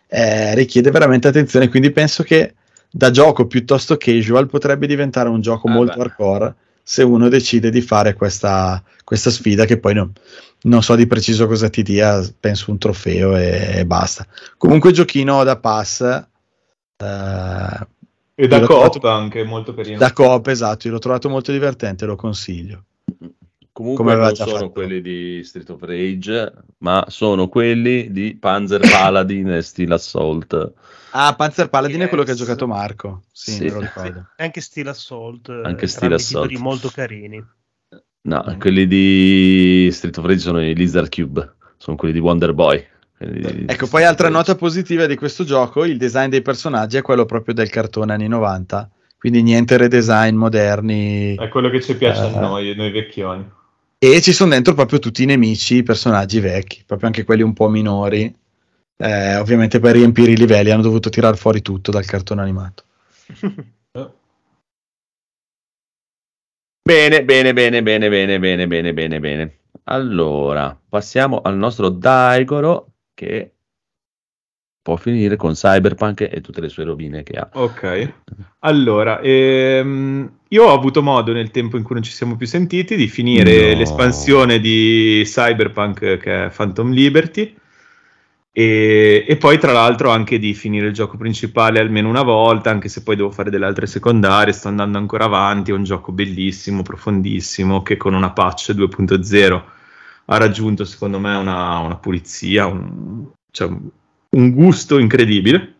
eh, richiede veramente attenzione. Quindi penso che da gioco piuttosto casual potrebbe diventare un gioco Ah, molto beh. hardcore se uno decide di fare questa, questa sfida che poi non, non so di preciso cosa ti dia, penso un trofeo e, e basta. Comunque giochino da pass eh, E da coop trovato- anche molto carino. da coop, esatto, l'ho trovato molto divertente, lo consiglio. Comunque Come non sono fatto. quelli di Street of Rage, ma sono quelli di Panzer Paladin e Steel Assault. Ah, Panzer Paladin è quello che ha Yes. giocato Marco. Sì, Sì. ricordo. Anche Steel Assault. eh, Anche Steel Assault. titoli molto carini. No, Mm. quelli di Street of Rage sono i Lizard Cube, sono quelli di Wonder Boy. di Ecco, poi altra nota positiva di questo gioco, il design dei personaggi è quello proprio del cartone anni 90, quindi niente redesign moderni. È quello che ci piace Eh. a noi, noi vecchioni. E ci sono dentro proprio tutti i nemici, i personaggi vecchi, proprio anche quelli un po' minori. Eh, ovviamente per riempire i livelli hanno dovuto tirare fuori tutto dal cartone animato. Bene, bene, bene, bene, bene, bene, bene, bene, bene. Allora, passiamo al nostro Daigoro che può finire con Cyberpunk e tutte le sue rovine che ha. Ok, allora, ehm, io ho avuto modo nel tempo in cui non ci siamo più sentiti di finire No. l'espansione di Cyberpunk che è Phantom Liberty e, e poi tra l'altro anche di finire il gioco principale almeno una volta, anche se poi devo fare delle altre secondarie, sto andando ancora avanti, è un gioco bellissimo, profondissimo, che con una patch 2.0 ha raggiunto secondo me una, una pulizia, un, cioè, un- gusto incredibile.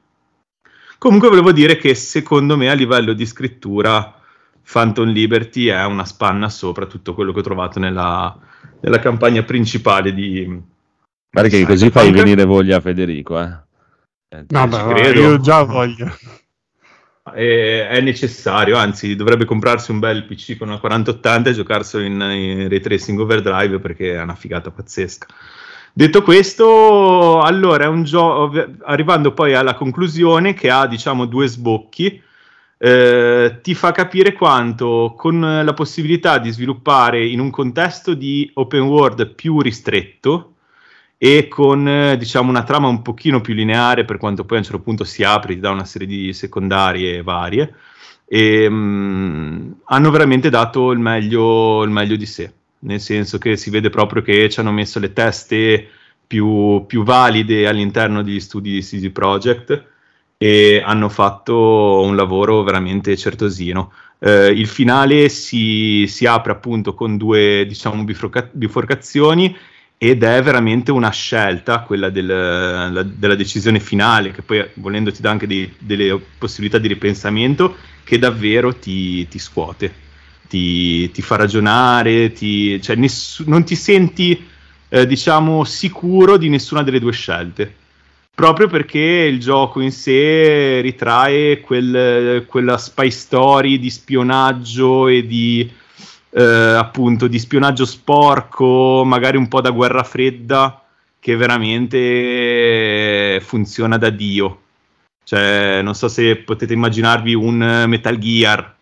Comunque volevo dire che secondo me a livello di scrittura Phantom Liberty è una spanna sopra tutto quello che ho trovato nella, nella campagna principale di... Guarda che così fai venire voglia a Federico, eh. Eh, No, ci beh, credo. io già voglio. È, è necessario, anzi dovrebbe comprarsi un bel PC con una 4080 e giocarselo in, in Ray Tracing Overdrive perché è una figata pazzesca. Detto questo, allora è un gioco, arrivando poi alla conclusione che ha diciamo due sbocchi, eh, ti fa capire quanto con la possibilità di sviluppare in un contesto di open world più ristretto e con diciamo una trama un pochino più lineare per quanto poi a un certo punto si apre ti dà una serie di secondarie varie e mm, hanno veramente dato il meglio, il meglio di sé nel senso che si vede proprio che ci hanno messo le teste più, più valide all'interno degli studi di CD Projekt e hanno fatto un lavoro veramente certosino. Eh, il finale si, si apre appunto con due diciamo, bifurca- bifurcazioni ed è veramente una scelta quella del- la- della decisione finale che poi volendo ti dà anche dei- delle possibilità di ripensamento che davvero ti, ti scuote ti, ti fa ragionare, ti, cioè ness- non ti senti, eh, diciamo, sicuro di nessuna delle due scelte. Proprio perché il gioco in sé ritrae quel- quella spy story di spionaggio e di eh, appunto di spionaggio sporco, magari un po' da guerra fredda, che veramente funziona da Dio. Cioè, non so se potete immaginarvi un Metal Gear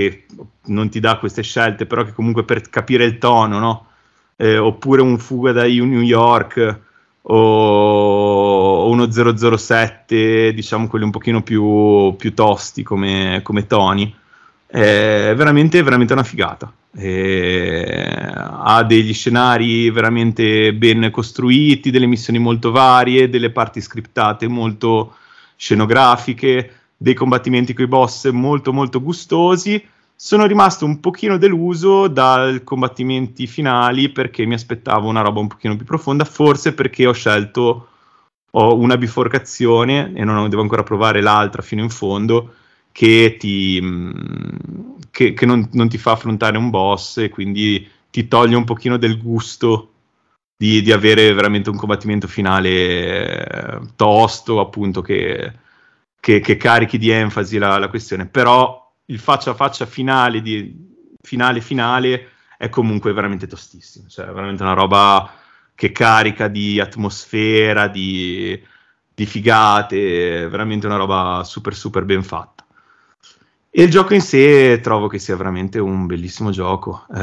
che non ti dà queste scelte, però che comunque per capire il tono, no? Eh, oppure un fuga da New York o, uno 007, diciamo quelli un pochino più, più tosti come, come toni. È veramente, veramente una figata. Eh, ha degli scenari veramente ben costruiti, delle missioni molto varie, delle parti scriptate molto scenografiche, dei combattimenti con i boss molto molto gustosi. Sono rimasto un pochino deluso dai combattimenti finali perché mi aspettavo una roba un pochino più profonda, forse perché ho scelto ho una biforcazione e non devo ancora provare l'altra fino in fondo che, ti, mh, che, che non, non ti fa affrontare un boss e quindi ti toglie un pochino del gusto di, di avere veramente un combattimento finale eh, tosto, appunto, che, che, che carichi di enfasi la, la questione. Però il faccia a faccia finale, di, finale, finale è comunque veramente tostissimo. Cioè, è veramente una roba che carica di atmosfera, di, di figate, veramente una roba super, super ben fatta. E il gioco in sé trovo che sia veramente un bellissimo gioco. Eh,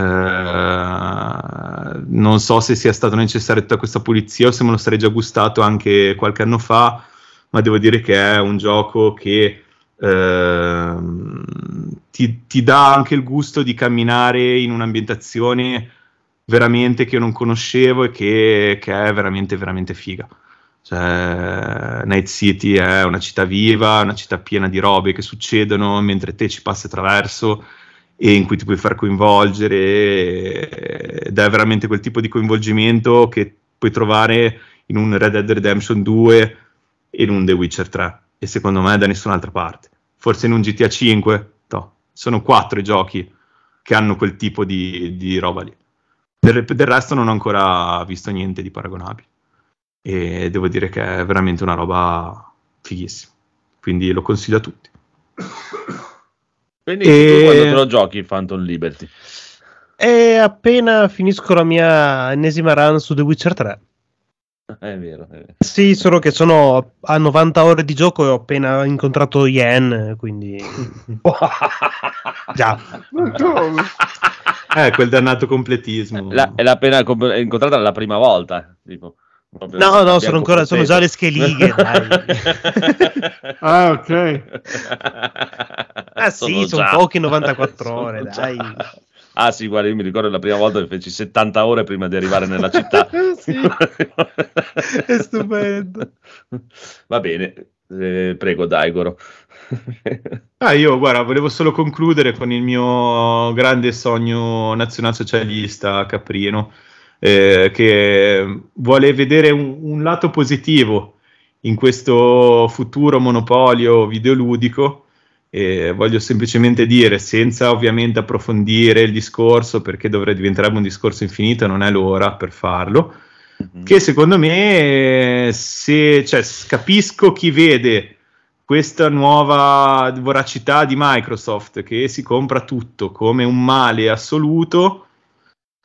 non so se sia stato necessario tutta questa pulizia o se me lo sarei già gustato anche qualche anno fa, ma devo dire che è un gioco che eh, ti, ti, dà anche il gusto di camminare in un'ambientazione veramente che io non conoscevo e che, che è veramente, veramente figa. Cioè, Night City è una città viva, una città piena di robe che succedono mentre te ci passi attraverso e in cui ti puoi far coinvolgere ed è veramente quel tipo di coinvolgimento che puoi trovare in un Red Dead Redemption 2 e in un The Witcher 3 e secondo me da nessun'altra parte forse in un GTA 5 no. sono quattro i giochi che hanno quel tipo di, di roba lì del, del resto non ho ancora visto niente di paragonabile e devo dire che è veramente una roba fighissima quindi lo consiglio a tutti Quindi E- tu quando te lo giochi Phantom Liberty? E appena finisco la mia ennesima run su The Witcher 3. È vero, è vero. Sì, solo che sono a 90 ore di gioco e ho appena incontrato Yen, quindi... Già. eh quel dannato completismo La- è l'appena comp- incontrata la prima volta. Tipo, proprio No, no, sono ancora, sono già le schelighe, dai. Ah, ok. Ah sì, sono già- pochi 94 ore, sono dai. Ah sì, guarda, io mi ricordo la prima volta che feci 70 ore prima di arrivare nella città. Sì, è stupendo. Va bene, eh, prego Daigoro. Ah, io guarda, volevo solo concludere con il mio grande sogno nazionalsocialista caprino, eh, che vuole vedere un, un lato positivo in questo futuro monopolio videoludico. E voglio semplicemente dire, senza ovviamente approfondire il discorso, perché dovrebbe diventerebbe un discorso infinito, non è l'ora per farlo che secondo me se cioè, capisco chi vede questa nuova voracità di Microsoft che si compra tutto come un male assoluto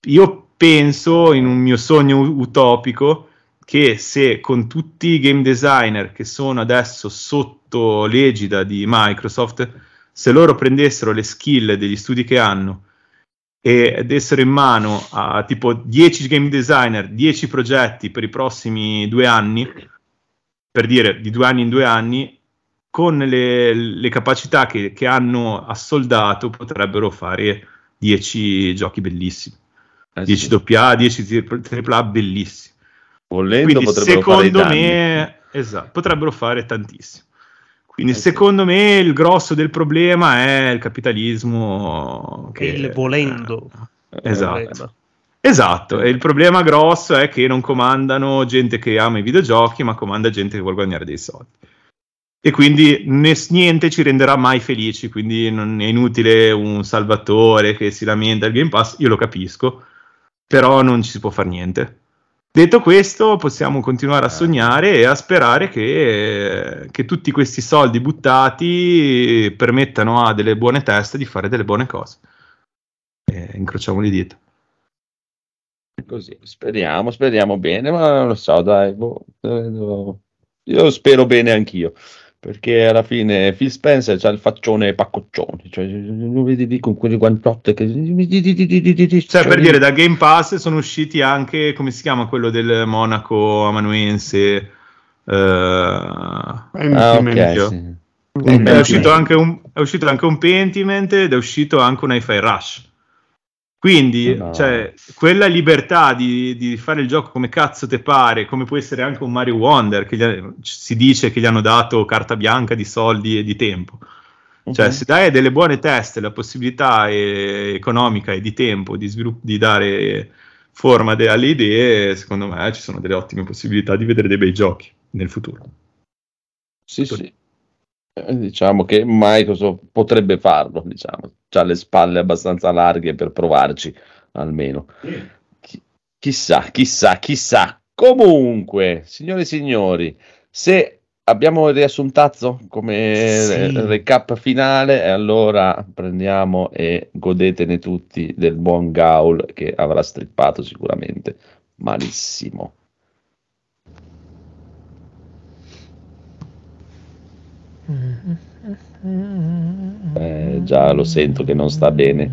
io penso in un mio sogno utopico che se con tutti i game designer che sono adesso sotto l'egida di Microsoft se loro prendessero le skill degli studi che hanno e dessero in mano a tipo 10 game designer, 10 progetti per i prossimi due anni, per dire di due anni in due anni, con le, le capacità che, che hanno assoldato potrebbero fare 10 giochi bellissimi, Eh 10 sì. AA, 10 AAA bellissimi. Volendo Quindi potrebbero fare secondo danni. me esatto, potrebbero fare tantissimo. Quindi Eh secondo me il grosso del problema è il capitalismo Che il volendo. Esatto. Problema. Esatto, e il problema grosso è che non comandano gente che ama i videogiochi, ma comanda gente che vuole guadagnare dei soldi. E quindi nes- niente ci renderà mai felici, quindi non è inutile un salvatore che si lamenta del Game Pass, io lo capisco, però non ci si può fare niente. Detto questo, possiamo continuare a sognare e a sperare che, che tutti questi soldi buttati permettano a delle buone teste di fare delle buone cose. E incrociamo le dita. Così, speriamo, speriamo bene, ma non lo so, dai, boh, eh, io spero bene anch'io, perché alla fine Phil Spencer c'ha il faccione paccoccione, cioè lo vedi lì con quelle guantotte che... Cioè, per dire, da Game Pass sono usciti anche, come si chiama quello del Monaco amanuense? eh, Ah, Pentiment. ok, sì. È, uscito anche un, è uscito anche un Pentiment ed è uscito anche un Hi-Fi Rush. Quindi, No. cioè, quella libertà di, di fare il gioco come cazzo te pare, come può essere anche un Mario Wonder, che gli si dice che gli hanno dato carta bianca di soldi e di tempo. Cioè, Mhm. se dai delle buone teste la possibilità eh, economica e di tempo di, svilupp- di dare forma de- alle idee, secondo me ci sono delle ottime possibilità di vedere dei bei giochi nel futuro. Sì, sì. Eh, Diciamo che Microsoft potrebbe farlo, diciamo, ha le spalle abbastanza larghe per provarci, almeno. Chi- chissà, chissà, chissà. Comunque, signori e signori, se abbiamo il riassuntazzo come Sì. re- recap finale, e allora prendiamo e godetene tutti del buon Gaul che avrà strippato sicuramente malissimo. Eh, già lo sento che non sta bene.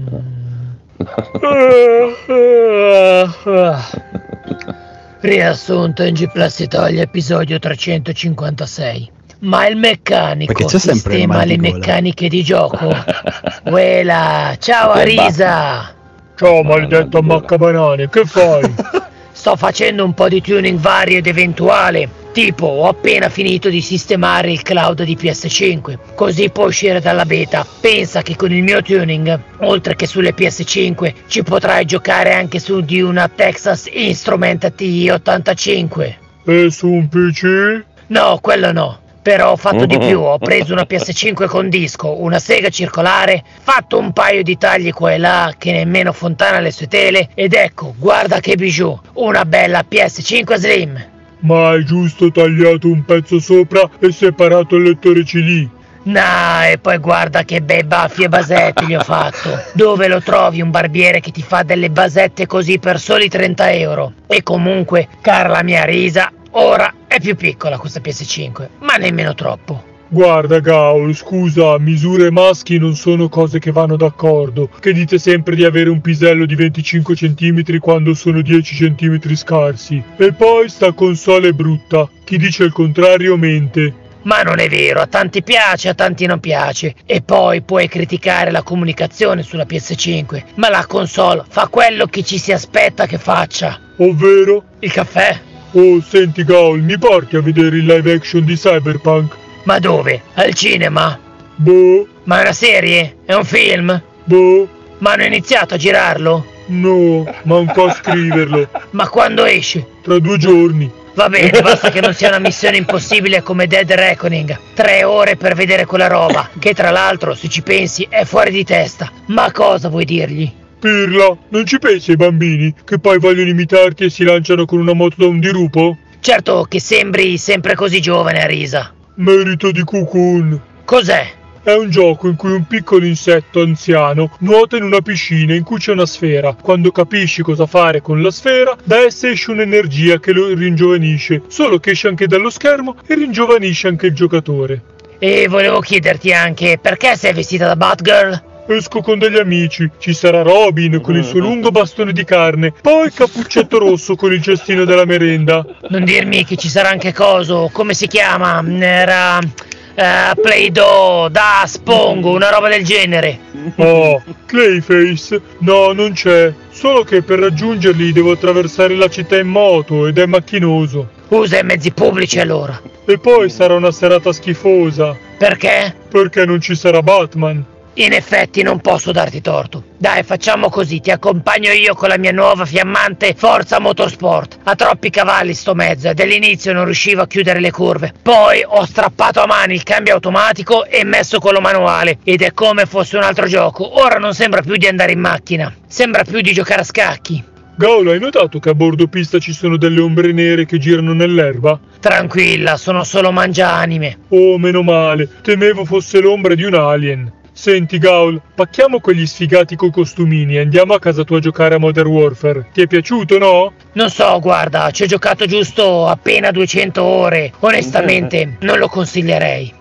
Riassunto in G Plus Italia, episodio 356. Ma il meccanico sistema le meccaniche di gioco. Uela, ciao Arisa! Ciao, maledetto Maccabanani, che fai? Sto facendo un po' di tuning vario ed eventuale. Ti Tipo, ho appena finito di sistemare il cloud di PS5, così può uscire dalla beta. Pensa che con il mio tuning, oltre che sulle PS5, ci potrai giocare anche su di una Texas Instrument TI-85. E su un PC? No, quello no. Però ho fatto di più, ho preso una PS5 con disco, una sega circolare, fatto un paio di tagli qua e là che nemmeno Fontana le sue tele ed ecco, guarda che bijou, una bella PS5 Slim. Ma hai giusto tagliato un pezzo sopra e separato il lettore CD. Nah, e poi guarda che bei baffi e basetti gli ho fatto. Dove lo trovi un barbiere che ti fa delle basette così per soli 30 euro? E comunque, cara la mia risa, ora è più piccola questa PS5, ma nemmeno troppo. Guarda Gaul, scusa, misure maschi non sono cose che vanno d'accordo. Che dite sempre di avere un pisello di 25 cm quando sono 10 cm scarsi. E poi sta console è brutta. Chi dice il contrario mente. Ma non è vero, a tanti piace, a tanti non piace. E poi puoi criticare la comunicazione sulla PS5, ma la console fa quello che ci si aspetta che faccia. Ovvero? Il caffè? Oh, senti Gaul, mi porti a vedere il live action di Cyberpunk? Ma dove? Al cinema? Boh, Ma è una serie? È un film? boh, Ma hanno iniziato a girarlo? no, manco a scriverlo. Ma quando esce? Tra due giorni. Va bene, basta che non sia una missione impossibile come Dead Reckoning. Tre ore per vedere quella roba, che tra l'altro, se ci pensi, è fuori di testa. Ma cosa vuoi dirgli? Pirla, non ci pensi ai bambini che poi vogliono imitarti e si lanciano con una moto da un dirupo? Certo che sembri sempre così giovane, Arisa. Merito di Cocoon. Cos'è? È un gioco in cui un piccolo insetto anziano nuota in una piscina in cui c'è una sfera. Quando capisci cosa fare con la sfera, da essa esce un'energia che lo ringiovanisce, solo che esce anche dallo schermo e ringiovanisce anche il giocatore. E volevo chiederti anche perché sei vestita da Batgirl? Esco con degli amici, ci sarà Robin con il suo lungo bastone di carne, poi Cappuccetto Rosso con il cestino della merenda. Non dirmi che ci sarà anche coso, come si chiama? Era eh, Play-Doh, da Spongo, una roba del genere. Oh, Clayface? No, non c'è. Solo che per raggiungerli devo attraversare la città in moto ed è macchinoso. Usa i mezzi pubblici allora. E poi sarà una serata schifosa, Perché? perché non ci sarà Batman. In effetti non posso darti torto. Dai, facciamo così, ti accompagno io con la mia nuova fiammante Forza Motorsport. Ha troppi cavalli sto mezzo e dall'inizio non riuscivo a chiudere le curve. Poi ho strappato a mano il cambio automatico e messo quello manuale ed è come fosse un altro gioco. Ora non sembra più di andare in macchina, sembra più di giocare a scacchi. Gaul, hai notato che a bordo pista ci sono delle ombre nere che girano nell'erba? Tranquilla, sono solo mangianime. Oh, meno male, temevo fosse l'ombra di un alien. Senti Gaul, pacchiamo quegli sfigati coi costumini e andiamo a casa tua a giocare a Modern Warfare. Ti è piaciuto, no? Non so, guarda, ci ho giocato giusto appena 200 ore. Onestamente, non lo consiglierei.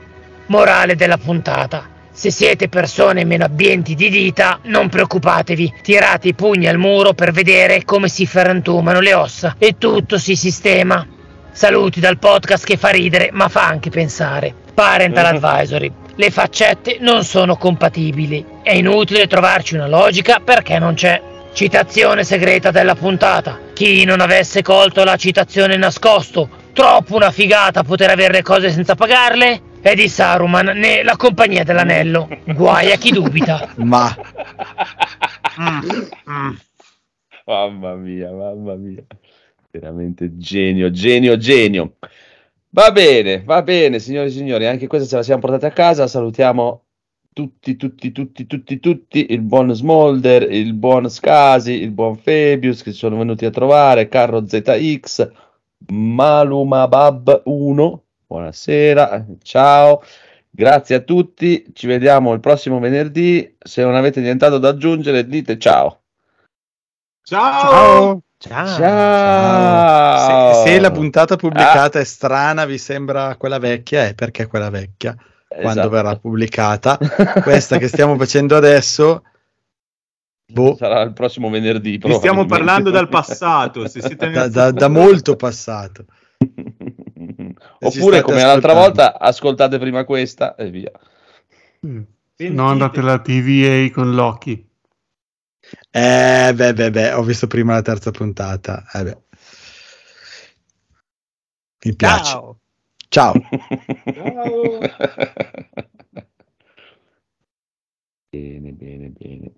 Morale della puntata. Se siete persone meno abbienti di dita, non preoccupatevi, tirate i pugni al muro per vedere come si frantumano le ossa e tutto si sistema. Saluti dal podcast che fa ridere ma fa anche pensare. Parental Advisory. Le faccette non sono compatibili. È inutile trovarci una logica perché non c'è. Citazione segreta della puntata. Chi non avesse colto la citazione nascosto, troppo una figata poter avere le cose senza pagarle? È di Saruman né la compagnia dell'anello. Guai a chi dubita. Ma Mamma mia, mamma mia. Veramente genio, genio, genio. Va bene, va bene, signori e signori, anche questa ce la siamo portata a casa. Salutiamo tutti, tutti, tutti, tutti, tutti, il buon Smolder, il buon Scasi, il buon Fabius che ci sono venuti a trovare, Carro ZX, Malumabab 1, buonasera, ciao, grazie a tutti, ci vediamo il prossimo venerdì, se non avete nient'altro da aggiungere dite ciao. Ciao! Ciao. Ciao! se, se la puntata pubblicata è strana, vi sembra quella vecchia, è perché è quella vecchia. Quando Esatto. verrà pubblicata, questa che stiamo facendo adesso, boh, sarà il prossimo venerdì. Vi stiamo parlando dal passato. Se siete da, da- da molto passato. Oppure, come l'altra volta, ascoltate prima questa e via. Mm. No, andate alla TVA con Loki. Eh, beh, beh, beh, ho visto prima la terza puntata. Eh, beh. Mi piace. Ciao. Ciao. Ciao. bene, bene, bene.